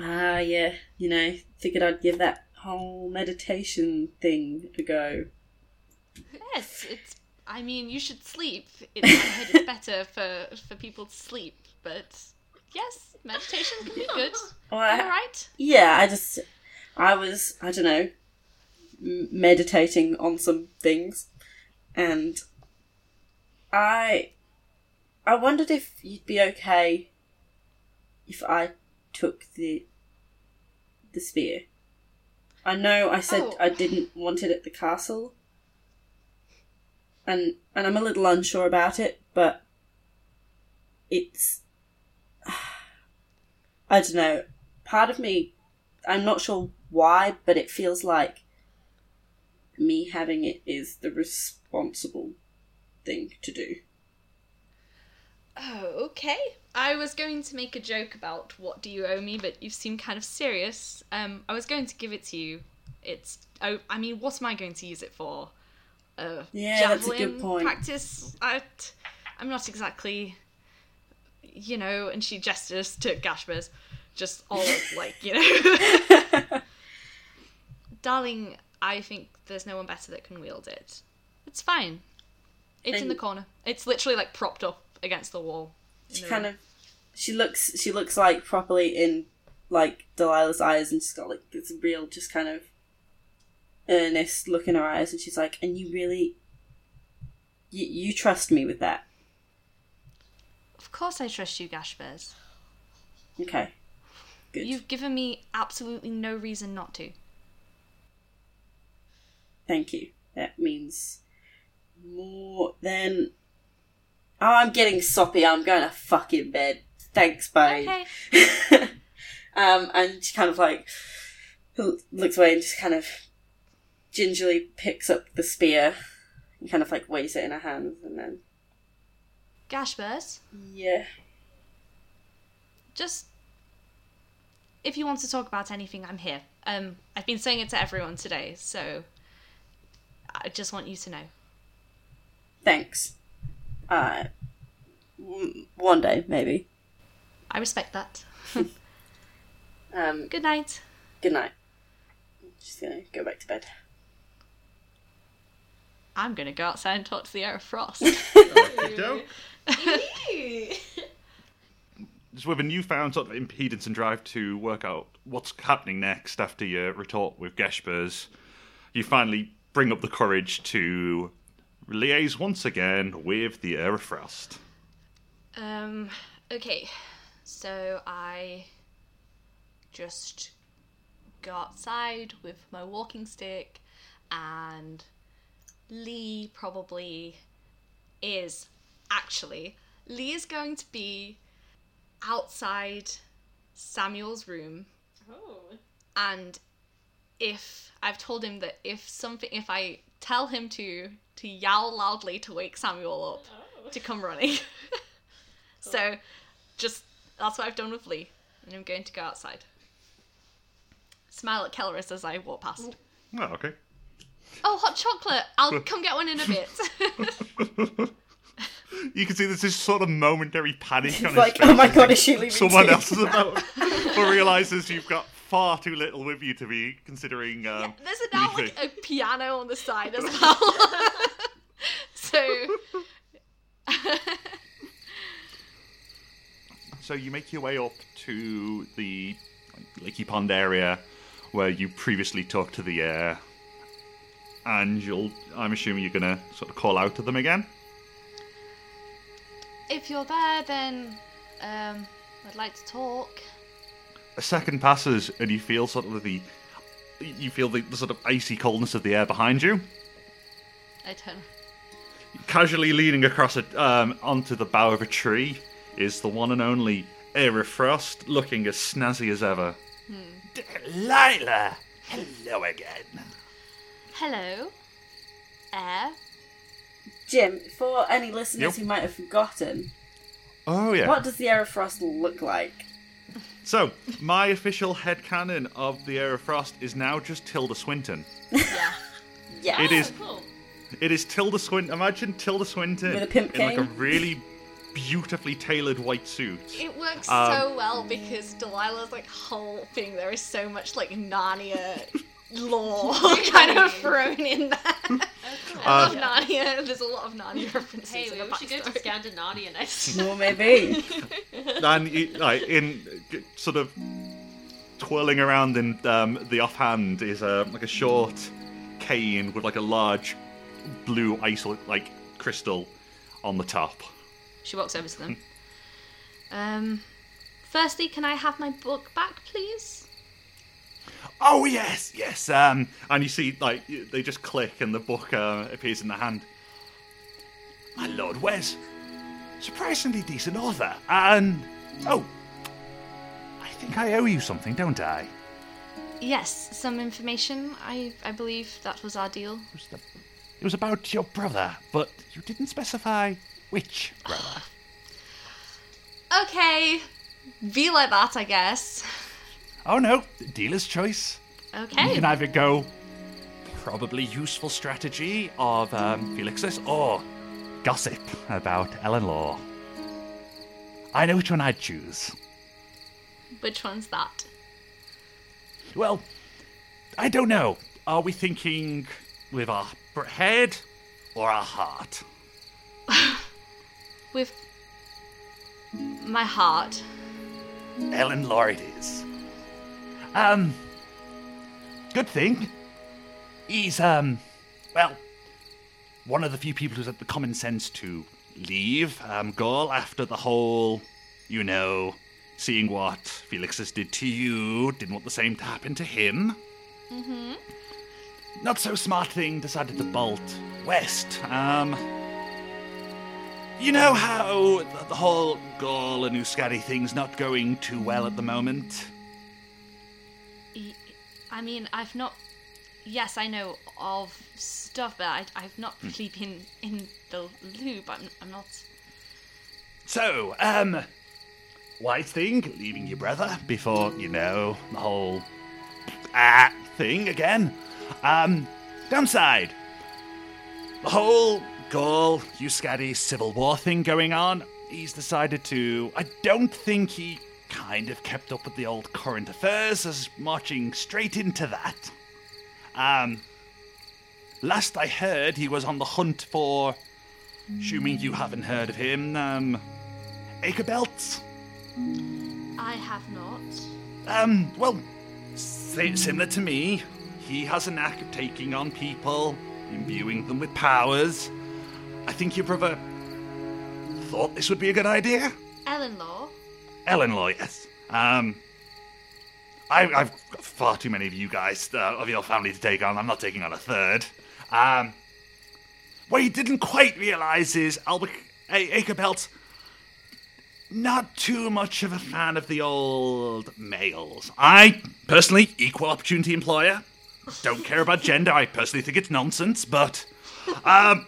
F: ah, yeah, you know, figured I'd give that whole meditation thing a go.
G: Yes, it's. I mean, you should sleep. Head, it's better for for people to sleep. But yes, meditation can be good.
F: Well, I-
G: All right.
F: Yeah, I just, I was, I don't know, meditating on some things, and I, I wondered if you'd be okay if I took the, the spear. I know I said
G: Oh.
F: I didn't want it at the castle, and and I'm a little unsure about it, but it's I don't know. Part of me, I'm not sure why, but it feels like me having it is the responsible thing to do.
G: Oh, okay. I was going to make a joke about what do you owe me, but you seem kind of serious. Um, I was going to give it to you. It's oh, I mean, what am I going to use it for? Uh,
F: Yeah, that's a good point.
G: Practice. I, I'm not exactly, you know. And she gestures to Ghâshbúrz, just all like you know. Darling, I think there's no one better that can wield it. It's fine. It's in the corner. It's literally like propped up against the wall.
F: She
G: the
F: kind
G: room.
F: of, she looks, she looks like properly in like Delilah's eyes, and she's got like this real, just kind of earnest look in her eyes, and she's like, "And you really, you, you trust me with that,
G: Of course, I trust you, Ghâshbúrz.
F: okay?" Good.
G: You've given me absolutely no reason not to.
F: Thank you. That means more than. Oh, I'm getting soppy. I'm going to fucking bed. Thanks, bye.
G: Okay.
F: um, and she kind of like looks away and just kind of gingerly picks up the spear and kind of like weighs it in her hands and then
G: Ghâshbúrz,
F: yeah.
G: just if you want to talk about anything, I'm here. Um, I've been saying it to everyone today, so I just want you to know.
F: Thanks. Uh, one day maybe.
G: I respect that.
F: Um,
G: Good night.
F: good night. I'm Just gonna go back to bed.
G: I'm gonna go outside and talk to the air of frost.
C: Joe? Just with a newfound sort of impedance and drive to work out what's happening next after your retort with Ghâshbúrz, you finally bring up the courage to liaise once again with the Air of Frost.
G: Um, okay. So I just go outside with my walking stick and Lee probably is actually Lee is going to be outside Samuel's room
E: Oh.
G: and if I've told him that if something if I tell him to to yowl loudly to wake Samuel up oh. to come running. so just that's what I've done with Lee. And I'm going to go outside. Smile at Kelleris as I walk past.
C: Oh, okay.
G: Oh, hot chocolate! I'll come get one in a bit.
C: You can see there's this sort of momentary panic on his
F: like,
C: face
F: "Oh my God, is she leaving
C: Someone
F: too?"
C: else is about, but realizes you've got far too little with you to be considering. Um,
G: There's a now
C: leaving.
G: like a piano on the side as well. so
C: So you make your way up to the like, Lakey Pond area where you previously talked to the air, and you'll. I'm assuming you're gonna sort of call out to them again.
G: if you're there, then um, I'd like to talk.
C: A second passes, and you feel sort of the. You feel the, the sort of icy coldness of the air behind you.
G: I turn.
C: Casually leaning across it um, onto the bough of a tree is the one and only Air Frost, looking as snazzy as ever. Delilah, hello again.
G: Hello, air.
F: Jim, for any listeners
C: Yep.
F: who might have forgotten,
C: Oh yeah.
F: what does the Aerofrost look like?
C: So, my official head headcanon of the Air of Frost is now just Tilda Swinton.
G: Yeah.
F: Yeah.
C: It is. It is Tilda Swinton. Imagine Tilda Swinton
F: With a pimp
C: in like a really beautifully tailored white suit.
G: It works
C: Um,
G: so well because Delilah's like whole thing there is so much like Narnia lore kind of thrown in there. I love
C: Uh,
G: Narnia. There's a lot of Narnia references.
E: Hey,
G: in
E: we
G: the
E: should go to
G: backstory.
E: Scandinavia next.
F: Well, maybe.
C: and he- like in sort of twirling around in um, the offhand is a like a short cane with like a large blue ice like crystal on the top.
G: She walks over to them. Um, firstly, can I have my book back, please?
C: Oh yes, yes. Um, and you see like they just click and the book uh, appears in the hand. My lord Wes, surprisingly decent author, and oh, I think I owe you something, don't I?
G: Yes, some information. I I believe that was our deal.
C: It was, the, It was about your brother, but you didn't specify which brother.
G: Okay, be like that, I guess.
C: Oh no, dealer's choice.
G: Okay.
C: You can either go probably useful strategy of um, Felix's or gossip about Ellen Law. I know which one I'd choose.
G: Which one's that?
C: Well, I don't know. Are we thinking with our head or our heart?
G: With my heart.
C: Ellen Law it is. Um, good thing. He's, um, well, one of the few people who's had the common sense to leave um, Gaul after the whole, you know, seeing what Felix's did to you, didn't want the same to happen to him.
G: Mm-hmm.
C: Not so smart thing decided to bolt west. Um, you know how the, the whole Gaul and Euskadi thing's not going too well at the moment?
G: I mean, I've not. Yes, I know of stuff, but I, I've not
C: Hmm.
G: really been in the loop. I'm, I'm not.
C: So, um, wise thing, leaving your brother before, you know, the whole ah thing again. Um, downside, the whole Gaul Euskadi civil war thing going on. He's decided to. I don't think he kind of kept up with the old current affairs, as marching straight into that. Um, last I heard, he was on the hunt for. Assuming you haven't heard of him, um, Acrebelt.
G: I have not.
C: Um, well, similar to me, he has a knack of taking on people, imbuing them with powers. I think you've brother thought this would be a good idea.
G: Ellen Law.
C: Ellen Law, yes. Um, I, I've got far too many of you guys uh, of your family to take on. I'm not taking on a third. Um, what he didn't quite realize is Albert A- not too much of a fan of the old males. I personally equal opportunity employer. Don't care about gender. I personally think it's nonsense, but um,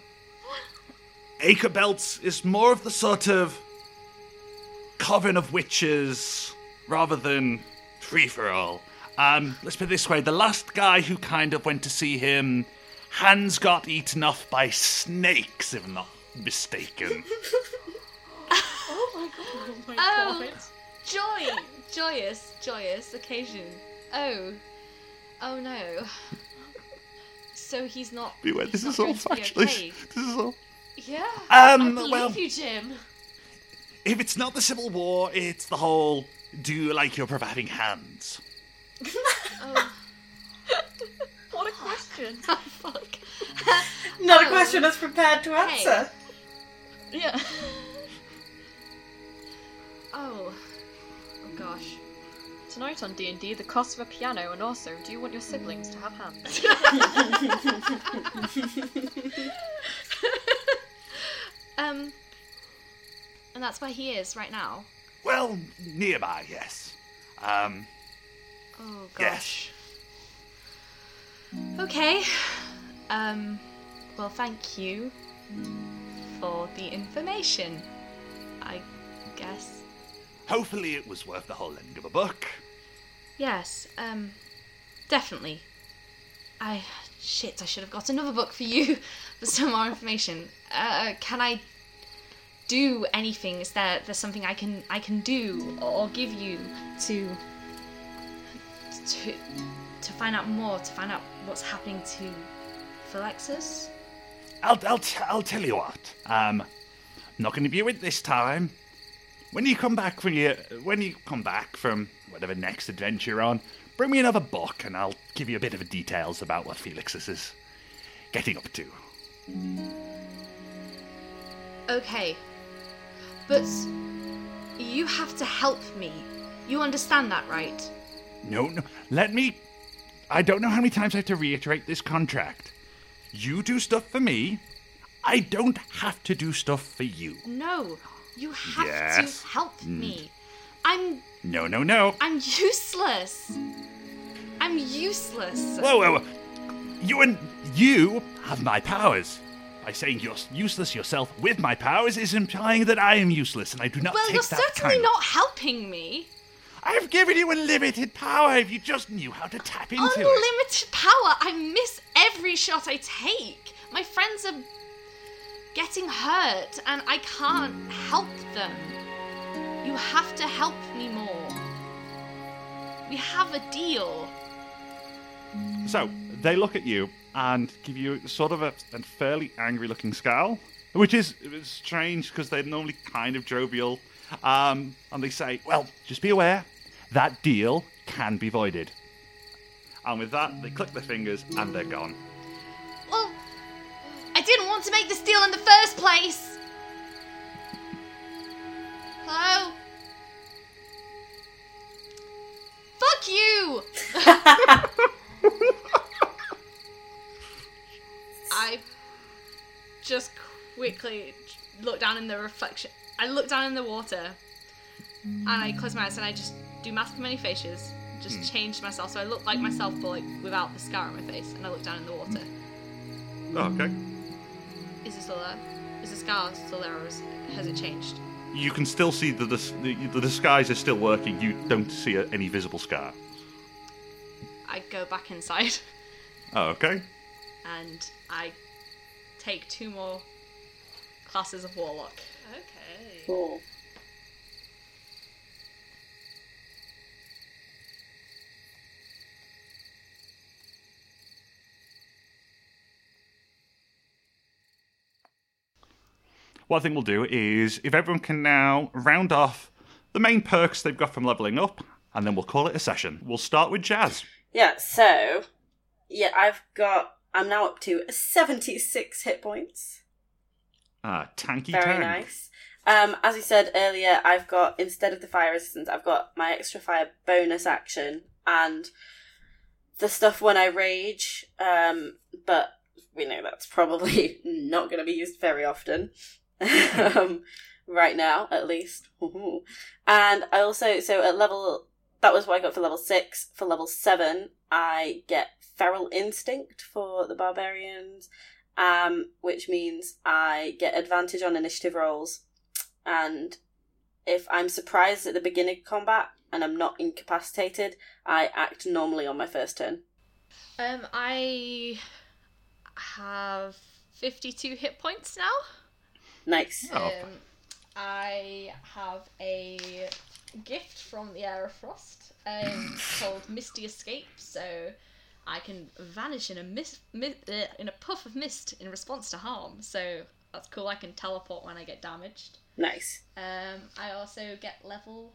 C: is more of the sort of coven of witches rather than free for all. Um, let's put it this way: the last guy who kind of went to see him, hands got eaten off by snakes, if I'm not mistaken.
G: Oh my god. Oh, my joy, joyous, joyous occasion. Oh, oh no. So he's not.
C: Beware,
G: he's
C: this
G: not
C: is all
G: going to be
C: factually.
G: okay.
C: This is all.
G: Yeah.
C: Um,
G: I believe
C: well-
G: you, Jim.
C: If it's not the Civil War, it's the whole do you like your providing hands?
G: Oh,
M: What a question.
G: fuck.
F: Not a
G: Oh.
F: question that's prepared to
G: Hey.
F: answer.
M: Yeah.
G: Oh. Oh gosh.
M: Tonight on D&D, the cost of a piano, and also, do you want your siblings to have hands?
G: Um. And that's where he is right now.
C: Well, nearby, yes. Um,
G: Oh
C: yes.
G: gosh. Okay. Um. Well, thank you for the information. I guess.
C: Hopefully, it was worth the whole ending of a book.
G: Yes. Um. Definitely. I shit! I should have got another book for you for some more information. Uh, can I do anything? Is there there's something I can I can do or give you to to to find out more? To find out what's happening to Felixus?
C: I'll, I'll, t- I'll tell you what. Um, I'm not going to be with this time. When you come back from your, when you come back from whatever next adventure you're on, bring me another book and I'll give you a bit of details about what Felixus is getting up to.
G: Okay. But you have to help me. You understand that, right?
C: No, no, let me. I don't know how many times I have to reiterate this contract. You do stuff for me. I don't have to do stuff for you.
G: No. You have
C: Yes.
G: to help
C: Mm.
G: me. I'm
C: No, no, no.
G: I'm useless. I'm useless.
C: Whoa, whoa, whoa. You and you have my powers. By saying you're useless yourself with my powers is implying that I am useless, and I do not
G: well, you're certainly not helping me.
C: I've given you unlimited power if you just knew how to tap into it.
G: Unlimited power. I miss every shot I take. My friends are getting hurt, and I can't help them. You have to help me more. We have a deal.
C: So they look at you and give you sort of a, a fairly angry-looking scowl, which is is strange because they're normally kind of jovial. Um, and they say, "Well, just be aware, that deal can be voided." And with that, they click their fingers and they're gone.
G: Well, I didn't want to make this deal in the first place. Hello? Fuck you! I just quickly look down in the reflection. I look down in the water and I close my eyes and I just do mask many faces. Just
C: Hmm.
G: change myself so I look like myself but like without the scar on my face and I look down in the water.
C: Oh, okay.
G: Is it still there? Is the scar still there or is, has it changed?
C: You can still see that the, the, the disguise is still working. You don't see a, any visible scar.
G: I go back inside
C: Oh, okay.
G: And I take two more classes of Warlock.
E: Okay.
F: Cool.
C: What I think we'll do is if everyone can now round off the main perks they've got from leveling up, and then we'll call it a session. We'll start with Jazz.
F: Yeah, so yeah, I've got I'm now up to 76 hit points.
C: Ah, tanky
F: Very
C: tank.
F: nice. Um, as I said earlier, I've got instead of the fire resistance, I've got my extra fire bonus action and the stuff when I rage. Um, but we know that's probably not going to be used very often. um, right now, at least. and I also so at level that was what I got for level six. For level seven, I get feral instinct for the barbarians um, which means I get advantage on initiative rolls. And if I'm surprised at the beginning of combat and I'm not incapacitated, I act normally on my first turn.
G: Um, I have 52 hit points now.
F: Nice.
C: Oh.
G: Um, I have a gift from the Aerofrost um, called Misty Escape, so I can vanish in a mist, mi- uh, in a puff of mist in response to harm. So that's cool. I can teleport when I get damaged.
F: Nice.
G: Um, I also get level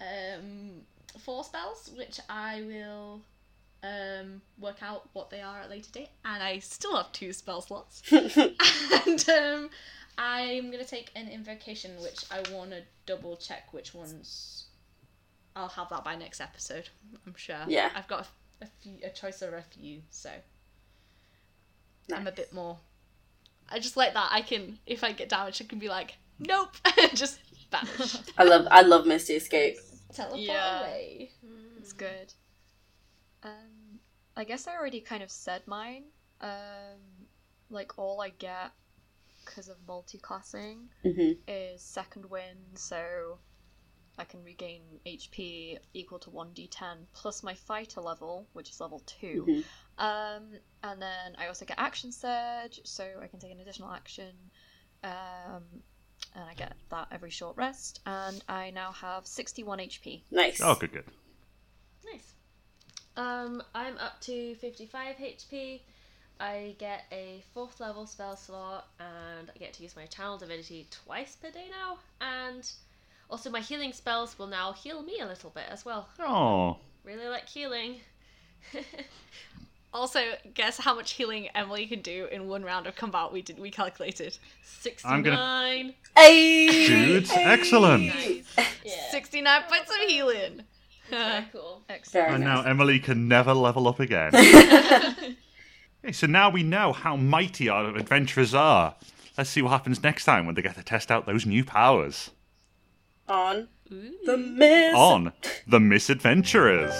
G: um, four spells, which I will um, work out what they are at a later date. And I still have two spell slots. and um, I'm gonna take an invocation, which I want to double check which ones. I'll have that by next episode. I'm sure.
F: Yeah.
G: I've got a, a few, a choice of a few, so I'm a bit more. I just like that. I can, if I get damaged, I can be like, nope, just vanish.
F: I love I love Misty Escape.
G: Teleport
M: Yeah.
G: away.
M: It's good. Um, I guess I already kind of said mine. Um, like all I get because of multi-classing
F: Mhm.
M: is second wind, so
D: I can regain HP equal to 1d10 plus my fighter level, which is level 2.
F: Mhm.
D: Um, and then I also get action surge, so I can take an additional action. Um, and I get that every short rest. And I now have 61 HP.
F: Nice.
C: Oh, good, good.
E: Nice. Um, I'm up to 55 HP. I get a fourth level spell slot, and I get to use my channel divinity twice per day now. And also, my healing spells will now heal me a little bit as well.
C: Oh.
E: Really like healing.
G: Also, guess how much healing Emily can do in one round of combat? We did. We calculated.
C: I'm gonna-
E: Sixty-nine.
F: Hey!
C: Dudes, excellent.
E: Nice. Yeah.
G: Sixty-nine points of healing.
E: Very cool.
D: Excellent.
C: And now Emily can never level up again. Okay, so now we know how mighty our adventurers are. Let's see what happens next time when they get to test out those new powers.
F: On the mis-
C: on the misadventurers.